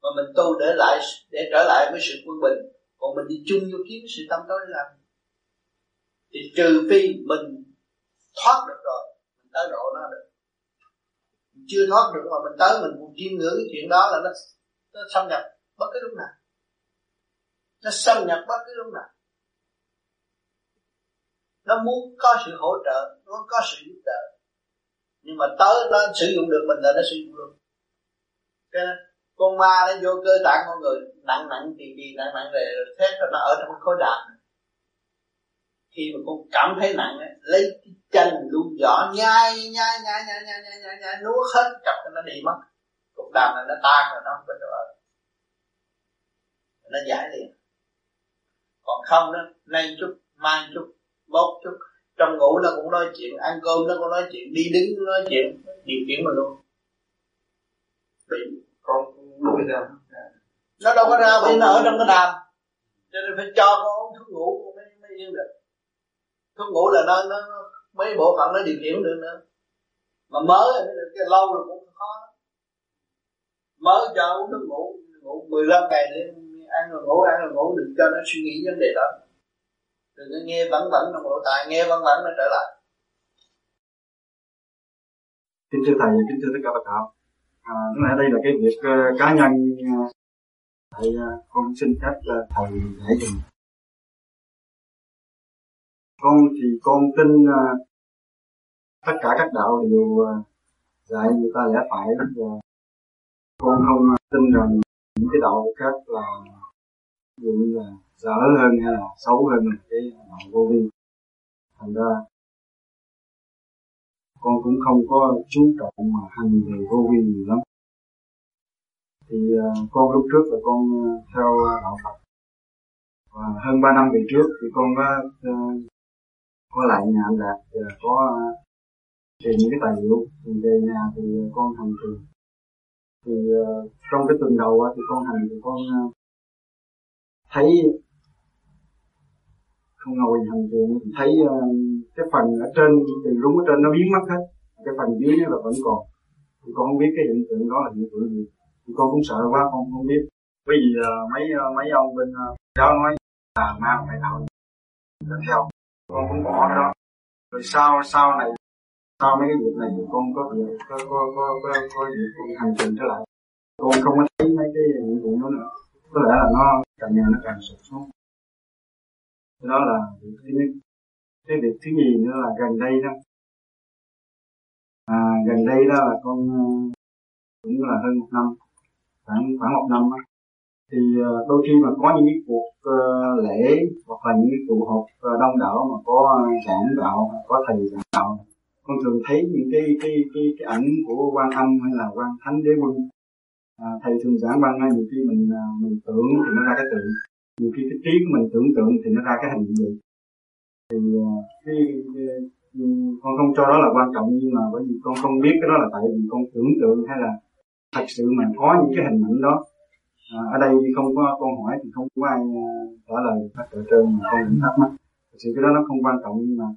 [SPEAKER 4] mà mình tu để lại để trở lại với sự quân bình. Còn mình đi chung vô kiếm sự tâm tối để làm thì trừ phi mình thoát được rồi mình tới độ nó được. Mình chưa thoát được mà mình tới mình cũng chiêm ngưỡng cái chuyện đó là nó nó xâm nhập bất cứ lúc nào nó xâm nhập bất cứ lúc nào. Nó muốn có sự hỗ trợ nó có sự giúp đỡ. Nhưng mà tới nó sử dụng được mình là nó sử dụng luôn. Cái con ma nó vô cơ tạng con người nặng nặng thì đi nặng nặng về thế rồi nó ở trong cái khối đạn. khi mà con cảm thấy nặng ấy, lấy cái chân luôn giỏ nhai nhai nhai nhai nhai nhai nhai, nhai nuốt hết cặp nó đi mất. Cục đàm này nó tan rồi nó không có chỗ ở. Nó giải liền còn không đó nay chút mai chút mốt chút. Trong ngủ nó cũng nói chuyện ăn cơm nó cũng nói chuyện đi đứng nói chuyện điều khiển mà luôn. Bị
[SPEAKER 9] con đuổi ra.
[SPEAKER 4] Nó đâu có ra bởi nó ở trong cái đàm. Cho nên phải cho con uống thuốc ngủ con mới mới yên được. Thuốc ngủ là nó, nó mấy bộ phận nó điều khiển được nữa. Mà mới cái lâu rồi cũng khó mới cho uống thuốc ngủ ngủ 15 ngày để ăn rồi ngủ ăn rồi ngủ đừng cho nó suy nghĩ vấn đề đó. Đừng có nghe vẩn vẩn trong bộ tài nghe vẩn vẩn nó trở lại.
[SPEAKER 9] Kính thưa thầy kính thưa tất cả các bạn à, lẽ đây là cái việc uh, cá nhân uh, thầy uh, con xin phép uh, thầy giải dùng con thì con tin uh, tất cả các đạo đều uh, dạy người ta lẽ phải và con không tin rằng những cái đạo khác là dụ như là dở hơn hay là xấu hơn cái đạo vô vi. Thành ra con cũng không có chú trọng mà hành về vô vi nhiều lắm. Thì uh, con lúc trước là con uh, theo đạo Phật. Và hơn 3 năm về trước thì con có uh, có lại nhà anh đạt và có uh, tìm những cái tài liệu. Thì về nhà thì con hành trì thì uh, trong cái tuần đầu uh, thì con hành thì con uh, thấy không ngồi hành thiền thấy ờ, cái phần ở trên đường đúng ở trên nó biến mất hết. Cái phần dưới nó là vẫn còn. Thì con không biết cái hiện tượng đó là hiện tượng gì. Thì con cũng sợ quá con không biết. Bởi vì ờ, mấy ờ, mấy ông bên đó nói là ma phải đạo là theo. Con cũng bỏ cái đó. Rồi sau sau này sau mấy cái việc này thì con có việc có có có có, có việc con hành trình trở lại. Con không có thấy mấy cái hiện tượng đó nữa. Có lẽ là nó càng ngày nó càng sụt xuống đó là việc thứ nhất cái việc thứ nhì nữa là gần đây đó. À, gần đây đó là con ờ, cũng là hơn một năm khoảng khoảng một năm đó. thì ờ, đôi khi mà có những cái cuộc ờ, lễ hoặc là những cái tụ họp đông đảo mà có giảng đạo có thầy giảng đạo con thường thấy những cái cái cái, cái ảnh của quan âm hay là quan thánh đế quân à, thầy thường giảng ban ngay nhiều khi mình à, mình tưởng thì nó ra cái tượng nhiều khi cái trí của mình tưởng tượng thì nó ra cái hình gì thì à, cái, cái ừ, con không cho đó là quan trọng nhưng mà bởi vì con không biết cái đó là tại vì con tưởng tượng hay là thật sự mà có những cái hình ảnh đó. À, ở đây không có con hỏi thì không có ai à, trả lời các trợ trơn mà con cũng thắc mắc. Thật sự cái đó nó không quan trọng nhưng mà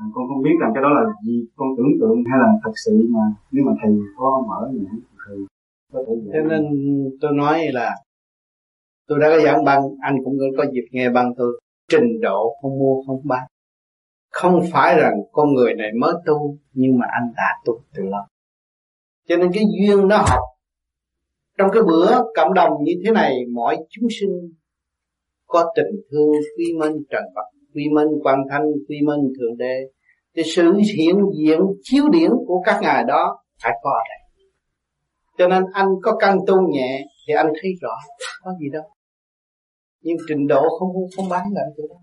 [SPEAKER 9] à, con không biết rằng cái đó là gì con tưởng tượng hay là thật sự mà nếu mà thầy có mở nhãn thì thế
[SPEAKER 4] cho nên tôi nói là tôi đã có giảng băng, anh cũng có dịp nghe băng tôi. Trình độ không mua, không bán. Không phải rằng con người này mới tu, nhưng mà anh đã tu từ lâu. Cho nên cái duyên nó học, trong cái bữa cộng đồng như thế này mọi chúng sinh có tình thương quy minh trần Phật quy minh quan thanh, quy minh thượng đế. Thì sự hiện diện, chiếu điển của các ngài đó phải có ở đây cho nên anh có căn tu nhẹ thì anh thấy rõ có gì đâu. Nhưng trình độ không không bán lại chỗ đó.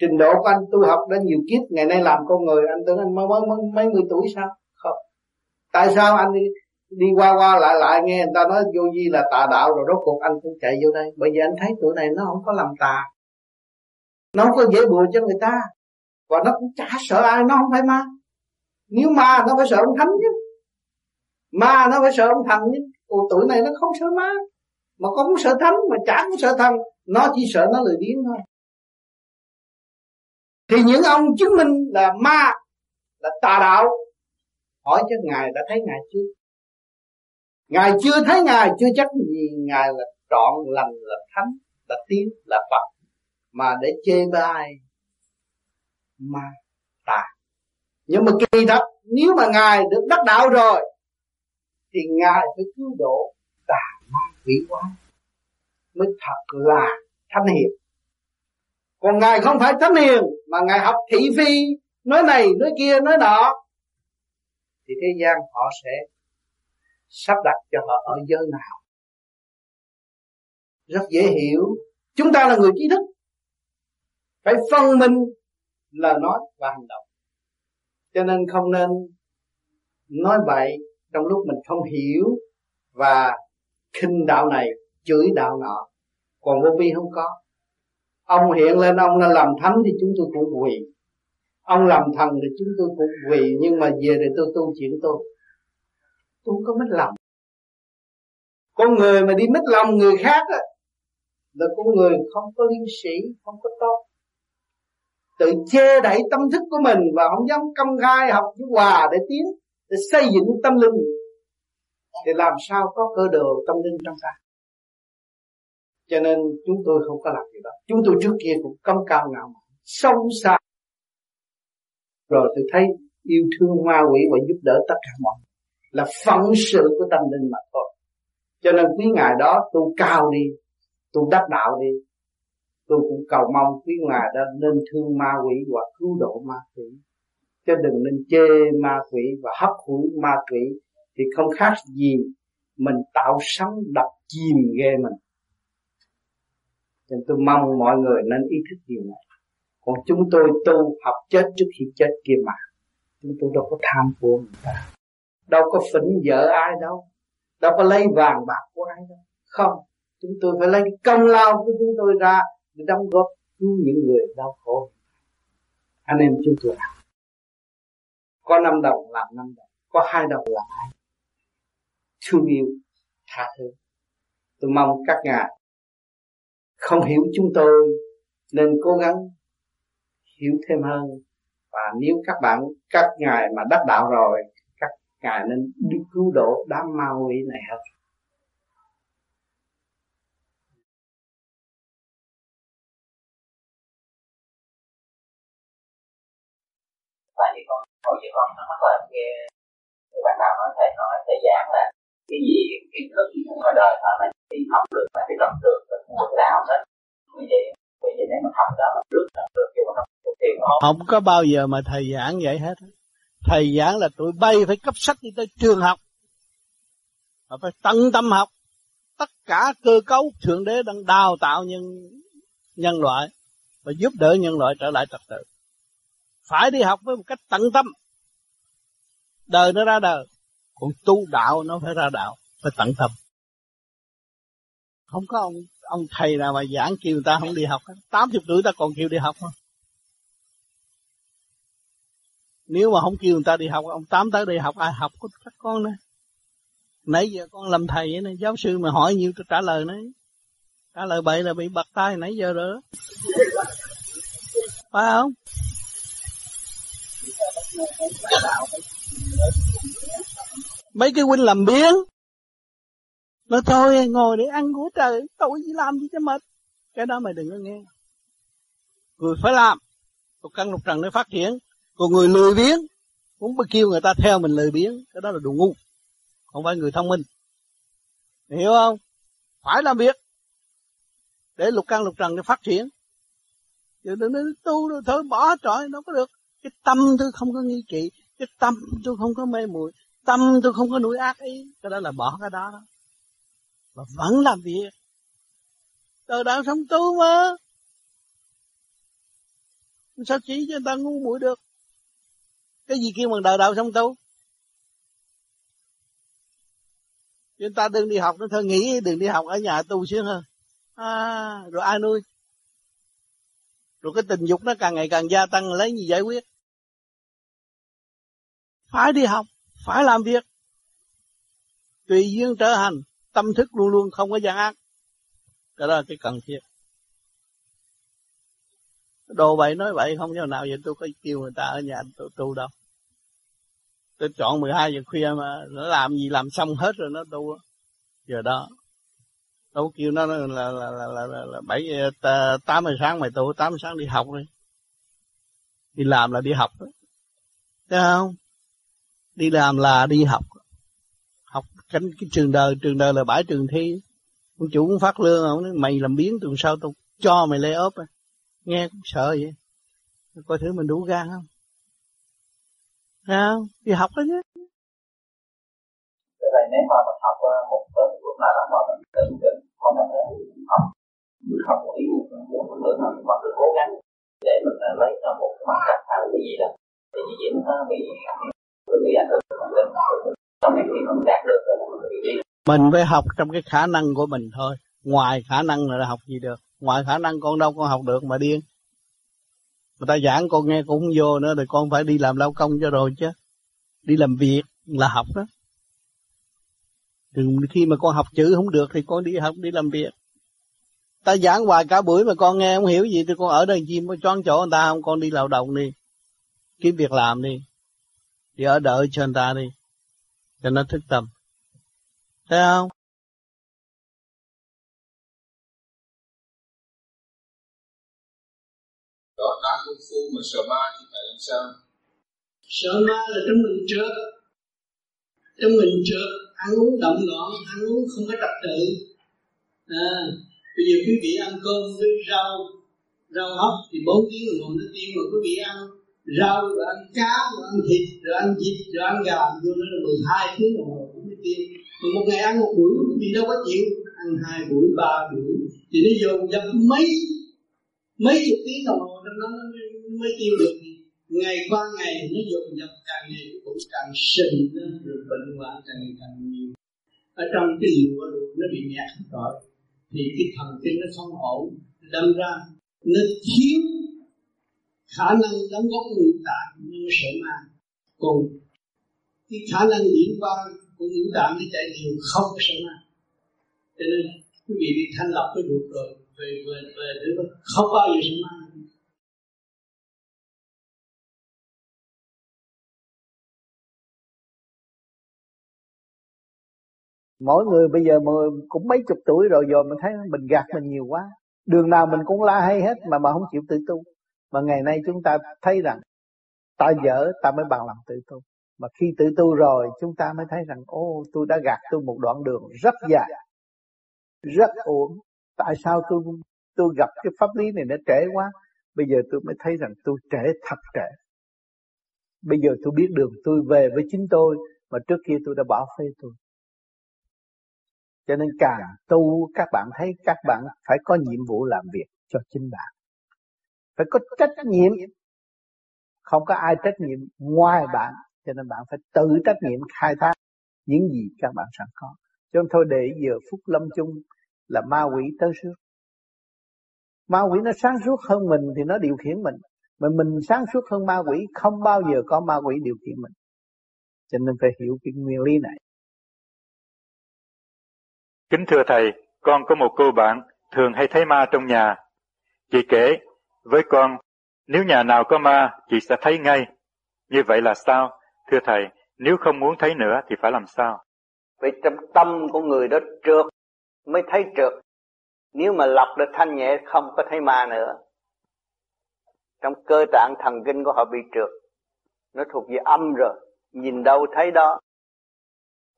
[SPEAKER 4] Trình độ của anh tu học đã nhiều kiếp ngày nay làm con người anh tưởng anh mới mới mấy, mấy mươi tuổi sao? Không. Tại sao anh đi đi qua qua lại lại nghe người ta nói vô vi là tà đạo rồi rốt cuộc anh cũng chạy vô đây. Bởi vì anh thấy tuổi này nó không có làm tà. Nó không có dễ bùa cho người ta. Và nó cũng chả sợ ai nó không phải ma. Nếu ma nó phải sợ ông thánh chứ ma nó phải sợ ông thần chứ. Tuổi này nó không sợ ma. Mà con cũng sợ thánh mà chả cũng sợ thần. Nó chỉ sợ nó lười biếng thôi. Thì những ông chứng minh là ma là tà đạo, hỏi cho ngài đã thấy ngài chưa? Ngài chưa thấy ngài, chưa chắc gì ngài là trọn lành, là thánh, là tiên, là phật, mà để chê bai ma tà. Nhưng mà kỳ thật, nếu mà ngài được đắc đạo rồi thì ngài phải cứu độ tà ma quỷ quái, mới thật là thánh hiền. Còn ngài không phải thánh hiền, mà ngài học thị phi, nói này, nói kia, nói nọ. Thì thế gian họ sẽ sắp đặt cho họ ở giới nào. Rất dễ hiểu. Chúng ta là người trí thức. Phải phân minh lời nói và hành động. Cho nên không nên nói bậy trong lúc mình không hiểu và khinh đạo này, chửi đạo nọ, còn vô vi không có. Ông hiện lên, ông là làm thánh thì chúng tôi cũng quỳ. Ông làm thần thì chúng tôi cũng quỳ, nhưng mà về để tôi tu chuyện tôi. Tôi không có mất lòng. Con người mà đi mất lòng người khác á, là con người không có liêm sĩ không có tốt. Tự che đậy tâm thức của mình và không dám công khai học với hòa để tiến để xây dựng tâm linh. Thì làm sao có cơ đồ tâm linh trong ta. Cho nên chúng tôi không có làm gì đó. Chúng tôi trước kia cũng cấm cao ngạo mạn sâu xa. Rồi tôi thấy yêu thương ma quỷ và giúp đỡ tất cả mọi người là phận sự của tâm linh mà thôi. Cho nên quý ngài đó tu cao đi tu đắc đạo đi. Tôi cũng cầu mong quý ngài đó nên thương ma quỷ và cứu độ ma quỷ chứ đừng nên chê ma quỷ và hấp hủi ma quỷ. Thì không khác gì mình tạo sóng đập chìm ghê mình. Nên tôi mong mọi người nên ý thức điều này. Còn chúng tôi tu học chết trước khi chết kia mà. Chúng tôi đâu có tham của người ta. Đâu có phỉnh vợ ai đâu. Đâu có lấy vàng bạc của ai đâu. Không, chúng tôi phải lấy công lao của chúng tôi ra để đóng góp cứu những người đau khổ. Anh em chúng tôi làm có năm đồng làm năm đồng, có hai đồng làm hai thương yêu, tha thứ. Tôi mong các ngài không hiểu chúng tôi nên cố gắng hiểu thêm hơn. Và nếu các bạn, các ngài mà đắc đạo rồi, các ngài nên cứu độ đám ma quỷ này hết
[SPEAKER 17] hồi giờ con nó rất là nghe người bạn nào nói thầy nói thầy giảng là cái gì, kiến thức ngoài đời mà mình đi học được mà cái tâm được, là cũng được đạo hết. Vì vậy vì vậy để mà học đó mà trước làm được chứ mà không tiền không
[SPEAKER 4] không có bao giờ mà thầy giảng vậy hết. Thầy giảng là tụi bay phải cấp sách đi tới trường học. Và phải tận tâm học. Tất cả cơ cấu thượng đế đang đào tạo nhân nhân loại và giúp đỡ nhân loại trở lại trật tự phải đi học với một cách tận tâm. Đời nó ra đời, còn tu đạo nó phải ra đạo, phải tận tâm. Không có ông ông thầy nào mà giảng kêu người ta không đi học tám chục tuổi ta còn kêu đi học không? Nếu mà không kêu người ta đi học, ông tám tới đi học, ai học có các con nữa? Nãy giờ con làm thầy vậy này giáo sư mà hỏi nhiều, tôi trả lời nấy. Trả lời bậy là bị bật tay nãy giờ rồi đó. Phải không? Mấy cái huynh làm biến nó thôi, ngồi để ăn của trời tôi chỉ làm gì cho mệt. Cái đó mày đừng có nghe. Người phải làm. Tục căn lục trần để phát triển. Còn người lười biếng, muốn kêu người ta theo mình lười biếng, cái đó là đồ ngu. Không phải người thông minh. Hiểu không? Phải làm việc. Để lục căn lục trần để phát triển. Chứ đừng nói tu rồi thôi, bỏ trọi nó có được cái tâm tôi không có nghi kỵ cái tâm tôi không có mê muội tâm tôi không có nuôi ác ý. Cái đó là bỏ cái đó đó. Mà vẫn làm việc. Đời đạo sống tu mà. Sao chỉ cho người ta ngu muội được? Cái gì kêu bằng đời đạo sống tu? Chúng ta đừng đi học nó thôi nghĩ đừng đi học ở nhà tu xíu hơn. À, rồi ai nuôi? Rồi cái tình dục nó càng ngày càng gia tăng lấy gì giải quyết? Phải đi học phải làm việc. Tùy duyên trở hành tâm thức luôn luôn không có gian ác. Cái đó là cái cần thiết. Đồ vậy nói vậy không chỗ nào vậy tôi có kêu người ta ở nhà tôi tu đâu. Tôi chọn 12 giờ khuya mà nó làm gì làm xong hết rồi nó tu giờ đó đâu kêu nó là là là là, là, là 7 8 ờ, giờ sáng mày tu tám giờ sáng đi học đi. Đi làm là đi học đó. Thấy không? Đi làm là đi học. Học cánh cái trường đời trường đời là bãi trường thi. Ông chủ cũng phát lương, ông nói, mày làm biến tuần sau tao cho mày lay ốp nghe cũng sợ vậy. Coi thử mình đủ gan không? Thấy không? Đi học đó chứ.
[SPEAKER 17] Cái này, nếu mà mình học ờ, một tới lúc nào đó mà mình tự định không mình ờ, học mình học một ý một nữa mà mình cứ cố gắng để mình ờ, lấy ra một mặt khác hay cái gì đó. Thì như vậy nó bị lên trong mình đạt được
[SPEAKER 4] mình phải học trong cái khả năng của mình thôi. Ngoài khả năng là học gì được? Ngoài khả năng con đâu con học được mà điên. Người ta giảng con nghe con không vô nữa rồi con phải đi làm lao công cho rồi chứ. Đi làm việc là học đó. Đừng khi mà con học chữ không được thì con đi học, đi làm việc. Ta giảng hoài cả buổi mà con nghe không hiểu gì thì con ở đây chim có choáng chỗ người ta không? Con đi lao động đi. Kiếm việc làm đi đi ở đợi cho người ta đi cho nó thức tâm. Thấy không?
[SPEAKER 18] Đó đang công phu mà sợ ma thì phải làm sao?
[SPEAKER 4] Sợ ma là trong mình trước. Trong mình trước ăn uống động loạn ăn uống không có trật tự. À, bây giờ quý vị ăn cơm với rau rau hấp thì bốn tiếng đồng hồ nó tiêu mà quý vị ăn rau rồi ăn cá, rồi ăn thịt, rồi ăn vịt rồi ăn gà. Vô nó là 12 tiếng đồng hồ cũng mới tiêu mà một ngày ăn một buổi quý vị đâu có chịu. Ăn hai buổi, ba buổi. Thì nó dồn dập mấy mấy chục tiếng đồng hồ trong đó nó mới mới tiêu được. Ngày qua ngày nó dồn dập càng ngày cũng càng sình lên rồi bệnh hoạn càng ngày càng nhiều. Ở trong cái lụa ruột nó bị nhạt rồi. Thì cái thần kinh nó không ổn. Đâm ra nó thiếu khả năng đóng góp ngũ tạng nó mới sợ ma còn cái khả năng diễn qua của ngũ tạng nó chạy nhiều không có sợ ma cho nên quý vị đi thanh lọc cái ruột rồi, về về về để không bao giờ sợ ma mỗi người bây giờ mà cũng mấy chục tuổi rồi rồi mình thấy mình gạt mình nhiều quá. Đường nào mình cũng la hay hết mà mà không chịu tự tu mà ngày nay chúng ta thấy rằng ta dở, ta mới bằng lòng tự tu. Mà khi tự tu rồi, chúng ta mới thấy rằng, ô, tôi đã gạt tôi một đoạn đường rất dài, rất uổng. Tại sao tôi tôi gặp cái pháp lý này nó trễ quá? Bây giờ tôi mới thấy rằng tôi trễ thật trễ. Bây giờ tôi biết đường tôi về với chính tôi, mà trước kia tôi đã bỏ phê tôi. Cho nên càng tu, các bạn thấy các bạn phải có nhiệm vụ làm việc cho chính bạn phải có trách nhiệm. không có ai trách nhiệm ngoài bạn cho nên bạn phải tự trách nhiệm khai thác những gì các bạn sẵn có. Chứ không thôi để giờ phút lâm chung là ma quỷ tới trước ma quỷ nó sáng suốt hơn mình thì nó điều khiển mình. Mà mình sáng suốt hơn ma quỷ không bao giờ có ma quỷ điều khiển mình. Cho nên phải hiểu cái nguyên lý này.
[SPEAKER 16] Kính thưa thầy con có một cô bạn thường hay thấy ma trong nhà. Chị kể với con, nếu nhà nào có ma, chị sẽ thấy ngay. Như vậy là sao? Thưa thầy, nếu không muốn thấy nữa thì phải làm sao?
[SPEAKER 4] Vậy trong tâm của người đó trượt, mới thấy trượt. Nếu mà lọc được thanh nhẹ, không có thấy ma nữa. Trong cơ tạng thần kinh của họ bị trượt, nó thuộc về âm rồi, nhìn đâu thấy đó.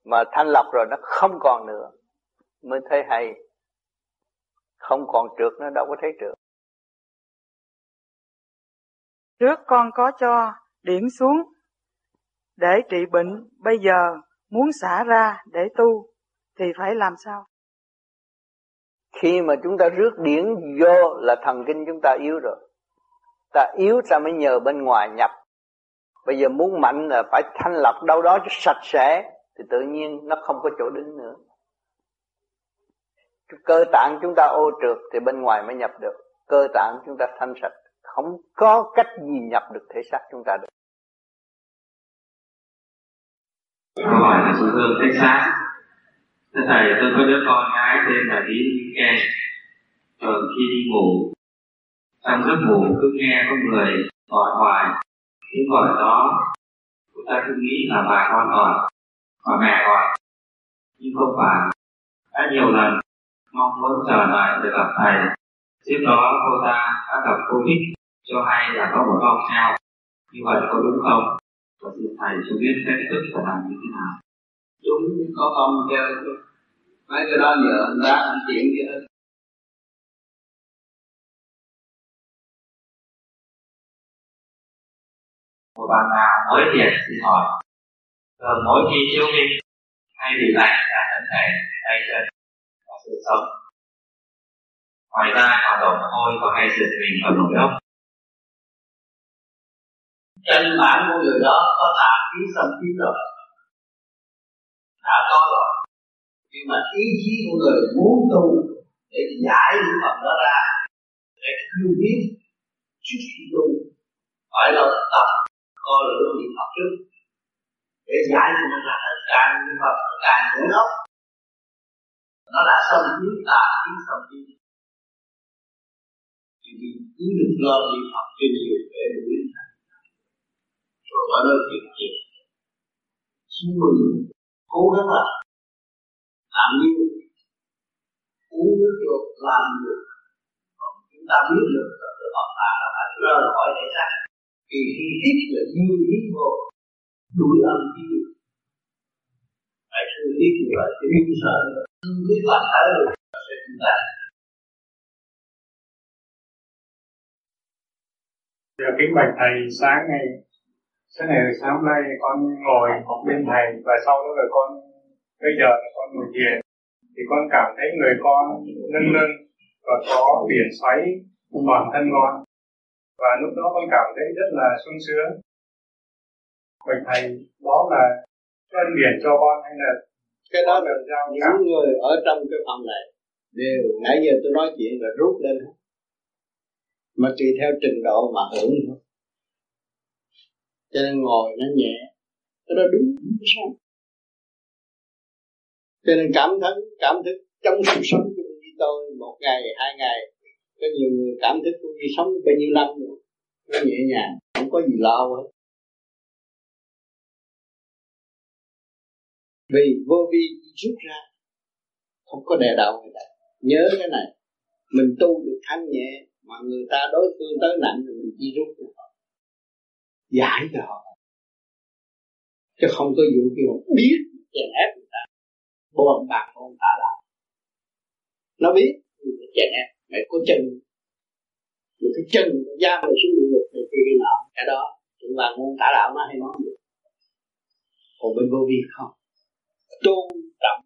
[SPEAKER 4] Mà thanh lọc rồi nó không còn nữa, mới thấy hay. Không còn trượt, nó đâu có thấy trượt
[SPEAKER 28] trước con có cho, điểm xuống. Để trị bệnh, bây giờ muốn xả ra để tu, thì phải làm sao?
[SPEAKER 4] Khi mà chúng ta rước điển vô là thần kinh chúng ta yếu rồi. Ta yếu ta mới nhờ bên ngoài nhập. Bây giờ muốn mạnh là phải thanh lọc đâu đó cho sạch sẽ, thì tự nhiên nó không có chỗ đứng nữa. Cơ tạng chúng ta ô trượt thì bên ngoài mới nhập được. Cơ tạng chúng ta thanh sạch không có cách gì nhập được thể xác chúng ta được.
[SPEAKER 29] Câu hỏi là sư hương thể xác thưa thầy, tôi có đứa con gái tên là lý nghe. thường khi đi ngủ, trong giấc ngủ cứ nghe có người gọi hoài. Tiếng gọi đó chúng ta cứ nghĩ là bà con gọi và mẹ gọi. Nhưng không phải. Đã nhiều lần, mong muốn trở lại để gặp thầy trước đó cô ta đã gặp covid cho hay là có một con heo. Như vậy có đúng không? Và xin thầy cho biết cách thức phải làm như thế nào?
[SPEAKER 4] Đúng có con kêu mấy cái đó giờ anh đã anh chuyện gì hết
[SPEAKER 29] một bạn nào mới thiền xin hỏi. Thường mỗi khi chiếu minh hay bị lạnh cả thân thể tay chân và sự sống ngoài ra hoạt đổ mồ hôi có hay giật mình ở nổi ốc
[SPEAKER 4] chân bản của người đó có tạm khí xâm khí rồi đã có rồi. Nhưng mà ý chí của người muốn tu để giải những phần đó ra, để cứu biết trước khi tu, phải là tập co lửa niệm học trước. Để giải cho nó càng niệm phật, càng nhớ ốc nó đã xâm khí tà khí xâm chiếm thì cứ được lo đi học cho nhiều để đuổi rồi đó nói chuyện nhiều chúng mình cố gắng là làm như uống nước được làm được. Còn chúng ta biết được là tự học là phải rời khỏi thể xác thì khi hít là như hít vô đuổi âm khí phải thư hít như vậy thì biết sợ. Không biết làm tới được, sẽ chúng ta
[SPEAKER 25] Giờ kính bạch thầy sáng ngày Sáng ngày sáng nay con ngồi bên thầy và sau đó rồi con bây giờ là con ngồi thiền. Thì con cảm thấy người con nâng nâng và có biển xoáy toàn thân con. Và lúc đó con cảm thấy rất là sung sướng. Bạch thầy đó là ân điển cho con hay là
[SPEAKER 4] cái đó là những người ở trong cái phòng này đều nãy giờ tôi nói chuyện là rút lên mà tùy theo trình độ mà hưởng thôi. Cho nên ngồi nó nhẹ. Cái đó đúng sao? Cho nên cảm thấy cảm thức trong sự sống của như tôi một ngày, hai ngày, có nhiều người cảm thức cũng như sống bao nhiêu năm rồi, nó nhẹ nhàng, không có gì lo hết. Vì vô vi rút ra, không có đè đầu người ta. Nhớ cái này, mình tu được thanh nhẹ mà người ta đối phương tới nặng thì mình chỉ rút cho họ. Giải cho họ. Chứ không có vụ kia mà biết chèn ép người ta. Bồn bạc không ta là nó biết người chèn ép. Mày có chân. Một cái chân giam mình xuống địa ngục thì kia nọ, cái đó cũng là ngôn tả đạo nó hay nói được. Còn bên vô vi không? Tôn trọng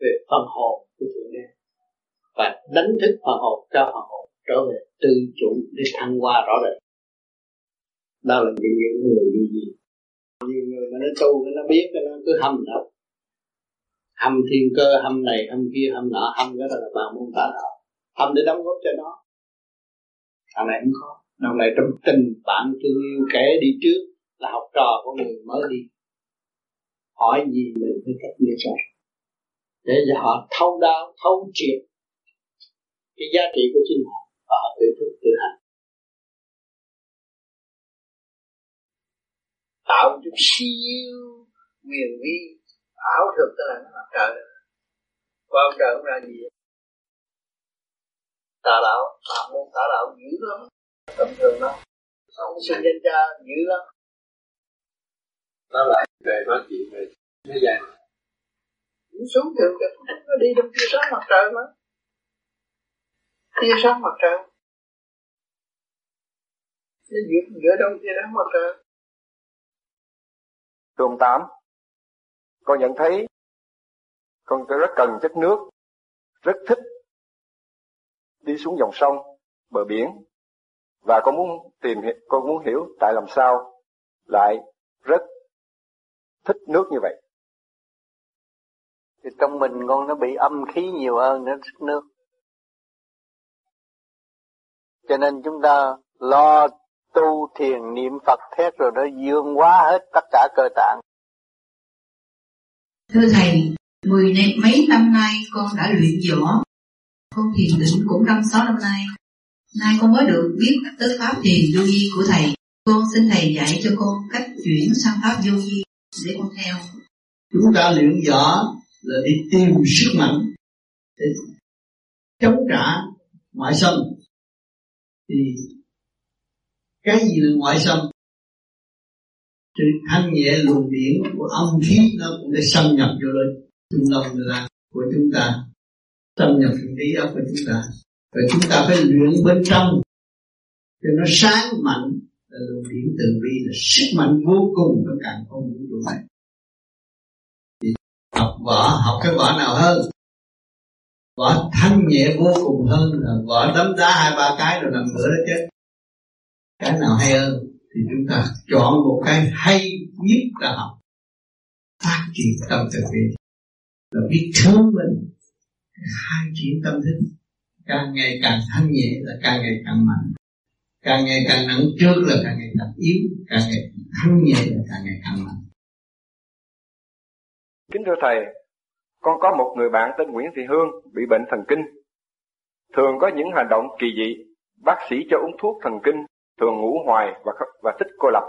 [SPEAKER 4] về phần hồn của thượng đế và đánh thức phần hồn cho phần hồn trở về tự chủ để thăng hoa rõ rệt. Đó là những người như gì nhiều người mà nó tu nó biết, nó cứ hâm đó. Hâm thiên cơ, hâm này, hâm kia, hâm nọ, hâm cái đó là bà môn tả đạo. Hâm để đóng góp cho nó. Thằng này không có. Thằng này trong tình bạn thương yêu kẻ đi trước là học trò của người mới đi. Hỏi gì mình phải cách như vậy để cho họ thâu đáo thâu triệt cái giá trị của chính họ và họ tự thức tự hành. Tạo chút siêu quyền vi ảo thực tức là mặt trời qua trời không ra gì tà đạo phạm môn tà đạo dữ lắm. Tầm thường lắm. Ông sinh danh cha dữ lắm?
[SPEAKER 30] Nó lại về nói chuyện về thế gian.
[SPEAKER 4] Cũng xuống được cái nó đi trong tia sáng mặt trời mà tia sáng mặt trời. Nó giữa giữa đông tia sáng mặt trời?
[SPEAKER 31] Thưa ông Tám, con nhận thấy con rất cần chất nước, rất thích đi xuống dòng sông, bờ biển. Và con muốn tìm con muốn hiểu tại làm sao lại rất thích nước như vậy.
[SPEAKER 4] Thì trong mình con nó bị âm khí nhiều hơn nữa thích nước. Cho nên chúng ta lo tu thiền niệm Phật thét rồi nó dương hóa hết tất cả cơ tạng.
[SPEAKER 10] Thưa Thầy, mười năm, mấy năm nay con đã luyện võ, con thiền định cũng năm sáu năm nay. Nay con mới được biết tới pháp thiền vô vi của Thầy. Con xin Thầy dạy cho con cách chuyển sang pháp vô vi để con theo.
[SPEAKER 4] Chúng ta luyện võ là đi tìm sức mạnh để chống trả ngoại xâm thì cái gì là ngoại xâm? Sự thanh nhẹ luồng điển của âm khí nó cũng đã xâm nhập vô lên trung tâm là của chúng ta. Xâm nhập vào trí óc của chúng ta. Và chúng ta phải luyện bên trong. Cho nó sáng mạnh là luồng điển từ bi, là sức mạnh vô cùng nó càng không vũ trụ này. Học võ, học cái võ nào hơn? Vỏ thanh nhẹ vô cùng hơn là vỏ đấm đá hai, ba cái rồi nằm ngửa đó chết cái nào hay hơn thì chúng ta chọn một cái hay nhất là học. Phát triển tâm từ bi. Là biết thương mình. Khai triển tâm thức. Càng ngày càng thanh nhẹ là càng ngày càng mạnh. Càng ngày càng nặng trước là càng ngày càng yếu. Càng ngày thanh nhẹ là càng ngày càng mạnh.
[SPEAKER 31] Kính thưa thầy con có một người bạn tên Nguyễn Thị Hương bị bệnh thần kinh thường có những hành động kỳ dị bác sĩ cho uống thuốc thần kinh thường ngủ hoài và và thích cô lập.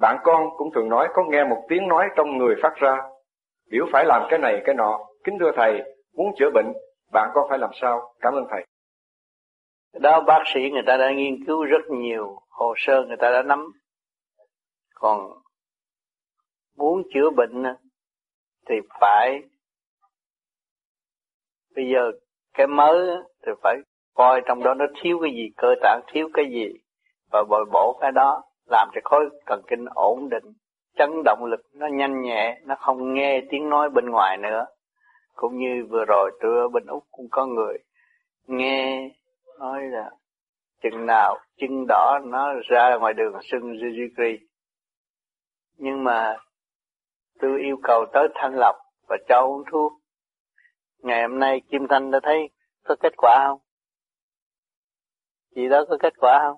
[SPEAKER 31] Bạn con cũng thường nói có nghe một tiếng nói trong người phát ra, biểu phải làm cái này cái nọ. Kính thưa thầy, muốn chữa bệnh, bạn con phải làm sao? Cảm ơn thầy.
[SPEAKER 4] Đó bác sĩ người ta đã nghiên cứu rất nhiều, hồ sơ người ta đã nắm. Còn muốn chữa bệnh thì phải bây giờ cái mới thì phải coi trong đó nó thiếu cái gì, cơ tạng thiếu cái gì, và bồi bổ cái đó, làm cho khối cần kinh ổn định. Chấn động lực nó nhanh nhẹ, nó không nghe tiếng nói bên ngoài nữa. Cũng như vừa rồi tôi ở bên úc cũng có người nghe nói là chừng nào chân đỏ nó ra ngoài đường sưng Jujikri nhưng mà tôi yêu cầu tới thanh lọc và cho uống thuốc ngày hôm nay Kim Thanh đã thấy có kết quả không chị đó có kết quả không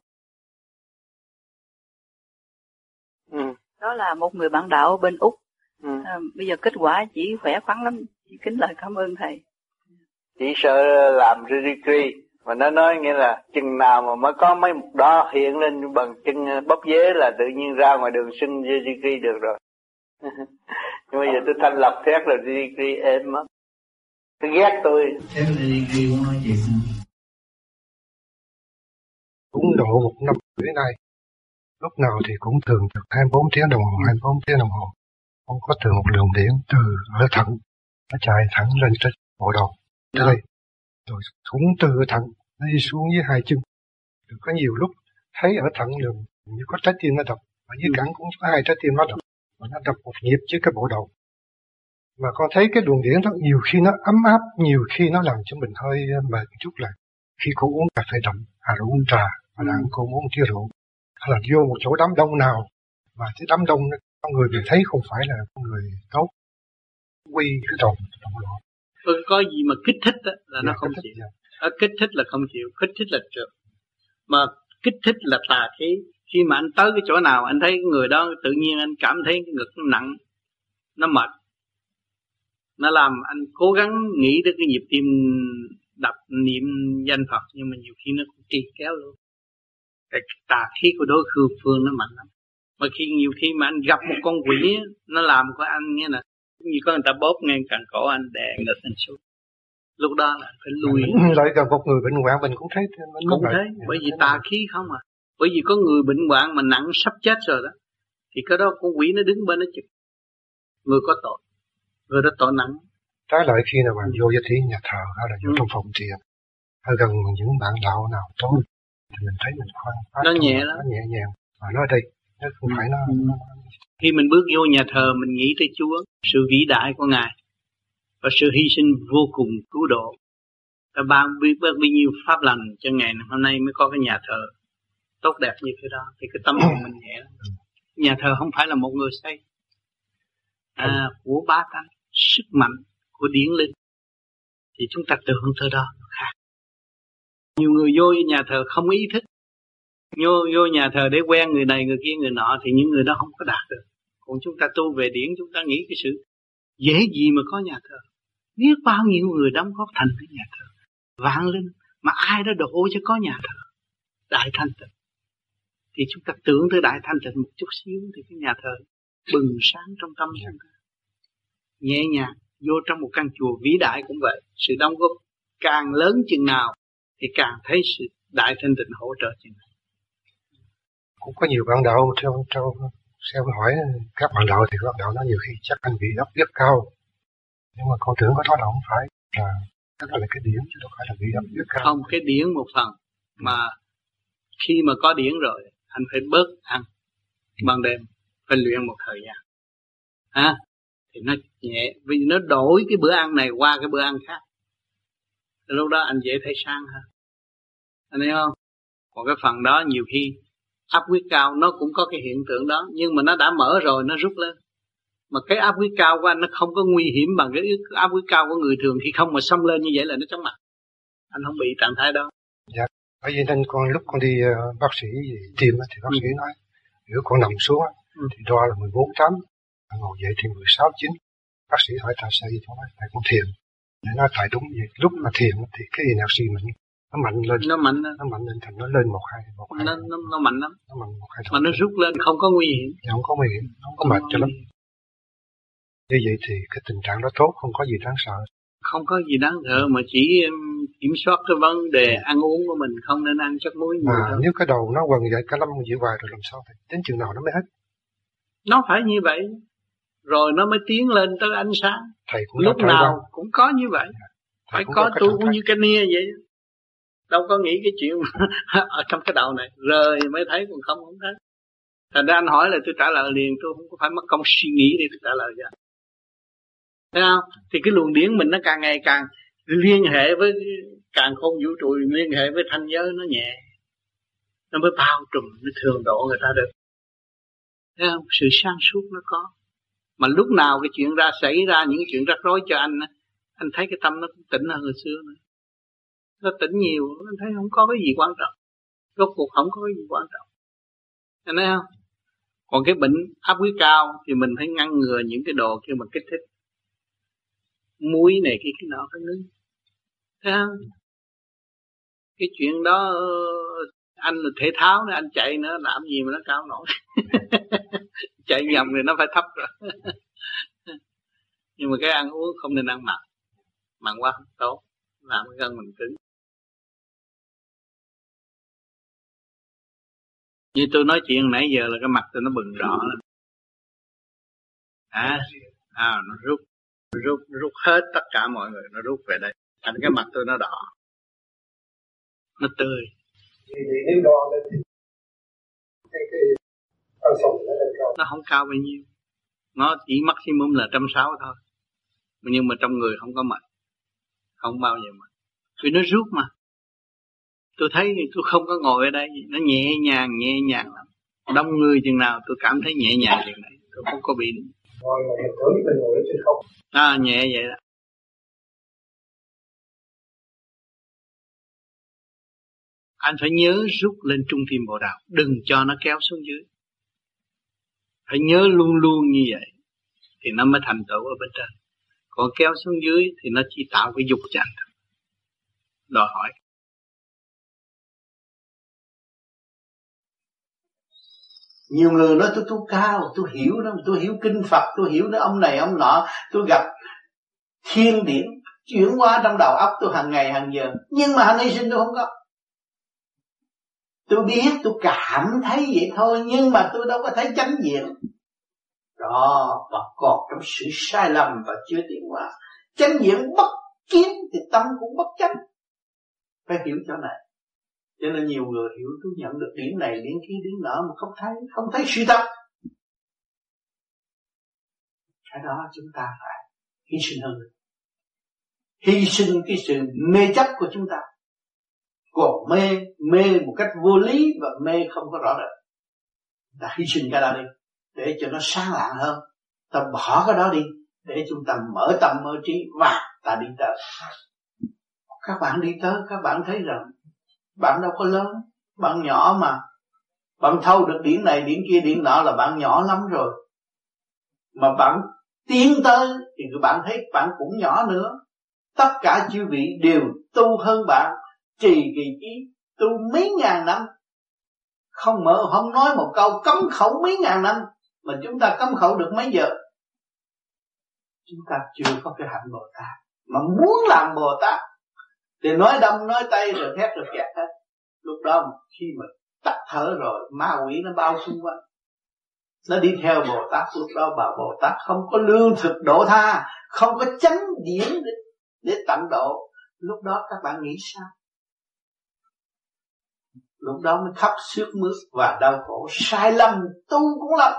[SPEAKER 32] Ừ. Đó là một người bạn đạo bên Úc. Ừ. À, bây giờ kết quả chỉ khỏe khoắn lắm. Chỉ kính lời cảm ơn thầy.
[SPEAKER 4] Chỉ sợ làm ridicule mà nó nói nghĩa là chừng nào mà mới có mấy một đó hiện lên bằng chân bóp dế là tự nhiên ra ngoài đường xưng ridicule được rồi. Nhưng bây giờ tôi thanh lập thét là ridicule êm mất. Tôi ghét tôi.
[SPEAKER 33] Thế ghi muốn nói chuyện.
[SPEAKER 31] Cũng độ một năm rưỡi nay lúc nào thì cũng thường trực 24 tiếng đồng hồ 24 tiếng đồng hồ. Không có thường một luồng điện từ ở thận nó chạy thẳng lên trên bộ đầu. Tới đây rồi cũng từ thận nó đi xuống dưới hai chân. Rồi có nhiều lúc thấy ở thận đường như có trái tim nó đập ở dưới cẳng cũng có hai trái tim nó đập. Và nó đập một nhịp trước cái bộ đầu mà con thấy cái luồng điển đó nhiều khi nó ấm áp nhiều khi nó làm cho mình hơi mệt một chút là khi cô uống cà phê đậm hay là uống trà hay là cô uống chia rượu hay là vô một chỗ đám đông nào mà cái đám đông con người mình thấy không phải là con người tốt. Quy cái đầu động loạn
[SPEAKER 4] có gì mà kích thích đó, là dạ, nó không chịu. dạ. à, kích thích là không chịu kích thích là trượt. Mà kích thích là tà khí. Khi mà anh tới cái chỗ nào anh thấy người đó tự nhiên anh cảm thấy cái ngực nó nặng nó mệt nó làm anh cố gắng nghĩ đến cái nhịp tim đập niệm danh Phật nhưng mà nhiều khi nó cũng trì kéo luôn. Cái tà khí của đối phương phương nó mạnh lắm. Mà khi nhiều khi mà anh gặp một con quỷ nó làm của anh như là như có người ta bóp ngang cẳng cổ anh đè ngực anh xuống. Lúc đó là phải lui.
[SPEAKER 31] Lại gặp một người bệnh hoạn mình cũng thấy
[SPEAKER 4] mình cũng thấy bởi vì tà khí không à. Bởi vì có người bệnh hoạn mà nặng sắp chết rồi đó thì cái đó con quỷ nó đứng bên nó chụp người có tội người đó tội nặng
[SPEAKER 31] trái lại khi nào bạn vô với thí nhà thờ hay là vô ừ. trong phòng thiền. Hay gần những bạn đạo nào tối thì mình thấy mình khoan
[SPEAKER 4] nó nhẹ lắm.
[SPEAKER 31] nó nhẹ nhàng. Và nó đây nó không phải nó,
[SPEAKER 4] ừ. nó khi mình bước vô nhà thờ mình nghĩ tới Chúa sự vĩ đại của Ngài và sự hy sinh vô cùng cứu độ. Và ban biết bao nhiêu pháp lành cho ngày hôm nay mới có cái nhà thờ tốt đẹp như thế đó. Thì cái tâm hồn mình nhẹ lắm. Nhà thờ không phải là một người xây à, của ba tánh sức mạnh của điển linh, thì chúng ta tưởng thơ đó khác. Nhiều người vô nhà thờ không ý thức. Vô vô nhà thờ để quen người này, người kia, người nọ, thì những người đó không có đạt được. Còn chúng ta tu về điển, chúng ta nghĩ cái sự dễ gì mà có nhà thờ? Biết bao nhiêu người đóng góp thành cái nhà thờ? Vạn linh mà ai đã đổ cho có nhà thờ? Đại thanh tịnh. Thì chúng ta tưởng tới đại thanh tịnh một chút xíu thì cái nhà thờ bừng sáng trong tâm chúng ta nhẹ nhàng vô trong một căn chùa vĩ đại cũng vậy. Sự đóng góp càng lớn chừng nào thì càng thấy sự đại thanh tịnh hỗ trợ chừng nào.
[SPEAKER 31] Cũng có nhiều bạn đạo theo theo theo hỏi các bạn đạo thì các bạn đạo nói nhiều khi chắc anh bị áp rất cao. Nhưng mà con tưởng có đó là không phải là đó là cái điển chứ đâu phải là bị áp rất cao.
[SPEAKER 4] Không cái điển một phần mà khi mà có điển rồi anh phải bớt ăn ban đêm phải luyện một thời gian. Ha thì nó nhẹ. Vì nó đổi cái bữa ăn này qua cái bữa ăn khác. Lúc đó anh dễ thấy sang hơn. Anh thấy không? Còn cái phần đó nhiều khi áp huyết cao nó cũng có cái hiện tượng đó nhưng mà nó đã mở rồi nó rút lên. Mà cái áp huyết cao của anh nó không có nguy hiểm bằng cái áp huyết cao của người thường khi không mà xông lên như vậy là nó chóng mặt. Anh không bị trạng thái đó.
[SPEAKER 31] Dạ bởi vì nên con lúc con đi uh, bác sĩ tìm thì bác ừ. sĩ nói nếu con nằm xuống ừ. thì đo là 14 tám ngồi dậy thì 16 chín bác sĩ hỏi tại sao gì tôi nói tại con thiền. Để nói tại đúng vậy lúc mà thiền thì cái energy mình? Nó mạnh lên.
[SPEAKER 4] Nó mạnh
[SPEAKER 31] nó mạnh lên thành nó lên một hai một hai.
[SPEAKER 4] Nó, nó, nó mạnh lắm.
[SPEAKER 31] Nó mạnh một hai
[SPEAKER 4] mà nó rút lên không có nguy hiểm.
[SPEAKER 31] Dạ, không có nguy hiểm không có mệt cho lắm. Như vậy thì cái tình trạng đó tốt không có gì đáng sợ.
[SPEAKER 4] Không có gì đáng sợ mà chỉ kiểm soát cái vấn đề ăn uống của mình không nên ăn chất muối
[SPEAKER 31] nhiều mà nếu cái đầu nó quần dậy cả lâm dịu hoài rồi làm sao thì đến chừng nào nó mới hết.
[SPEAKER 4] Nó phải như vậy rồi nó mới tiến lên tới ánh sáng.
[SPEAKER 31] Thầy cũng
[SPEAKER 4] lúc nào cũng có như vậy. Thầy phải có tu cũng như cái nia vậy đâu có nghĩ cái chuyện ở trong cái đầu này. Rời mới thấy còn không không thấy. Thành ra anh hỏi là tôi trả lời liền tôi không có phải mất công suy nghĩ để tôi trả lời cho thấy không? Thì cái luồng điển mình nó càng ngày càng liên hệ với càng không vũ trụ liên hệ với thanh giới nó nhẹ. Nó mới bao trùm nó thường độ người ta được. Thấy không? Sự sáng suốt nó có mà lúc nào cái chuyện ra xảy ra, những chuyện rắc rối cho anh anh thấy cái tâm nó cũng tỉnh hơn hồi xưa nữa. Nó tỉnh nhiều, anh thấy không có cái gì quan trọng. Rốt cuộc không có cái gì quan trọng. Anh thấy không? Còn cái bệnh áp huyết cao thì mình phải ngăn ngừa những cái đồ kia mà kích thích. Muối này, cái cái nọ, cái ngưng thấy không? Cái chuyện đó, anh là thể tháo nữa, anh chạy nữa, làm gì mà nó cao nổi. chạy nhầm thì nó phải thấp rồi. Nhưng mà cái ăn uống không nên ăn mặn. Mặn quá không tốt. Làm cái gân mình cứng. Như tôi nói chuyện nãy giờ là cái mặt tôi nó bừng rõ lên. À, à nó rút rút rút hết tất cả mọi người nó rút về đây. Thành cái mặt tôi nó đỏ. Nó tươi.
[SPEAKER 31] Thì thì nó
[SPEAKER 4] không cao bao nhiêu. Nó chỉ maximum là trăm sáu thôi. Nhưng mà trong người không có mệt không bao giờ mệt vì nó rút mà. Tôi thấy tôi không có ngồi ở đây. Nó nhẹ nhàng nhẹ nhàng lắm. Đông người chừng nào tôi cảm thấy nhẹ nhàng chừng này. Tôi không có bị
[SPEAKER 31] ngồi mà mình tưởng mình ngồi trên không.
[SPEAKER 4] À nhẹ vậy đó. Anh phải nhớ rút lên trung tim bộ đạo. Đừng cho nó kéo xuống dưới phải nhớ luôn luôn như vậy thì nó mới thành tựu ở bên trên. Còn kéo xuống dưới thì nó chỉ tạo cái dục cho thôi. Đòi hỏi. Nhiều người nói tôi tu cao tôi hiểu lắm, tôi hiểu kinh phật tôi hiểu nó ông này ông nọ tôi gặp thiên điển chuyển qua trong đầu óc tôi hàng ngày hàng giờ. Nhưng mà hành hy sinh tôi không có tôi biết, tôi cảm thấy vậy thôi, nhưng mà tôi đâu có thấy chánh diện đó và còn trong sự sai lầm và chưa tiến hóa. Chánh diện bất kiến thì tâm cũng bất chánh. Phải hiểu chỗ này. Cho nên nhiều người hiểu, tôi nhận được điểm này, điểm kia, điểm nọ mà không thấy không thấy suy tâm cái đó chúng ta phải hy sinh hơn. Hy sinh cái sự mê chấp của chúng ta. Còn mê mê một cách vô lý và mê không có rõ rệt. Ta hy sinh cái đó đi, để cho nó sáng lạng hơn. Ta bỏ cái đó đi, để chúng ta mở tâm mở trí và ta đi tới. Các bạn đi tới, các bạn thấy rằng bạn đâu có lớn, bạn nhỏ mà. Bạn thâu được điểm này điểm kia điểm nọ là bạn nhỏ lắm rồi. Mà bạn tiến tới thì bạn thấy bạn cũng nhỏ nữa. Tất cả chư vị đều tu hơn bạn, trì kỳ trí tu mấy ngàn năm. Không mở không nói một câu cấm khẩu mấy ngàn năm mà chúng ta cấm khẩu được mấy giờ? Chúng ta chưa có cái hạnh bồ tát mà muốn làm bồ tát thì nói đâm nói tay rồi thét rồi kẹt hết. Lúc đó khi mà tắt thở rồi ma quỷ nó bao xung quanh. Nó đi theo bồ tát. Lúc đó bà bồ tát không có lương thực độ tha không có chánh điển để, để tận độ. Lúc đó các bạn nghĩ sao? Lúc đó mới khóc sướt mướt và đau khổ. Sai lầm, tu cũng lầm.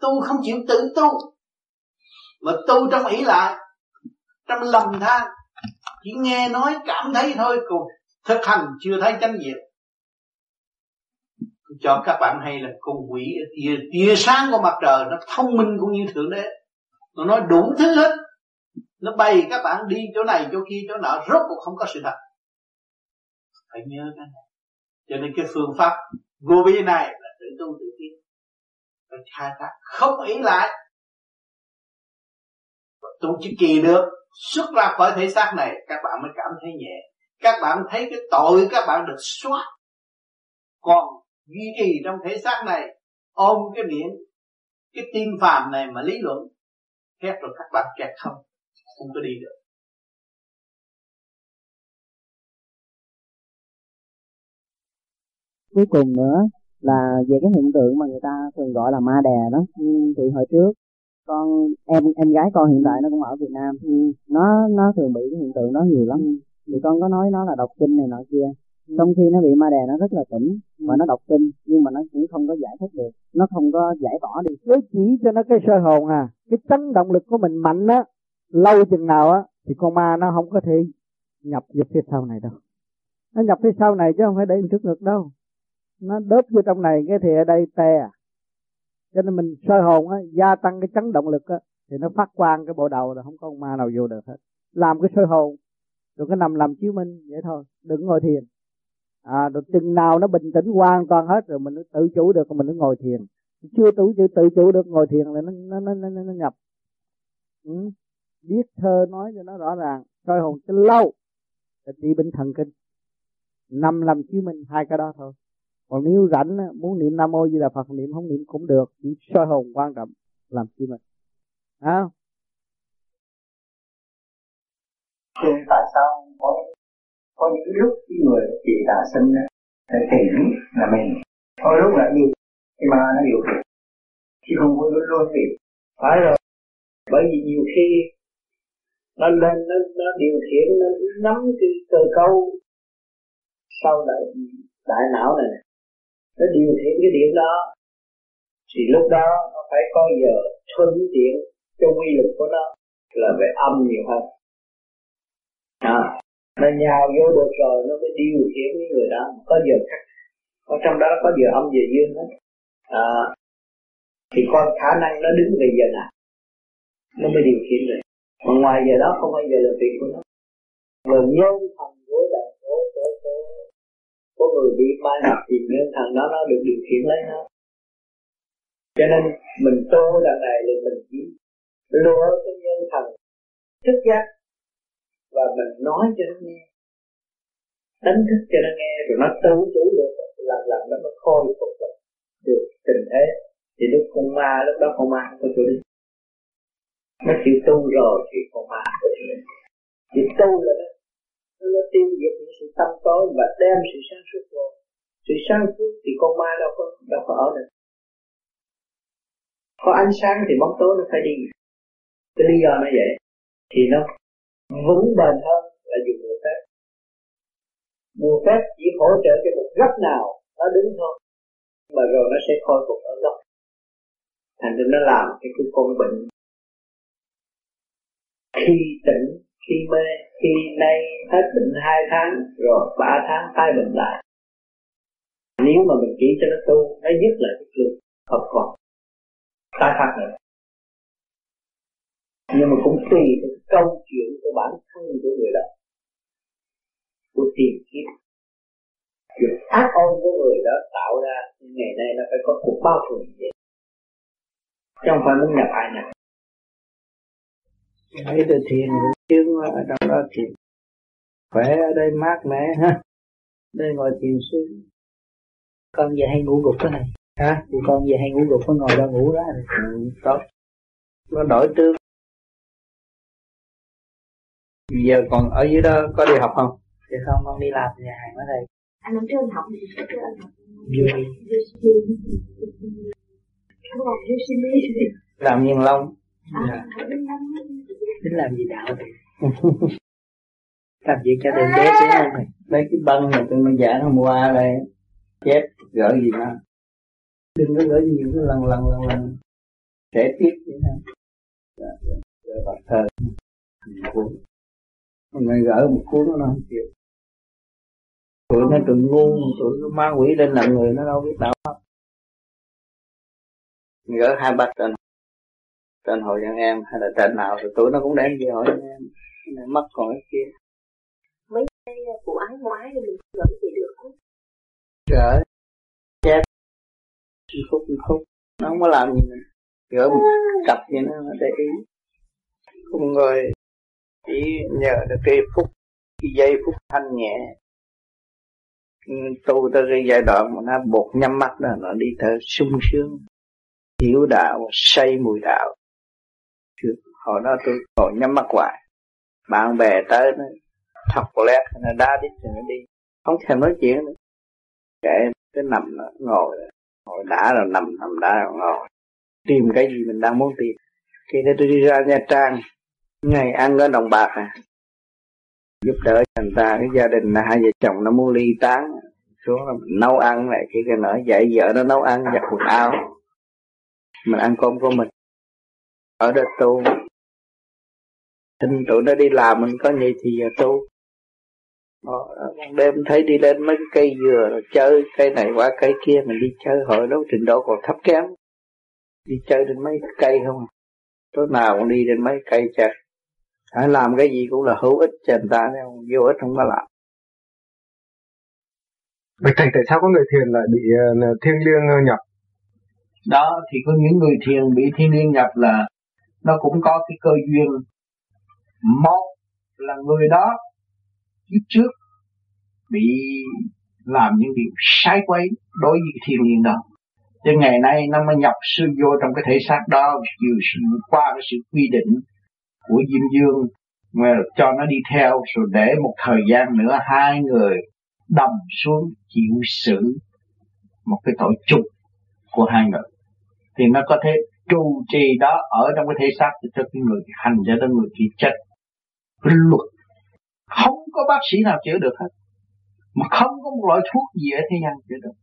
[SPEAKER 4] Tu không chịu tự tu. Mà tu trong ý lại trong lầm than. Chỉ nghe nói, cảm thấy thôi còn thực hành chưa thấy chánh nghiệp cho các bạn hay là con quỷ, tia tia sáng của mặt trời, nó thông minh cũng như thượng đế. Nó nói đủ thứ hết. Nó bày các bạn đi chỗ này, chỗ kia, chỗ nọ, rốt cuộc không có sự thật phải nhớ cái này. Cho nên cái phương pháp vô vi này là tự tu tự tiến. Phải khai thác không ý lại. Tu chỉ kỳ được, xuất ra khỏi thể xác này, các bạn mới cảm thấy nhẹ. Các bạn thấy cái tội các bạn được xóa còn duy trì trong thể xác này, ôm cái miệng cái tim phàm này mà lý luận khét rồi các bạn kẹt không không có đi được.
[SPEAKER 34] Cuối cùng nữa là về cái hiện tượng mà người ta thường gọi là ma đè đó. Thì hồi trước con em em gái con hiện tại nó cũng ở Việt Nam. Nó nó thường bị cái hiện tượng đó nhiều lắm. Thì con có nói nó là đọc kinh này nọ kia. Trong khi nó bị ma đè nó rất là tỉnh và nó đọc kinh nhưng mà nó cũng không có giải thích được. Nó không có giải tỏa đi.
[SPEAKER 35] Cứ chỉ cho nó cái sơ hồn à. Cái chấn động lực của mình mạnh á lâu chừng nào á thì con ma nó không có thể nhập vào phía sau này đâu. Nó nhập phía sau này chứ không phải để trước ngực đâu nó đớp vô trong này cái thì ở đây tè à. cho nên mình soi hồn á gia tăng cái chấn động lực á thì nó phát quang cái bộ đầu là không có ma nào vô được hết. Làm cái soi hồn rồi cái nằm làm chiếu minh vậy thôi đừng ngồi thiền. À rồi chừng nào nó bình tĩnh hoàn toàn hết rồi mình tự chủ được mình mới ngồi thiền. Chưa tự tự tự chủ được ngồi thiền là nó nó nó nó, nó nhập. Ừ. biết thơ nói cho nó rõ ràng soi hồn cho lâu là trị bệnh thần kinh. Nằm làm chiếu minh hai cái đó thôi còn nếu rảnh muốn niệm nam mô di đà phật niệm không niệm cũng được chỉ soi hồn quan trọng làm chi mình. À,
[SPEAKER 36] tôi tại sao có có những lúc cái người chị đã sinh để tìm là mình. Có lúc là gì thì mà nó điều khiển chứ không có luôn luôn bị
[SPEAKER 4] phải rồi. Bởi vì nhiều khi nó lên nó nó điều khiển nó nắm cái cơ cấu sau đại đại não này nó điều khiển cái điểm đó. Thì lúc đó nó phải có giờ thuận tiện cho quy luật của nó là về âm nhiều hơn. À, nó nhào vô được rồi nó mới điều khiển cái người đó. Có giờ khắc, ở trong đó có giờ âm giờ dương hết. À, thì con khả năng nó đứng về giờ nào nó mới điều khiển được. Mà ngoài giờ đó không bao giờ là việc của nó. Và nhân thành có người bị mai nhập thì nên thằng đó nó được điều khiển lấy nó. Cho nên mình tu đằng này thì mình chỉ lừa cái nhân thần thức giác và mình nói cho nó nghe. Đánh thức cho nó nghe rồi nó tự chủ được làm làm nó mới khôi phục được, được tình thế. Thì lúc con ma lúc đó con ma không có chỗ đi. Nó chịu tu rồi thì con ma có chỗ đi. Tu là nó nó tiêu diệt những sự tâm tối và đem sự sáng suốt vô. Sự sáng suốt thì con ma đâu có đâu có ở được có ánh sáng thì bóng tối nó phải đi. Cái lý do nó vậy, thì nó vững bền hơn là dùng bùa phép bùa phép chỉ hỗ trợ cho một góc nào nó đứng thôi, mà rồi nó sẽ khôi phục ở góc. Thành ra nó làm cái cái con bệnh. Khi tỉnh khi mê khi nay hết bệnh hai tháng, rồi ba tháng tái bệnh lại. Nếu mà mình chỉ cho nó tu, nó dứt lại cái lực không còn. Tái phát nữa nhưng mà cũng tùy theo câu chuyện của bản thân của người đó. Của tìm kiếm chuyện ác ôn của người đó tạo ra, ngày nay nó phải có cuộc bao trùm vậy. Chứ không phải muốn nhập ai nhập.
[SPEAKER 35] Thấy từ thiền chứ ở trong đó thiền khỏe ở đây mát mẻ ha. Đây ngồi thiền sư. Con về hay ngủ gục cái này? Hả? Thì con về hay ngủ gục có ngồi đó ngủ đó. Ừ, tốt nó đổi tướng. Giờ còn ở dưới đó có đi học không? Thì không con đi làm nhà hàng ở đây.
[SPEAKER 26] Anh trước anh học gì? Trước anh học
[SPEAKER 35] vui. Làm nhiên long.
[SPEAKER 26] À,
[SPEAKER 35] tính làm gì đạo thì. Làm gì cho đừng bé xuống không này lấy cái băng mà tôi giảng hôm qua đây. Chép gỡ gì đó. Đừng có gỡ nhiều cái lần lần lần lần. Sẽ tiếp vậy thôi gỡ bạc thơ mình gỡ một cuốn nó không chịu. Tụi nó tụi ngu tụi nó ma quỷ lên làm người nó đâu biết đạo. Pháp gỡ hai bạch trên trên hội dân em hay là trên nào thì tụi nó cũng đem về hội dân em. Này mất còn cái kia.
[SPEAKER 26] Mấy cái vụ ái ngoái thì mình gỡ gì được không
[SPEAKER 35] gỡ chép khúc khúc nó không có làm gì mình gỡ một cặp gì nó để ý. Không rồi chỉ nhờ được cái phút cái giây phút thanh nhẹ. Tu tới cái giai đoạn mà nó buộc nhắm mắt đó nó đi thở sung sướng hiểu đạo say mùi đạo hồi đó tôi ngồi nhắm mắt hoài. Bạn bè tới nó thọc lét, nó đá đít thì nó đi. Không thèm nói chuyện nữa. Kệ, cái nằm nó ngồi ngồi đã rồi nằm nằm đã rồi ngồi. Tìm cái gì mình đang muốn tìm. Khi đó tôi đi ra nha trang, ngày ăn ở đồng bạc à. Giúp đỡ người ta, cái gia đình là hai vợ chồng nó muốn ly tán. Xuống là mình nấu ăn lại khi cái nở dạy vợ nó nấu ăn, giặt quần áo. Mình ăn cơm của mình ở đó tu. Thinh tụi nó đi làm mình có vậy thì giờ tu. Ờ, đêm thấy đi lên mấy cái cây dừa rồi chơi cây này qua cây kia mình đi chơi. Hồi đó trình độ còn thấp kém. Đi chơi trên mấy cây không? Tối nào cũng đi trên mấy cây chơi. Phải làm cái gì cũng là hữu ích cho người ta vô ích không có làm.
[SPEAKER 37] Vậy thầy tại sao có người thiền lại bị uh, thiên liêng nhập?
[SPEAKER 4] Đó thì có những người thiền bị thiên liêng nhập là nó cũng có cái cơ duyên. Một là người đó kiếp trước bị làm những điều sai quấy đối với thiên nhiên đó. Cho ngày nay nó mới nhập sư vô trong cái thể xác đó chiều qua cái sự quy định của Diêm Dương, mà cho nó đi theo, rồi để một thời gian nữa hai người đầm xuống chịu xử một cái tội chung của hai người thì nó có thể trụ trì đó ở trong cái thể xác thì cho cái người hành cho đến người kia chết. Luật không có bác sĩ nào chữa được hết. Mà không có một loại thuốc gì ở thế gian chữa được.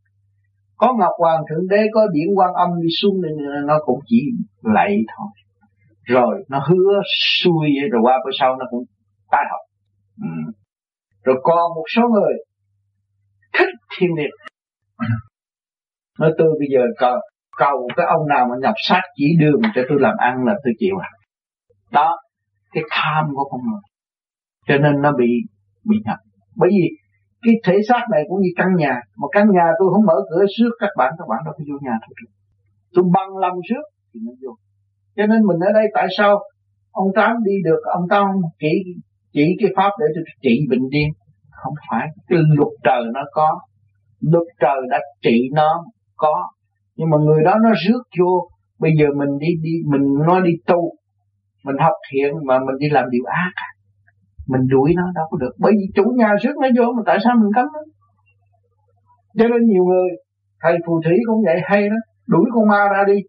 [SPEAKER 4] Có ngọc hoàng thượng đế, có điển quan âm đi xuống nên nó cũng chỉ lạy thôi. Rồi nó hứa xuôi rồi qua bữa sau nó cũng tái học. Ừ. rồi còn một số người thích thiên liệt. Nói tôi bây giờ còn cầu cái ông nào mà nhập sát chỉ đường cho tôi làm ăn là tôi chịu à đó, cái tham của con người. Cho nên nó bị bị nhập. Bởi vì cái thể xác này cũng như căn nhà. Mà căn nhà tôi không mở cửa trước các bạn các bạn đâu có vô nhà thôi tôi bằng lòng trước thì nó vô. Cho nên mình ở đây tại sao ông tám đi được, ông tám chỉ chỉ cái pháp để tôi trị bệnh điên? Không phải. Cái luật trời nó có. Luật trời đã trị nó, có nhưng mà người đó nó rước vô. Bây giờ mình đi đi, mình nói đi tu, mình học thiện mà mình đi làm điều ác à. mình đuổi nó, đâu có được. Bởi vì chủ nhà rước nó vô mà tại sao mình cấm nó? Cho nên nhiều người, thầy phù thủy cũng vậy, hay đó đuổi con ma ra đi.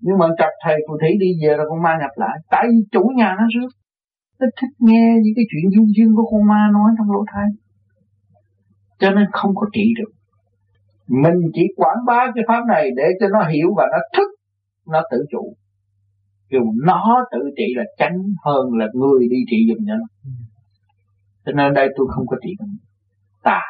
[SPEAKER 4] Nhưng mà chặt thầy phù thủy đi về là con ma nhập lại. Tại vì chủ nhà nó rước. Nó thích nghe những cái chuyện du dương của con ma nói trong lỗ tai. Cho nên không có trị được mình chỉ quảng bá cái pháp này để cho nó hiểu và nó thức, nó tự chủ. Kêu nó tự trị là tránh hơn là người đi trị giùm cho nó. Cho nên đây tôi không có trị tà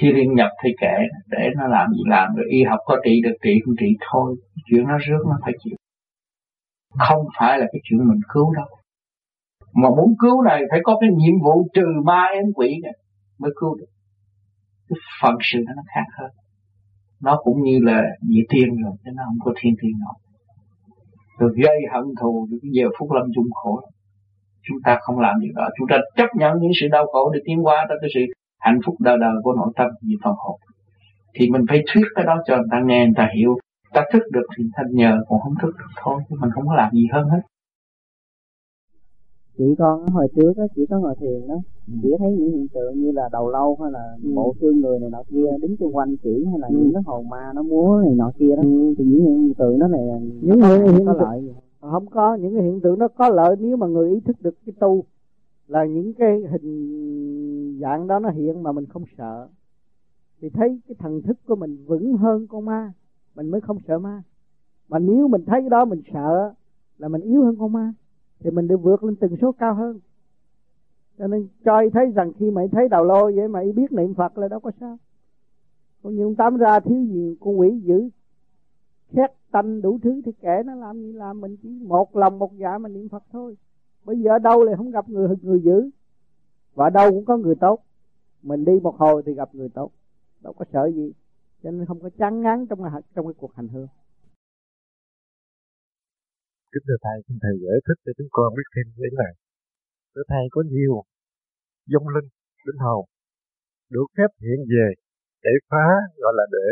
[SPEAKER 4] khi liên nhập thì kể để nó làm gì làm rồi, y học có trị được, trị không trị thôi. Chuyện nó rước nó phải chịu. Không phải là cái chuyện mình cứu đâu. Mà muốn cứu này phải có cái nhiệm vụ trừ ma em quỷ này mới cứu được. Cái phận sự nó khác hơn nó cũng như là địa thiên rồi chứ nó không có thiên thiên nào. Rồi gây hận thù được giờ phút lâm chung khổ. Chúng ta không làm điều đó. Chúng ta chấp nhận những sự đau khổ để tiến qua tới cái sự hạnh phúc đời đời của nội tâm như phần hồn thì mình phải thuyết cái đó cho người ta nghe người ta hiểu. Ta thức được thì thanh nhờ còn không thức được thôi chứ mình không có làm gì hơn hết.
[SPEAKER 34] Chị con hồi trước đó, chỉ có ngồi thiền đó chỉ thấy những hiện tượng như là đầu lâu hay là ừ. bộ xương người này nọ kia đứng xung quanh chỉ hay là ừ. những cái hồn ma nó múa này nọ kia đó. Ừ. thì những hiện tượng đó là
[SPEAKER 38] những hiện, hiện có lợi gì? không có những cái hiện tượng đó có lợi nếu mà người ý thức được cái tu. Là những cái hình dạng đó nó hiện mà mình không sợ. Thì thấy cái thần thức của mình vững hơn con ma mình mới không sợ ma. Mà nếu mình thấy cái đó mình sợ là mình yếu hơn con ma thì mình được vượt lên từng số cao hơn cho nên cho thấy rằng khi mày thấy đầu lôi vậy mày biết niệm phật là đâu có sao. Còn những tám ra thiếu gì, con quỷ dữ. Khét tanh đủ thứ, thì kể nó làm gì làm mình, chỉ một lòng một dạ mà niệm phật thôi. Bây giờ ở đâu lại không gặp người người dữ? Và đâu cũng có người tốt. Mình đi một hồi thì gặp người tốt. Đâu có sợ gì. Cho nên không có chán ngán trong trong cái cuộc hành hương.
[SPEAKER 39] Kính thưa thầy, xin thầy giải thích để chúng con biết thêm cái này thưa thầy có nhiều dông linh linh hồn được phép hiện về để phá, gọi là để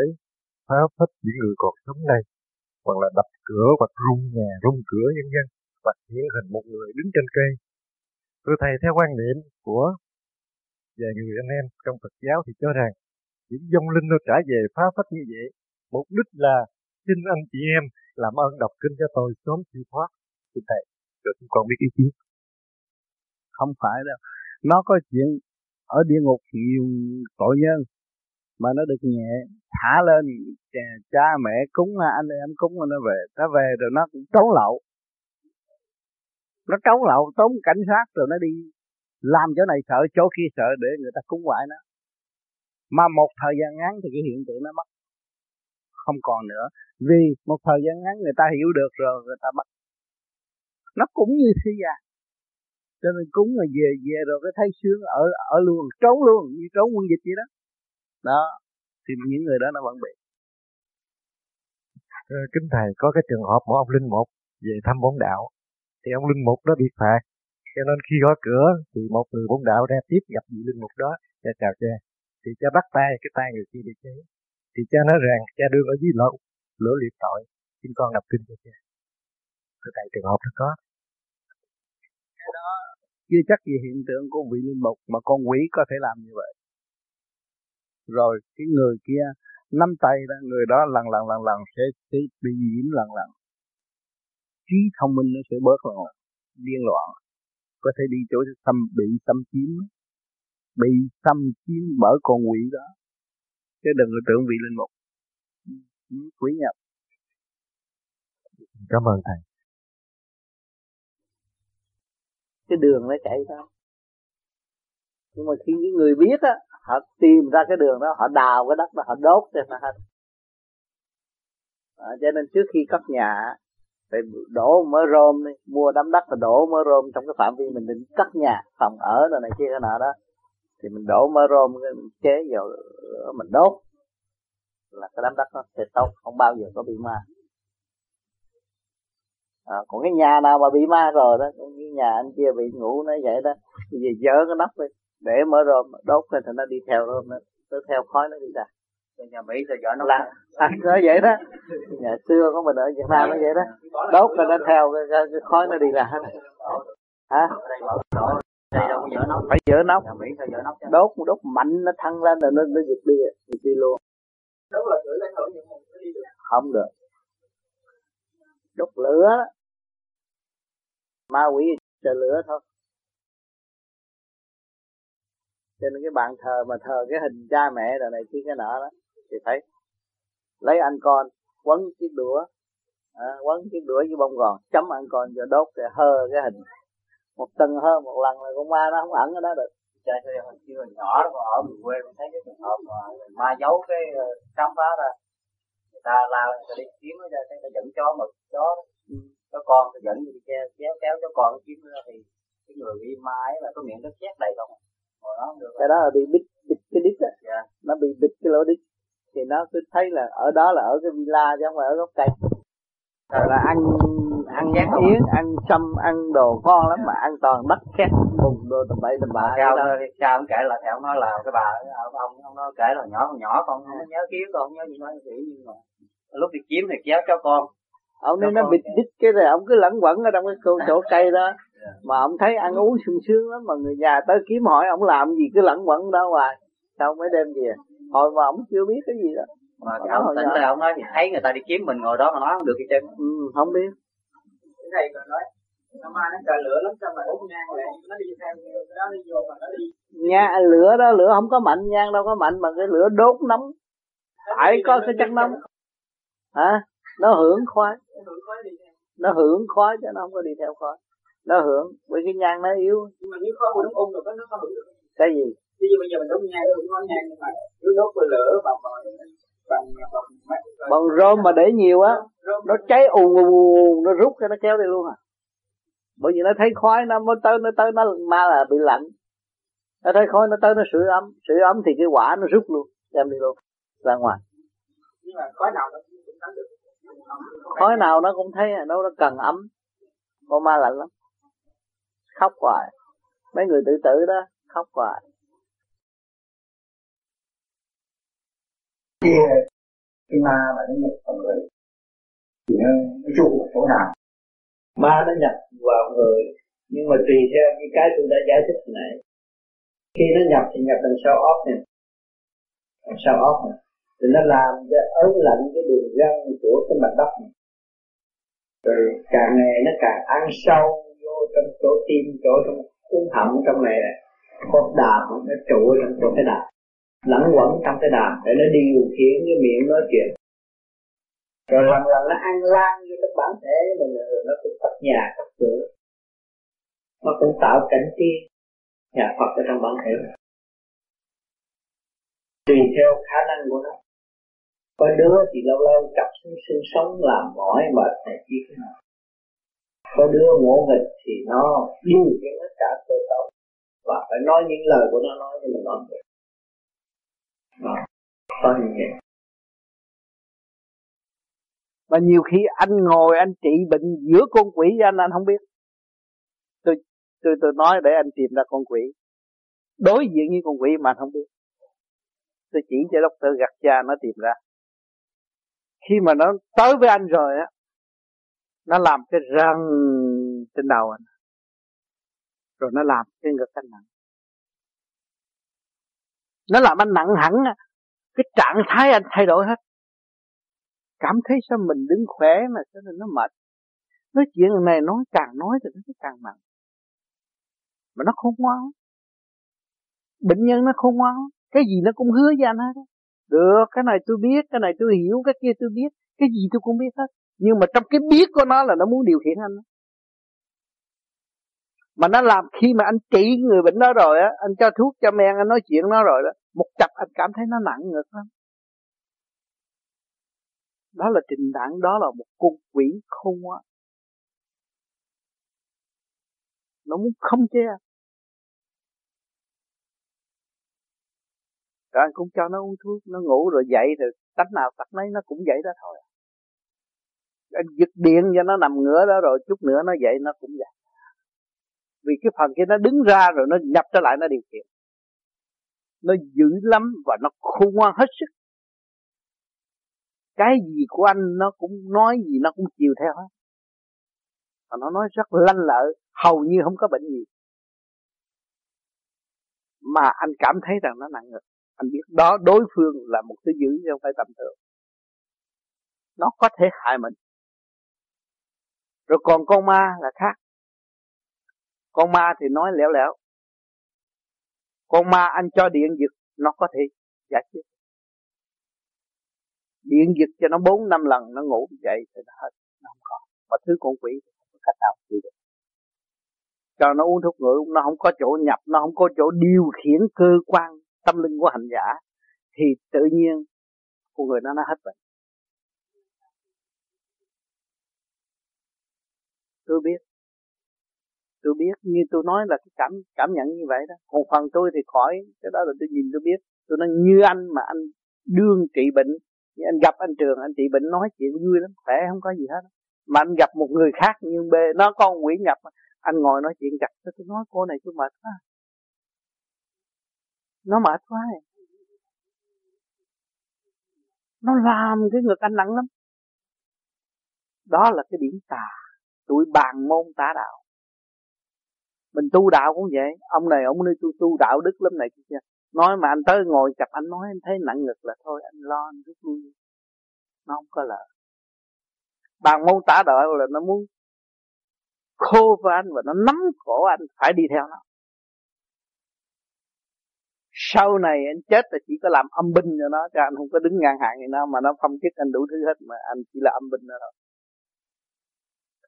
[SPEAKER 39] phá phách những người còn sống này hoặc là đập cửa hoặc rung nhà, rung cửa nhân dân hoặc hiện hình một người đứng trên cây. Thưa thầy, theo quan niệm của vài người anh em trong Phật giáo thì cho rằng những dông linh nó trả về phá phách như vậy, mục đích là xin anh chị em làm ơn đọc kinh cho tôi sớm siêu thoát. Thưa thầy được chúng con biết ý kiến
[SPEAKER 40] không phải đâu. Nó có chuyện ở địa ngục nhiều tội nhân mà nó được nhẹ. Thả lên cha, mẹ cúng anh em cúng nó về. Nó về rồi nó cũng trốn lậu. Nó trốn lậu tốn cảnh sát rồi nó đi làm chỗ này sợ chỗ kia sợ để người ta cúng hoại nó. Mà một thời gian ngắn thì cái hiện tượng nó mất. Không còn nữa. Vì một thời gian ngắn người ta hiểu được rồi người ta bắt. Nó cũng như thế gian cho nên cúng rồi về về rồi cái thấy sướng ở ở luôn trốn luôn như trốn quân dịch vậy đó. Đó thì những người đó nó vẫn bị.
[SPEAKER 39] Ờ, kính thầy có cái trường hợp một ông linh mục về thăm bổn đạo thì ông linh mục đó bị phạt. Cho nên khi gõ cửa thì một người bổn đạo ra tiếp gặp vị linh mục đó cha chào cha. Thì cha bắt tay cái tay người kia bị chế. Thì cha nói rằng cha đương ở dưới lỗ lửa liệt tội xin con đọc kinh cho cha. Cái tại trường hợp nó có.
[SPEAKER 40] Cái đó
[SPEAKER 41] chưa chắc gì hiện tượng của vị linh mục mà con quỷ có thể làm như vậy. Rồi cái người kia nắm tay đó người đó lần lần lần lần sẽ, sẽ bị nhiễm lần lần trí thông minh nó sẽ bớt lần lần điên loạn. Có thể đi chỗ xâm bị xâm chiếm. Bị xâm chiếm bởi con quỷ đó. Chứ đừng có tưởng vị linh mục. Ừ, quỷ nhập.
[SPEAKER 39] Cảm ơn thầy.
[SPEAKER 4] Cái đường nó chạy ra nhưng mà khi những người biết á họ tìm ra cái đường đó họ đào cái đất đó họ đốt cho nó hết. À, cho nên trước khi cất nhà phải đổ mớ rôm đi mua đám đất và đổ mớ rôm trong cái phạm vi mình định cất nhà phòng ở rồi này kia cái nọ đó thì mình đổ mớ rôm mình chế vào mình đốt. Là cái đám đất nó sẽ tốt không bao giờ có bị ma à, còn cái nhà nào mà bị ma rồi đó cái nhà anh kia bị ngủ nó vậy đó bây giờ dỡ cái nắp đi để mở rôm đốt lên thì nó đi theo rôm nó, nó theo khói nó đi ra.
[SPEAKER 35] Nhà Mỹ sao vợ nó
[SPEAKER 4] là à, nó vậy đó. Nhà xưa của mình ở Việt Nam nó vậy đó. Đốt rồi nó theo cái, cái, cái khói nó đi ra. Hết hả? Phải dỡ nóc đốt đốt mạnh nó thăng lên rồi nó nó giật đi giật đi luôn không được đốt lửa. Ma quỷ chờ lửa thôi. Cho nên cái bàn thờ mà thờ cái hình cha mẹ rồi này kia cái nọ đó thì phải lấy anh con quấn chiếc đũa à, quấn chiếc đũa với bông gòn chấm ăn con cho đốt để hơ cái hình. Một tuần hơn một lần là con ma nó không ẩn ở đó được.
[SPEAKER 35] Chơi ơi hồi xưa hồi nhỏ đó ở miền quê mình thấy cái trường hợp mà ma giấu cái ờ, khám phá ra ta lao ta đi kiếm nó ra cái ta dẫn chó mực chó chó con ta dẫn đi kéo kéo kéo chó con kiếm ra thì cái người bị ấy là có miệng nó chét đầy không?
[SPEAKER 4] Cái đó là bị bít bít cái đít á. Yeah. nó bị bít cái lỗ đít. Thì nó cứ thấy là ở đó là ở cái villa chứ không phải ở gốc cây. Rồi là ăn ăn nhát yến ăn sâm ăn đồ ngon lắm mà ăn toàn đất khét bùng đồ tầm bậy tầm bạ
[SPEAKER 35] sao sao ông kể là theo ông nói là cái bà ông ông nó kể là nhỏ con nhỏ con không nhớ kiếm con không nhớ gì nói kiểu nhưng mà lúc đi kiếm thì kéo cháu con.
[SPEAKER 4] Ông nên nó bịt đít cái này ông cứ lẫn quẩn ở trong cái chỗ cây đó. Mà ông thấy ăn uống sung sướng lắm mà người nhà tới kiếm hỏi ông làm gì cứ lẫn quẩn đó hoài. Sao mấy đêm về hồi mà ông chưa biết cái gì đó.
[SPEAKER 35] Mà cái ông tỉnh ra ông nói thì thấy người ta đi kiếm mình ngồi đó mà nói không được gì trơn.
[SPEAKER 4] Ừ, không biết.
[SPEAKER 35] Cái này còn nói nó ma nó trời lửa lắm sao mà đốt nhang lại nó đi theo nó đi vô mà nó đi.
[SPEAKER 4] Nha lửa đó lửa không có mạnh nhang đâu có mạnh mà cái lửa đốt nóng. Phải có cái chất nóng hả? Nó hưởng khói nó hưởng khói chứ nó không có đi theo khói nó hưởng bởi cái nhang nó yếu.
[SPEAKER 35] Nhưng mà nếu có đống ung rồi nó có hưởng được
[SPEAKER 4] cái gì?
[SPEAKER 35] Ví dụ bây giờ mình đốt nhang nó không có nhang nhưng mà nếu đốt với lửa bằng bằng bằng
[SPEAKER 4] bằng rơm mà để nhiều á nó cháy ù ù ù nó rút cái nó kéo đi luôn à. Bởi vì nó thấy khói nó mới tới nó tới nó ma là bị lạnh. Nó thấy khói nó tới nó sưởi ấm. Sưởi ấm thì cái quả nó rút luôn đem đi luôn ra ngoài.
[SPEAKER 35] Nhưng mà khói nào được
[SPEAKER 4] khói nào nó cũng thấy nó nó cần ấm. Con ma lạnh lắm. Khóc hoài. Mấy người tự tử đó khóc hoài.
[SPEAKER 42] Thì cái ma mà nó nhập vào người thì nó, nó trụ ở chỗ nào? Ma nó nhập vào người nhưng mà tùy theo cái cái tôi đã giải thích này. Khi nó nhập thì nhập đằng sau óc này đằng sau óc này thì nó làm cho ớn lạnh cái đường gân của cái mặt đất này. Rồi càng ngày nó càng ăn sâu vô trong chỗ tim, chỗ trong cuốn họng trong này này. Có đàm nó trụ trong chỗ cái đàm. Lẫn quẩn trong cái đàm để nó điều khiển cái miệng nói chuyện. Rồi lần lần nó ăn lan vô trong bản thể mình rồi nó cũng cất nhà cất cửa. Nó cũng tạo cảnh tiên, nhà Phật ở trong bản thể. Tùy theo khả năng của nó có đứa thì lâu lâu cặp sinh sinh sống làm mỏi mệt này kia thế nào. Có đứa ngộ nghịch thì nó điều khiển tất cả cơ cấu. Và phải nói những lời của nó nói cho mình nói được. Đó. Có như vậy
[SPEAKER 4] mà nhiều khi anh ngồi, anh trị bệnh giữa con quỷ anh anh không biết. Tôi tôi tôi nói để anh tìm ra con quỷ. Đối diện với con quỷ mà anh không biết. Tôi chỉ cho doctor gặt cha nó tìm ra khi mà nó tới với anh rồi á, nó làm cái răng trên đầu anh. Rồi nó làm cái ngực anh nặng. Nó làm anh nặng hẳn cái trạng thái anh thay đổi hết. Cảm thấy sao mình đứng khỏe mà sao nó mệt. Nói chuyện này nói càng nói thì nó càng nặng. Mà nó không ngoan. Bệnh nhân nó không ngoan. Cái gì nó cũng hứa với anh hết được, cái này tôi biết, cái này tôi hiểu, cái kia tôi biết. Cái gì tôi cũng biết hết. Nhưng mà trong cái biết của nó là nó muốn điều khiển anh mà nó làm khi mà anh trị người bệnh đó rồi á, anh cho thuốc cho men, anh nói chuyện nó rồi đó, một chập anh cảm thấy nó nặng ngực lắm. Đó là trình đẳng đó là một con quỷ không á nó muốn không che rồi anh cũng cho nó uống thuốc, nó ngủ rồi dậy rồi tánh nào tắt nấy nó cũng dậy đó thôi. Anh giật điện cho nó nằm ngửa đó rồi chút nữa nó dậy nó cũng dậy vì cái phần kia nó đứng ra rồi nó nhập trở lại nó điều khiển. Nó dữ lắm và nó khôn ngoan hết sức. Cái gì của anh nó cũng nói gì nó cũng chiều theo hết. Và nó nói rất lanh lợi, hầu như không có bệnh gì. Mà anh cảm thấy rằng nó nặng ngực anh biết đó, đối phương là một thứ dữ chứ không phải tầm thường. Nó có thể hại mình. Rồi còn con ma là khác. Con ma thì nói lẻo lẻo. Con ma anh cho điện giật, nó có thể giải quyết. Điện giật cho nó bốn năm lần, nó ngủ dậy thì nó hết, nó không có mà thứ con quỷ thì không có cách nào chịu được. Cho nó uống thuốc ngủ nó không có chỗ nhập, nó không có chỗ điều khiển cơ quan tâm linh của hành giả, thì tự nhiên con người nó nó hết bệnh. Tôi biết. Tôi biết, như tôi nói là cái cảm cảm nhận như vậy đó. Còn phần tôi thì khỏi, cái đó là tôi nhìn tôi biết. Tôi nói như anh mà anh đương trị bệnh, như anh gặp anh trường, anh trị bệnh nói chuyện vui lắm, khỏe không có gì hết. Mà anh gặp một người khác nhưng bê nó con quỷ nhập anh ngồi nói chuyện gặp tôi nói, cô này tôi mệt quá nó mệt quá à. nó làm cái ngực anh nặng lắm. Đó là cái điểm tà. Tụi bàn môn tà đạo. Mình tu đạo cũng vậy. Ông này, ông nói tu tu đạo đức lắm này kia. Nói mà anh tới ngồi gặp anh nói anh thấy nặng ngực là thôi, anh lo, anh rút lui. Nó không có lợi bàn môn tả đạo là nó muốn khô với anh và nó nắm cổ anh, phải đi theo nó sau này anh chết là chỉ có làm âm binh cho nó cho anh không có đứng ngang hàng gì nó, mà nó phong chức anh đủ thứ hết mà anh chỉ là âm binh nữa thôi.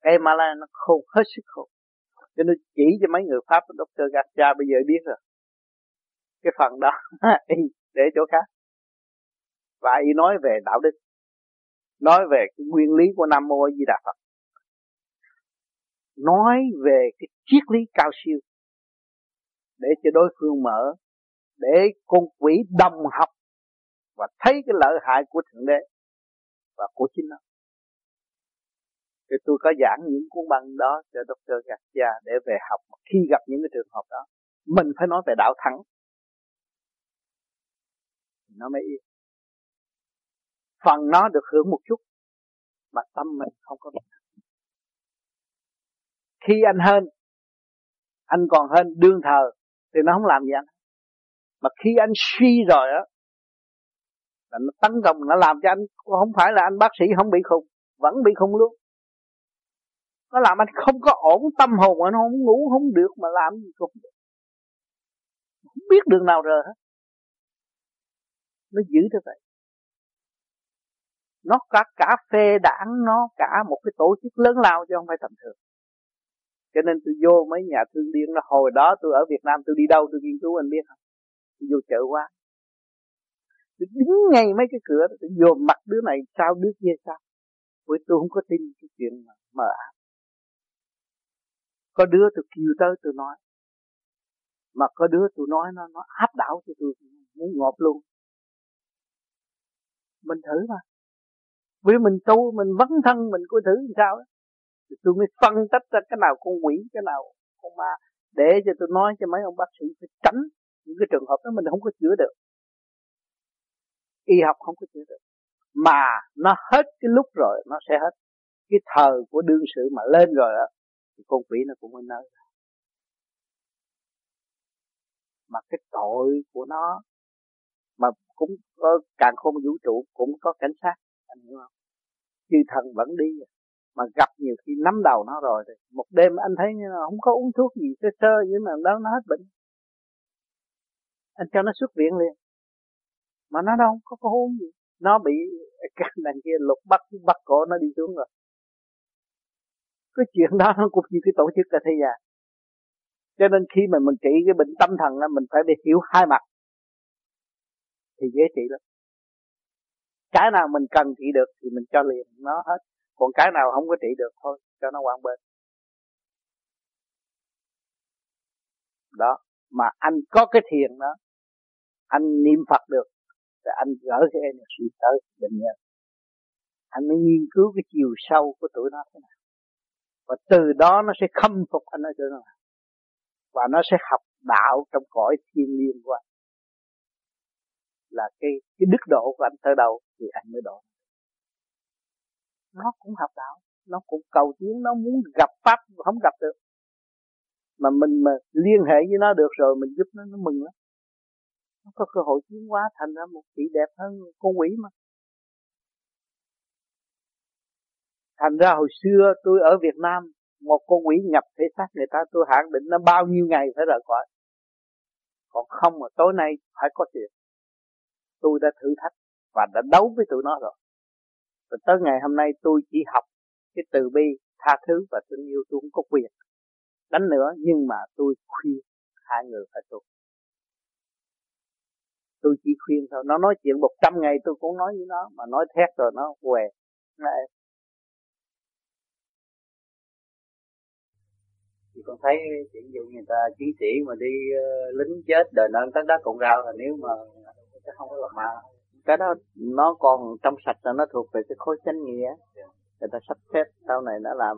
[SPEAKER 4] Cái là nó khôn, hết sức khôn. Cho nên chỉ cho mấy người Pháp Dr. Garcia bây giờ biết rồi. Cái phần đó để chỗ khác. Và y nói về đạo đức. Nói về cái nguyên lý của Nam Mô Di Đà Phật. Nói về cái triết lý cao siêu. Để cho đối phương mở để con quỷ đồng học và thấy cái lợi hại của thượng đế và của chính nó. Thì tôi có giảng những cuốn băng đó cho Dr. Garcia để về học. Khi gặp những cái trường hợp đó, mình phải nói về đạo thắng. Nó mới yên. Phần nó được hưởng một chút, mà tâm mình không có biết khi anh hơn anh còn hơn đương thờ, thì nó không làm gì anh mà khi anh suy rồi á, là nó tấn công, nó làm cho anh, không phải là anh bác sĩ không bị khùng, vẫn bị khùng luôn. Nó làm anh không có ổn tâm hồn, anh không ngủ không được mà làm gì cũng được. Không biết đường nào rồi. hết. Nó giữ thế vậy nó cả cả phê đảng, nó cả một cái tổ chức lớn lao chứ không phải tầm thường. Cho nên tôi vô mấy nhà thương điên, nó hồi đó tôi ở Việt Nam, tôi đi đâu tôi nghiên cứu, anh biết không? Tôi vô chợ quá. Tôi đứng ngay mấy cái cửa tôi vô mặt đứa này, sao đứa kia sao? Bởi tôi không có tin cái chuyện mà mờ ám có đứa tôi kêu tới tôi nói. Mà có đứa tôi nói nó nó áp đảo cho tôi, muốn ngọt luôn. Mình thử mà. Vì mình tu, mình vấn thân, mình coi thử làm sao đó. thì tôi mới phân tích ra cái nào con quỷ, cái nào con ma, để cho tôi nói cho mấy ông bác sĩ phải tránh những cái trường hợp đó mình không có chữa được. Y học không có chữa được. Mà nó hết cái lúc rồi nó sẽ hết. Cái thời của đương sự mà lên rồi đó, thì con quỷ nó cũng mới nơi mà cái tội của nó mà cũng có càng không vũ trụ cũng có cảnh sát anh hiểu không? Chư thần vẫn đi. Mà gặp nhiều khi nắm đầu nó rồi thì một đêm anh thấy như là không có uống thuốc gì sơ sơ nhưng mà đó nó hết bệnh anh cho nó xuất viện liền. Mà nó đâu có có uống gì. Nó bị cái đằng kia lục bắt bắt cổ nó đi xuống rồi. Cái chuyện đó nó cũng như cái tổ chức cả thế gian cho nên khi mà mình trị cái bệnh tâm thần là mình phải đi hiểu hai mặt. Thì dễ trị lắm. Cái nào mình cần trị được thì mình cho liền nó hết. Còn cái nào không có trị được thôi, cho nó quan bên. Đó. Mà anh có cái thiền đó anh niệm phật được thì anh gỡ cái energy tới bệnh nhân. Anh mới nghiên cứu cái chiều sâu của tụi nó thế nào. Và từ đó nó sẽ khâm phục anh ở chỗ nào và nó sẽ học đạo trong cõi thiên liêng của anh. Là cái cái đức độ của anh tới đâu thì anh mới độ. Nó cũng học đạo, nó cũng cầu tiến, nó muốn gặp pháp không gặp được. Mà mình mà liên hệ với nó được rồi, mình giúp nó nó mừng lắm nó có cơ hội tiến hóa thành ra một vị đẹp hơn con quỷ mà. Thành ra hồi xưa tôi ở Việt Nam, một con quỷ nhập thể xác người ta, tôi hạn định nó bao nhiêu ngày phải rời khỏi. Còn không mà tối nay phải có tiền. Tôi đã thử thách và đã đấu với tụi nó rồi. Và tới ngày hôm nay tôi chỉ học cái từ bi, tha thứ và tình yêu, tôi không có quyền đánh nữa, nhưng mà tôi khuyên hai người phải tu tôi chỉ khuyên thôi. Nó nói chuyện một trăm ngày tôi cũng nói với nó mà nói thét rồi nó què. Này. Thì con thấy chuyện dụ người ta chiến sĩ mà đi uh, lính chết đời ơn tất đất cộng rau là nếu mà cái không có là ma. Cái đó nó còn trong sạch là nó thuộc về cái khối chánh nghĩa. Người ta sắp xếp sau này nó làm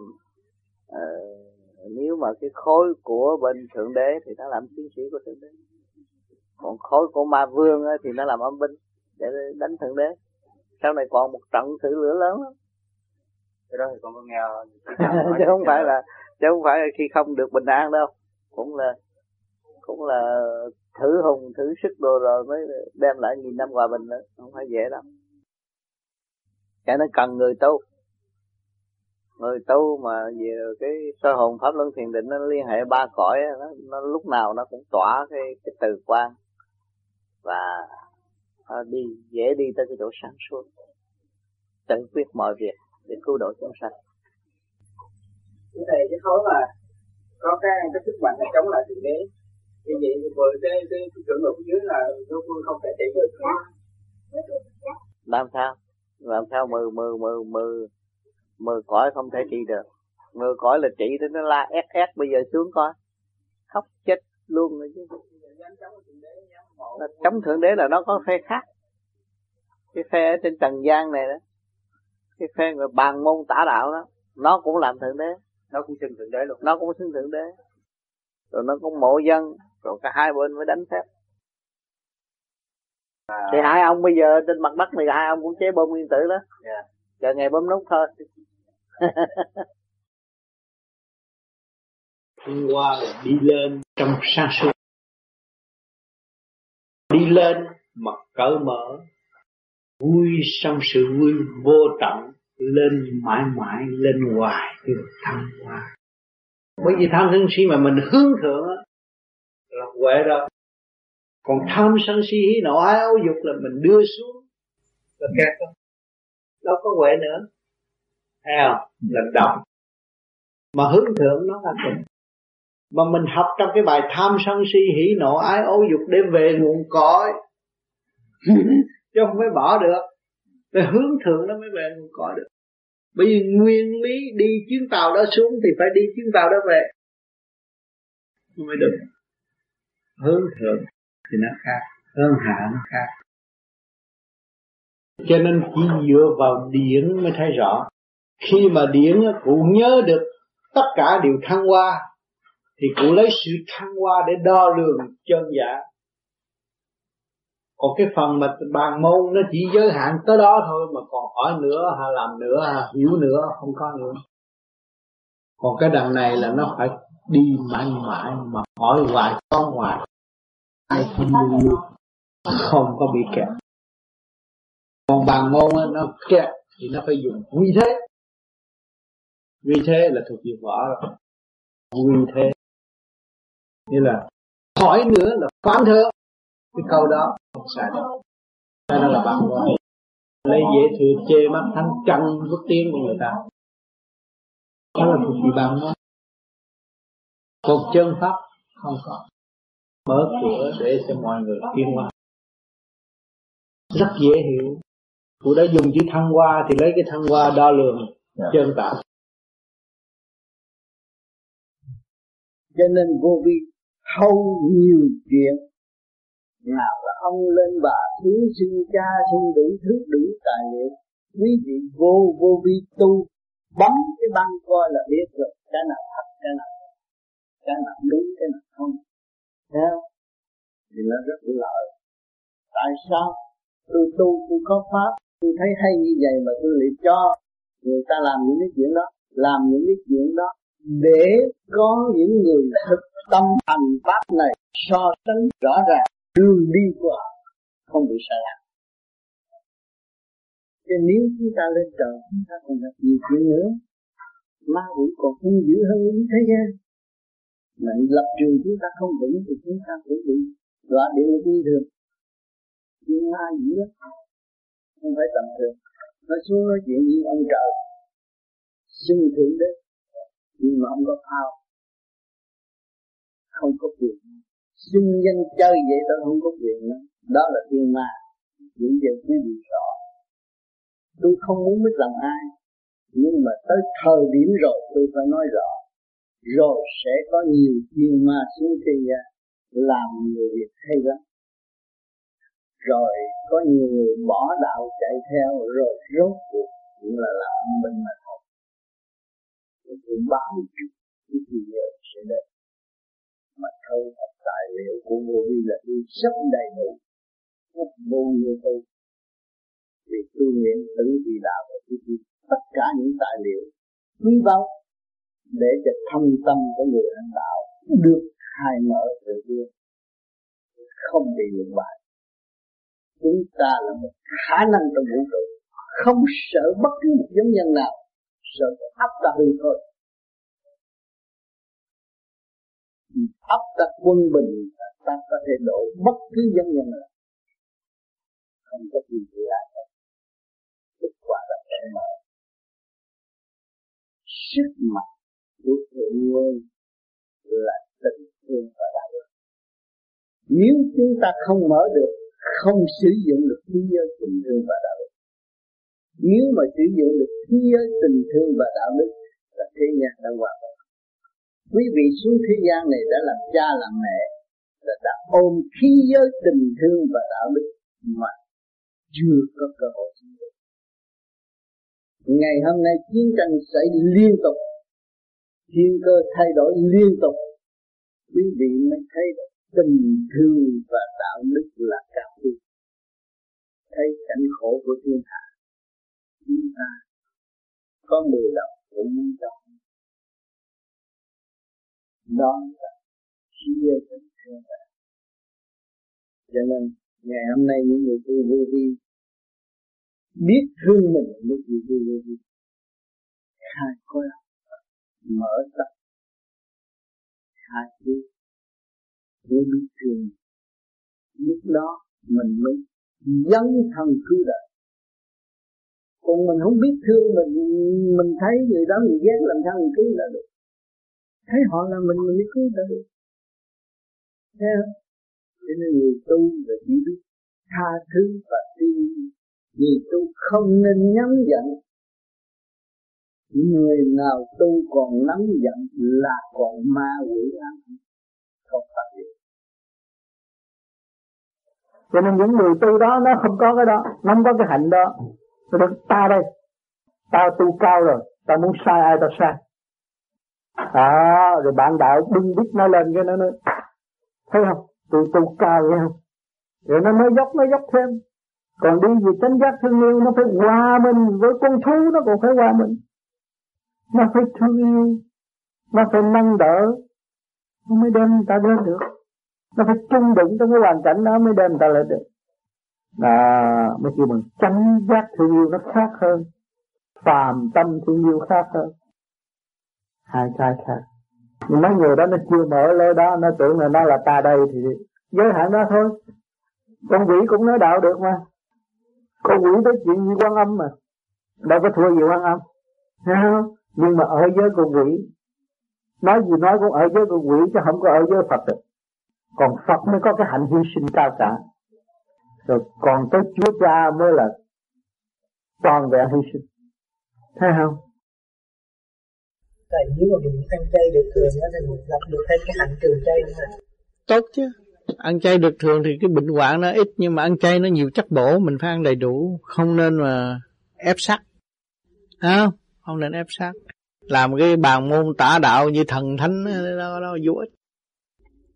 [SPEAKER 4] uh, nếu mà cái khối của bên thượng đế thì nó làm chiến sĩ của thượng đế còn khối của ma vương thì nó làm âm binh để đánh thượng đế. Sau này còn một trận thử lửa lớn lắm.
[SPEAKER 35] Cái đó thì con có nghe
[SPEAKER 4] chứ không phải là chứ không phải là khi không được bình an đâu. Cũng là cũng là thử hùng thử sức đồ rồi mới đem lại nghìn năm hòa bình nữa. Không phải dễ đâu. Cho nên cần người tu. Người tu mà về cái sơ hồn pháp luân thiền định nó liên hệ ba cõi nó, nó lúc nào nó cũng tỏa cái cái từ quan và đi dễ đi tới cái chỗ sáng suốt. Tự quyết mọi việc để cứu độ chúng sanh.
[SPEAKER 35] Cái này cái khối mà có cái cái sức mạnh để chống lại thượng đế. Như vậy thì vừa cái cái trưởng lực dưới là vô phương không thể trị được.
[SPEAKER 4] Làm sao? Làm sao mừ mừ mừ mừ mừ cõi không thể trị được. Mừ cõi là trị thì nó la ép ép bây giờ xuống coi khóc chết luôn rồi chứ là chống thượng đế là nó có phe khác. Cái phe ở trên trần gian này đó cái phe người bàn môn tả đạo đó nó cũng làm thượng đế.
[SPEAKER 35] Nó cũng xưng thượng đế luôn.
[SPEAKER 4] Nó cũng xưng thượng đế. Rồi nó cũng mộ dân rồi cả hai bên mới đánh phép. À. thì hai ông bây giờ trên mặt đất này hai ông cũng chế bom nguyên tử đó. Yeah. Dạ. chờ ngày bấm nút thôi.
[SPEAKER 43] Hoa là đi lên trong sáng suốt lên, mặt cởi mở. Vui trong sự vui vô tận, lên mãi mãi, lên hoài, được thăng hoa. Bởi vì tham sân si mà mình hướng thượng là huệ rồi. Còn tham sân si hí nộ ái ấu dục là mình đưa xuống, là kẹt không đâu có huệ nữa. Thấy không? Là động mà hướng thượng nó là tình mà mình học trong cái bài tham sân si hỉ nộ ái ấu dục để về nguồn cõi chứ không phải bỏ được. Để hướng thượng nó mới về nguồn cõi được. Bởi vì nguyên lý đi chuyến tàu đó xuống thì phải đi chuyến tàu đó về. Mới được. Hướng thượng thì nó khác. Hướng hạ nó khác. Cho nên chỉ dựa vào điển mới thấy rõ. Khi mà điển cụ nhớ được tất cả đều thăng hoa thì cũng lấy sự thăng hoa để đo lường chân giả. Còn cái phần mà bàn môn nó chỉ giới hạn tới đó thôi, mà còn hỏi nữa hay làm nữa hay hiểu nữa, không có nữa. Còn cái đằng này là nó phải đi mãi mãi, mà hỏi hoài, có hoài.
[SPEAKER 44] Ai không không có bị kẹt. Còn bàn môn nó kẹt thì nó phải dùng. Quy thế. Quy thế là thuộc về võ rồi quy thế như là hỏi nữa là phán thơ. Cái câu đó không đâu. Cái đó là bạn môn lấy dễ thừa chê mắt thanh trăng bước tiếng của người ta. Đó là thuộc về bạn môn còn chân pháp không có. Mở cửa để cho mọi người tiến qua rất dễ hiểu. Cụ đã dùng chữ thăng hoa thì lấy cái thăng hoa đo lường yeah. Dạ. chân tạng
[SPEAKER 4] cho nên vô vi thâu nhiều chuyện. Nào là ông lên bà thứ sinh cha sinh đủ thứ, đủ tài liệu. Quý vị vô vô vi tu, bấm cái băng coi là biết rồi. Cái nào thật, cái nào cái nào đúng, cái nào không? Theo thì nó rất lợi. Tại sao? Tôi tu tôi có pháp. Tôi thấy hay như vậy mà tôi lại cho người ta làm những cái chuyện đó. Làm những cái chuyện đó để có những người thực tâm hành pháp này so sánh rõ ràng, đường đi của họ không bị sai lạc cho nếu chúng ta lên trời, chúng ta còn gặp nhiều chuyện nữa. Ma quỷ còn hung dữ hơn những thế gian. Mà lập trường chúng ta không vững thì chúng ta cũng bị đọa địa ngục như thường. Nhưng ma dữ lắm không phải tầm thường. Nó xuống nói chuyện như ông trời xưng thượng đế, nhưng mà không có phao không có quyền. Xưng danh chơi vậy tôi không có quyền đó. Đó là thiên ma. Những giờ quý vị rõ. Tôi không muốn biết làm ai. Nhưng mà tới thời điểm rồi, tôi phải nói rõ. Rồi sẽ có nhiều thiên ma xuống thế gian làm nhiều việc hay lắm. Rồi có nhiều người bỏ đạo chạy theo, rồi rốt cuộc cũng là làm mình mà thôi. Cũng báo trước cái gì giờ sẽ đến mà thôi, học tài liệu của vô vi là đi rất đầy đủ. Rất vô nhiêu tôi. vì tu nguyện tự vì đạo và tu vi tất cả những tài liệu quý báu để cho thâm tâm của người lãnh đạo được khai mở tự nhiên không bị lụng bại. Chúng ta là một khả năng trong vũ trụ. Không sợ bất cứ một giống nhân nào. Sợ áp ta hư thôi. Ấp đặt quân bình, ta có thể đổi bất cứ dân nhân nào. Không có gì gì lại hết. Kết quả là sẽ mở sức mạnh của thượng nguyên là tình thương và đạo đức nếu chúng ta không mở được, không sử dụng được thế giới tình thương và đạo đức. Nếu mà sử dụng được thế giới tình thương và đạo đức, là thế gian đã hòa bình quý vị xuống thế gian này đã làm cha làm mẹ, là đã ôm khí giới tình thương và đạo đức mà chưa có cơ hội sử dụng ngày hôm nay chiến tranh xảy liên tục, thiên cơ thay đổi liên tục, quý vị mới thấy được tình thương và đạo đức là cao quý. Thấy cảnh khổ của thiên hạ, chúng ta có người đồng cũng muốn chọn đó là chia tình thương và cho nên ngày hôm nay những người tu vô vi biết thương mình mới chịu tu vô vi, khai khối mở tâm khai biết mới biết thương. Lúc đó mình mới dấn thân cứu đời. Còn mình không biết thương mình mình thấy người đó mình ghét làm sao mình cứu là được thấy họ là mình mới cứu được. Thấy không? Cho nên người tu là chỉ biết tha thứ và tin người tu không nên nhắm giận. Người nào tu còn nắm giận là còn ma quỷ ám không phát hiện
[SPEAKER 44] cho nên những người tu đó nó không có cái đó. Nó không có cái hạnh đó. Nó được ta đây tao tu cao rồi. Tao muốn sai ai tao sai à rồi bạn đạo bưng biết nó lên cái nó nói thấy không? Tôi tu cao nghe không rồi nó mới dốc nó dốc thêm. Còn đi về chánh giác thương yêu nó phải hòa mình với con thú nó còn phải hòa mình. Nó phải thương yêu nó phải nâng đỡ nó mới đem người ta đến được.
[SPEAKER 45] Nó phải chung đụng trong cái hoàn cảnh đó mới đem người ta lên được. À, mới kêu bằng chánh giác thương yêu nó khác hơn phàm tâm thương yêu khác hơn hai cái khác nhưng mấy người đó nó chưa mở lối đó, nó tưởng là nó là ta đây thì giới hạn đó thôi. Con quỷ cũng nói đạo được mà. Con quỷ tới chuyện như quan âm mà. Đâu có thua gì quan âm. Thấy không? Nhưng mà ở giới con quỷ, nói gì nói cũng ở giới con quỷ chứ không có ở giới Phật được. Còn Phật mới có cái hạnh hy sinh cao cả. Rồi còn tới Chúa Cha mới là toàn vẹn hy sinh. Thấy không?
[SPEAKER 46] Tại nếu mà mình ăn chay được thường đó thì mình lập được thêm cái hạnh trường chay nữa
[SPEAKER 47] tốt chứ. Ăn chay được thường thì cái bệnh hoạn nó ít nhưng mà ăn chay nó nhiều chất bổ mình phải ăn đầy đủ không nên mà ép sát không? Không nên ép sát làm cái bàn môn tả đạo như thần thánh đó, đó vô ích.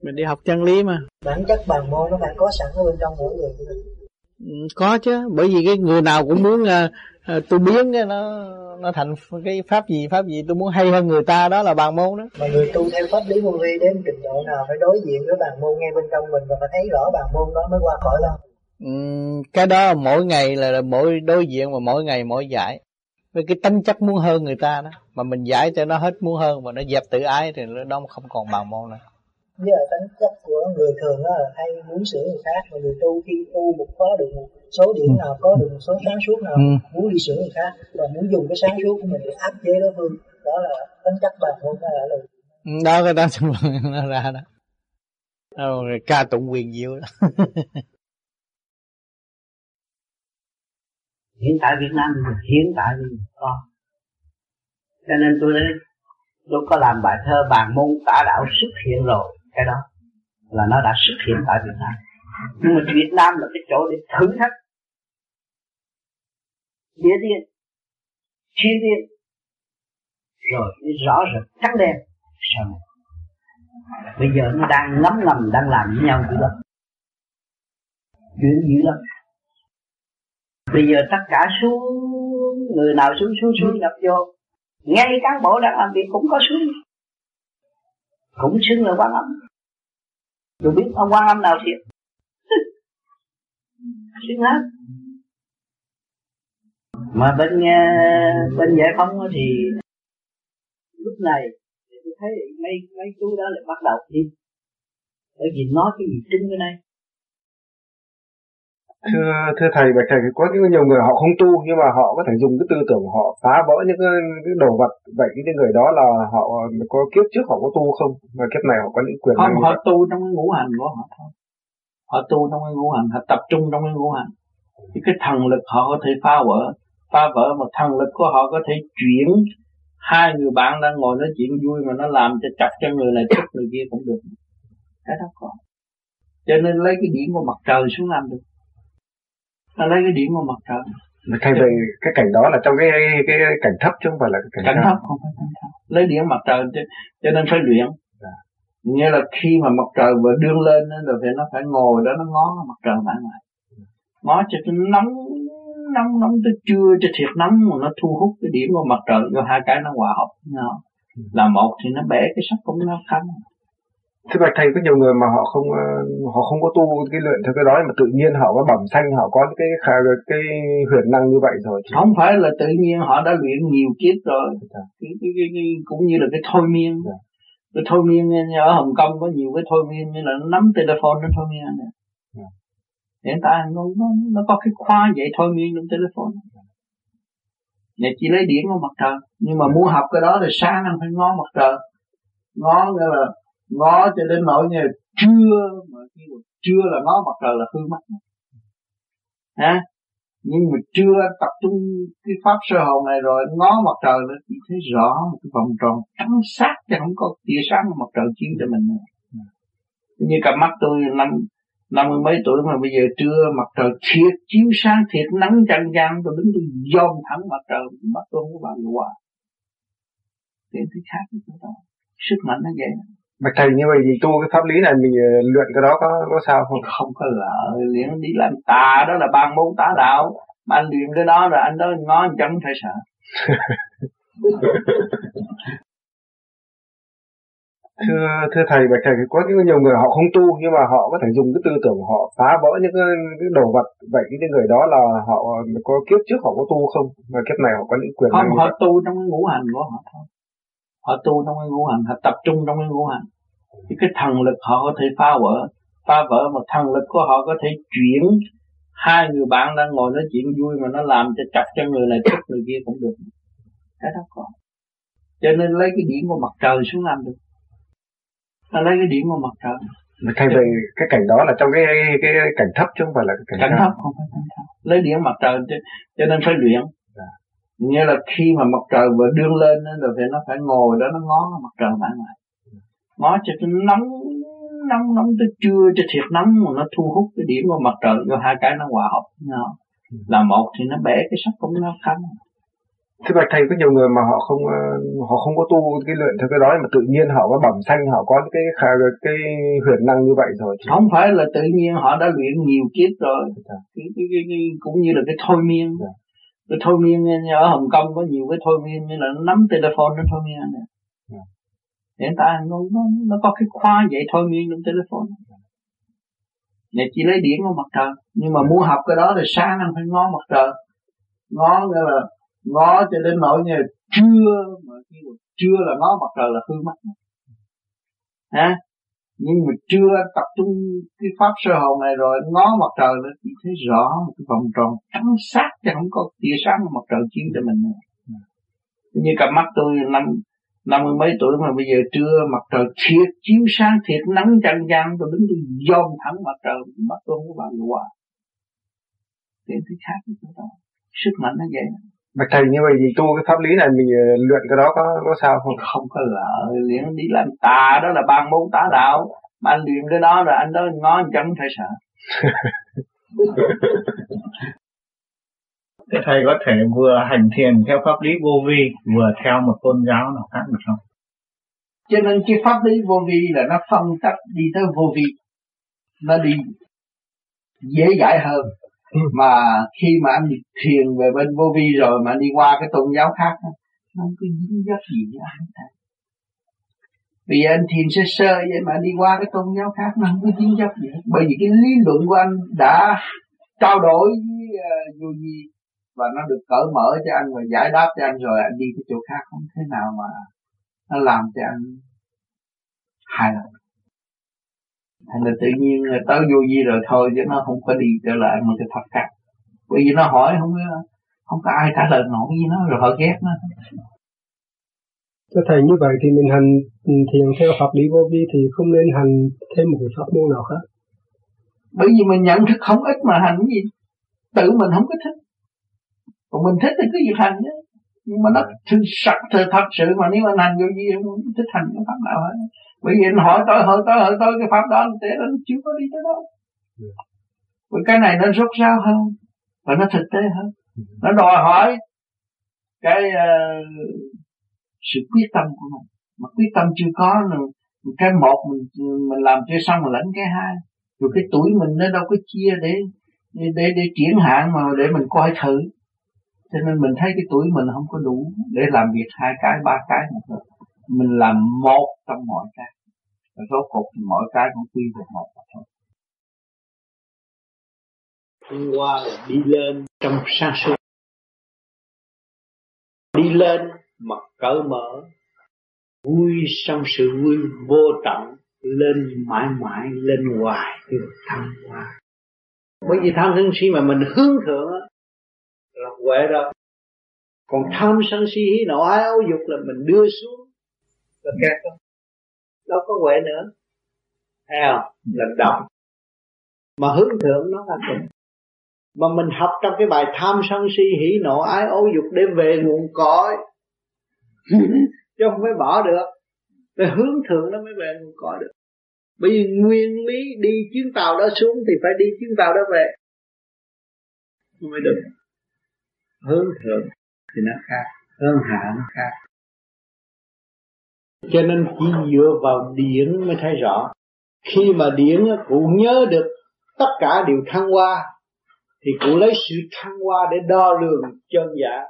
[SPEAKER 47] Mình đi học chân lý mà.
[SPEAKER 46] Bản chất bàn môn nó phải có sẵn ở bên trong mỗi người.
[SPEAKER 47] Ừ, có chứ. Bởi vì cái người nào cũng muốn uh, tôi biến cái nó nó thành cái pháp gì pháp gì tôi muốn hay hơn người ta đó là bàn môn đó.
[SPEAKER 46] Mà người tu theo pháp lý vô vi đến trình độ nào phải đối diện với bàn môn ngay bên trong mình và phải thấy rõ bàn môn đó mới qua khỏi đâu
[SPEAKER 47] ừ, cái đó mỗi ngày là, là mỗi đối diện và mỗi ngày mỗi giải. Với cái tính chất muốn hơn người ta đó mà mình giải cho nó hết muốn hơn và nó dẹp tự ái thì nó không còn bàn môn nữa
[SPEAKER 46] với là tính chất của người thường đó là hay muốn sửa người khác mà người tu khi tu một có được một số điểm nào có được một số sáng suốt nào ừ. muốn đi sửa người khác và muốn dùng cái sáng suốt của mình để áp chế đối phương đó là tính chất bản môn đó là lời
[SPEAKER 47] ừ, đó cái đó nó ra đó. Đâu rồi ca tụng quyền diệu đó.
[SPEAKER 4] Hiện tại Việt Nam hiện tại thì có cho nên tôi tôi có làm bài thơ bàn môn tả đạo xuất hiện rồi cái đó là nó đã xuất hiện tại Việt Nam. Nhưng mà Việt Nam là cái chỗ để thử thách. Địa tiên thiên tiên rồi mới rõ rệt trắng đen. Sao này? Bây giờ nó đang ngấm ngầm, đang làm với nhau dữ lắm. Chuyện dữ lắm. Bây giờ tất cả xuống, người nào xuống xuống xuống, nhập vô. Ngay cán bộ đang làm việc cũng có xuống cũng xưng là quan âm. Tôi biết ông quan âm nào thiệt. Xưng hết mà bên ờ, bên giải phóng thì lúc này thì tôi thấy mấy mấy chú đó lại bắt đầu đi. Bởi vì nói cái gì trưng cái này
[SPEAKER 37] thưa thưa thầy bạch thầy có những nhiều người họ không tu nhưng mà họ có thể dùng cái tư tưởng họ phá vỡ những cái, cái đồ vật vậy những người đó là họ có kiếp trước họ có tu không? Và kiếp này họ có những quyền
[SPEAKER 4] không họ tu trong ngũ hành của họ thôi. Họ tu trong cái ngũ hành họ tập trung trong cái ngũ hành. Thì cái thần lực họ có thể phá vỡ phá vỡ mà thần lực của họ có thể chuyển. Hai người bạn đang ngồi nói chuyện vui mà nó làm cho chặt cho người này chặt người kia cũng được. Cái đó có cho nên lấy cái điểm của mặt trời xuống làm được nó lấy cái điểm của mặt trời.
[SPEAKER 37] Thay vì cái cảnh đó là trong cái cái cảnh thấp chứ không phải là cái cảnh,
[SPEAKER 4] cảnh thấp không phải cảnh thấp. Lấy điểm mặt trời cho, cho nên phải luyện. À. nghĩa là khi mà mặt trời vừa đương lên rồi thì nó phải ngồi đó nó ngó mặt trời mãi mãi. Ngó cho nó nóng nóng nóng tới trưa cho thiệt nóng mà nó thu hút cái điểm của mặt trời cho hai cái nó hòa hợp nhau. Là một thì nó bẻ cái sắc cũng nó khăn
[SPEAKER 37] Thế bạch thầy có nhiều người mà họ không ờ, họ không có tu cái luyện theo cái đó mà tự nhiên họ có bẩm xanh họ có cái cái, cái huyền năng như vậy rồi.
[SPEAKER 4] Chứ. Không phải là tự nhiên họ đã luyện nhiều kiếp rồi. Dạ. Cái, cái, cái, cái, cũng như là cái thôi miên. Dạ. Cái thôi miên ở Hồng Kông có nhiều cái thôi miên như là nó nắm telephone nó thôi miên này. Dạ. Hiện tại nó, nó, nó có cái khoa dạy thôi miên trong telephone. Nhà chỉ lấy điểm của mặt trời. Nhưng mà muốn học cái đó thì sáng anh phải ngó mặt trời. Ngó nghĩa là ngó cho đến nỗi như trưa mà khi mà trưa là ngó mặt trời là hư mắt. Ha nhưng mà chưa tập trung cái pháp sơ hồn này rồi, ngó mặt trời nó chỉ thấy rõ một cái vòng tròn trắng sát chứ không có tia sáng mặt trời chiếu cho mình nữa. Như cặp mắt tôi năm năm mươi mấy tuổi mà bây giờ trưa mặt trời thiệt, chiếu sáng thiệt, nắng chang chang, tôi đứng tôi dòm thẳng mặt trời, mắt tôi không có bao nhiêu qua thì thấy khác cái chỗ đó sức mạnh nó vậy.
[SPEAKER 37] Bạch thầy như vậy thì tu cái pháp lý này mình ờ, luyện cái đó có có sao không?
[SPEAKER 4] Không có lợi, luyện đi làm tà đó là ban môn tà đạo. Mà anh luyện cái đó rồi anh đó anh chẳng phải sợ.
[SPEAKER 37] thưa thưa thầy và thầy có những nhiều người họ không tu nhưng mà họ có thể dùng cái tư tưởng họ phá vỡ những cái, cái đồ vật vậy những người đó là họ có kiếp trước họ có tu không và kiếp này họ có những quyền
[SPEAKER 4] không họ tu trong cái ngũ hành của họ thôi họ tu trong cái ngũ hành họ tập trung trong cái ngũ hành. Thì cái thần lực họ có thể phá vỡ. Phá vỡ mà thần lực của họ có thể chuyển hai người bạn đang ngồi nói chuyện vui mà nó làm cho chặt cho người này tức người kia cũng được. Cái đó có cho nên lấy cái điểm của mặt trời xuống làm được. Ta lấy cái điểm của mặt trời.
[SPEAKER 37] Thay vì cái cảnh đó là trong cái cái, cảnh thấp chứ không phải là cái cảnh,
[SPEAKER 4] cảnh thấp không phải cảnh thấp. Lấy điểm mặt trời cho, cho nên phải luyện. Nghĩa là khi mà mặt trời vừa đương lên rồi phải nó phải ngồi đó nó ngó mặt trời mãi mãi ngó cho nó nóng nóng nóng tới trưa cho thiệt nóng mà nó thu hút cái điểm của mặt trời cho hai cái nó hòa hợp nhau là một thì nó bẻ cái sắc cũng nó khăn
[SPEAKER 37] Thưa bạch thầy có nhiều người mà họ không ờ, họ không có tu cái luyện theo cái đó mà tự nhiên họ có bẩm xanh họ có cái cái, cái huyền năng như vậy rồi.
[SPEAKER 4] Không phải là tự nhiên họ đã luyện nhiều kiếp rồi. Dạ. Cái, cái, cái, cái, cũng như là cái thôi miên. Dạ. Cái thôi miên ở Hồng Kông có nhiều cái thôi miên như là nó nắm telephone nó thôi miên này. Dạ. Hiện tại nó, nó, nó có cái khoa dạy thôi miên trong telephone. Nhà chỉ lấy điển của mặt trời. Nhưng mà muốn học cái đó thì sáng anh phải ngó mặt trời. Ngó nghĩa là ngó cho đến nỗi như trưa mà khi mà trưa là ngó mặt trời là hư mắt ha nhưng mà chưa tập trung cái pháp sơ hồn này rồi, ngó mặt trời nó chỉ thấy rõ một cái vòng tròn trắng sát chứ không có tia sáng mặt trời chiếu cho mình nữa. Như cặp mắt tôi năm năm mươi mấy tuổi mà bây giờ trưa, mặt trời thiệt, chiếu sáng thiệt, nắng chang chang, tôi đứng tôi dòm thẳng mặt trời, mắt tôi không có bao giờ qua thì thấy khác cái đó sức mạnh nó vậy.
[SPEAKER 37] Bạch thầy như vậy thì tu cái pháp lý này mình ờ, luyện cái đó có có sao không?
[SPEAKER 4] Không có lợi, luyện đi làm tà đó là ban môn tá đạo. Mà anh luyện cái đó rồi anh đó ngó chẳng phải sợ.
[SPEAKER 48] Thế thầy có thể vừa hành thiền theo pháp lý vô vi, vừa theo một tôn giáo nào khác được không?
[SPEAKER 4] Cho nên cái pháp lý vô vi là nó phân tách đi tới vô vi. Nó đi dễ dãi hơn. Ừ. mà khi mà anh thiền về bên vô vi rồi mà đi qua cái tôn giáo khác nó không có dính dấp gì với anh ta vì anh thiền sơ sơ vậy mà đi qua cái tôn giáo khác nó không có dính dấp gì hết. Bởi vì cái lý luận của anh đã trao đổi với uh, vi và nó được cởi mở cho anh và giải đáp cho anh rồi anh đi cái chỗ khác không thế nào mà nó làm cho anh hài lòng thành là tự nhiên tới vô vi rồi thôi chứ nó không có đi trở lại một cái pháp khác bởi vì nó hỏi không có không có ai trả lời nổi với nó rồi họ ghét nó
[SPEAKER 49] Thưa Thầy như vậy thì mình hành thiền theo pháp lý vô vi thì không nên hành thêm một cái pháp môn nào khác.
[SPEAKER 4] Bởi vì mình nhận thức không ít mà hành cái gì. Tự mình không có thích. Còn mình thích thì cứ việc hành chứ. Nhưng mà nó thực sặc thật sự mà nếu mà hành vô vi không thích hành cái pháp nào hết bởi vì anh hỏi tôi hỏi tôi hỏi tôi cái pháp đó thế nó chưa có đi tới đâu bởi cái này nó rốt ráo hơn và nó thực tế hơn. Nó đòi hỏi cái uh, sự quyết tâm của mình. Mà quyết tâm chưa có cái một mình mình làm chưa xong mà lãnh cái hai. Rồi cái tuổi mình nó đâu có chia để để để, để triển hạn mà để mình coi thử. Cho nên mình thấy cái tuổi mình không có đủ để làm việc hai cái ba cái một lần mình làm một trong mọi cái. Và rốt cuộc thì mọi cái cũng quy về một mà thôi. Hôm qua là đi lên trong sáng suốt đi lên mặt cởi mở. Vui trong sự vui vô tận, lên mãi mãi, lên hoài, được thăng hoa. Bởi vì tham sân si mà mình hướng thượng là huệ rồi. Còn tham sân si hí nộ ái ấu dục là mình đưa xuống là kẹt không đâu có huệ nữa. Thấy không? Là động mà hướng thượng nó là cực mà mình học trong cái bài tham sân si hỉ nộ ái ố dục để về nguồn cõi. Chứ không phải bỏ được. Phải hướng thượng nó mới về nguồn cõi được. Bởi vì nguyên lý đi chuyến tàu đó xuống thì phải đi chuyến tàu đó về. Mới được. Hướng thượng thì nó khác. Hướng hạ nó khác cho nên chỉ dựa vào điển mới thấy rõ. Khi mà điển cụ nhớ được tất cả đều thăng hoa, thì cụ lấy sự thăng hoa để đo lường chân giả.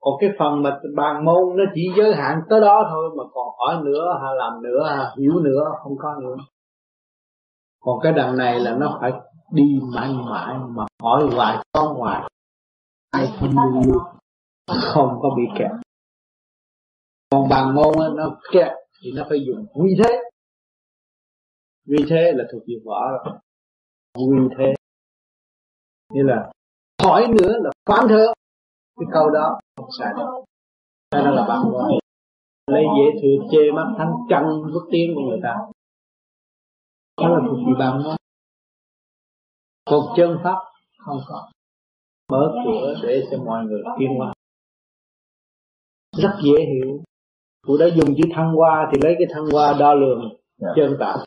[SPEAKER 4] Còn cái phần mà bàn môn nó chỉ giới hạn tới đó thôi, mà còn hỏi nữa hay làm nữa hay hiểu nữa, không có nữa. Còn cái đằng này là nó phải đi mãi mãi mà hỏi hoài, có hoài. Ai không không có bị kẹt bàn môn ấy, nó kẹt thì nó phải dùng quy thế. Quy thế là thuộc về võ. Rồi quy thế. Như là hỏi nữa là phán thơ. Cái câu đó không sai đâu. Cái đó là bạn môn lấy dễ thừa chê mắt thanh chân bước tiến của người ta. Đó là thuộc về bạn môn. Một chân pháp không có mở cửa để cho mọi người tiến qua rất dễ hiểu. Cụ đã dùng chữ thăng hoa thì lấy cái thăng hoa đo lường chân tạng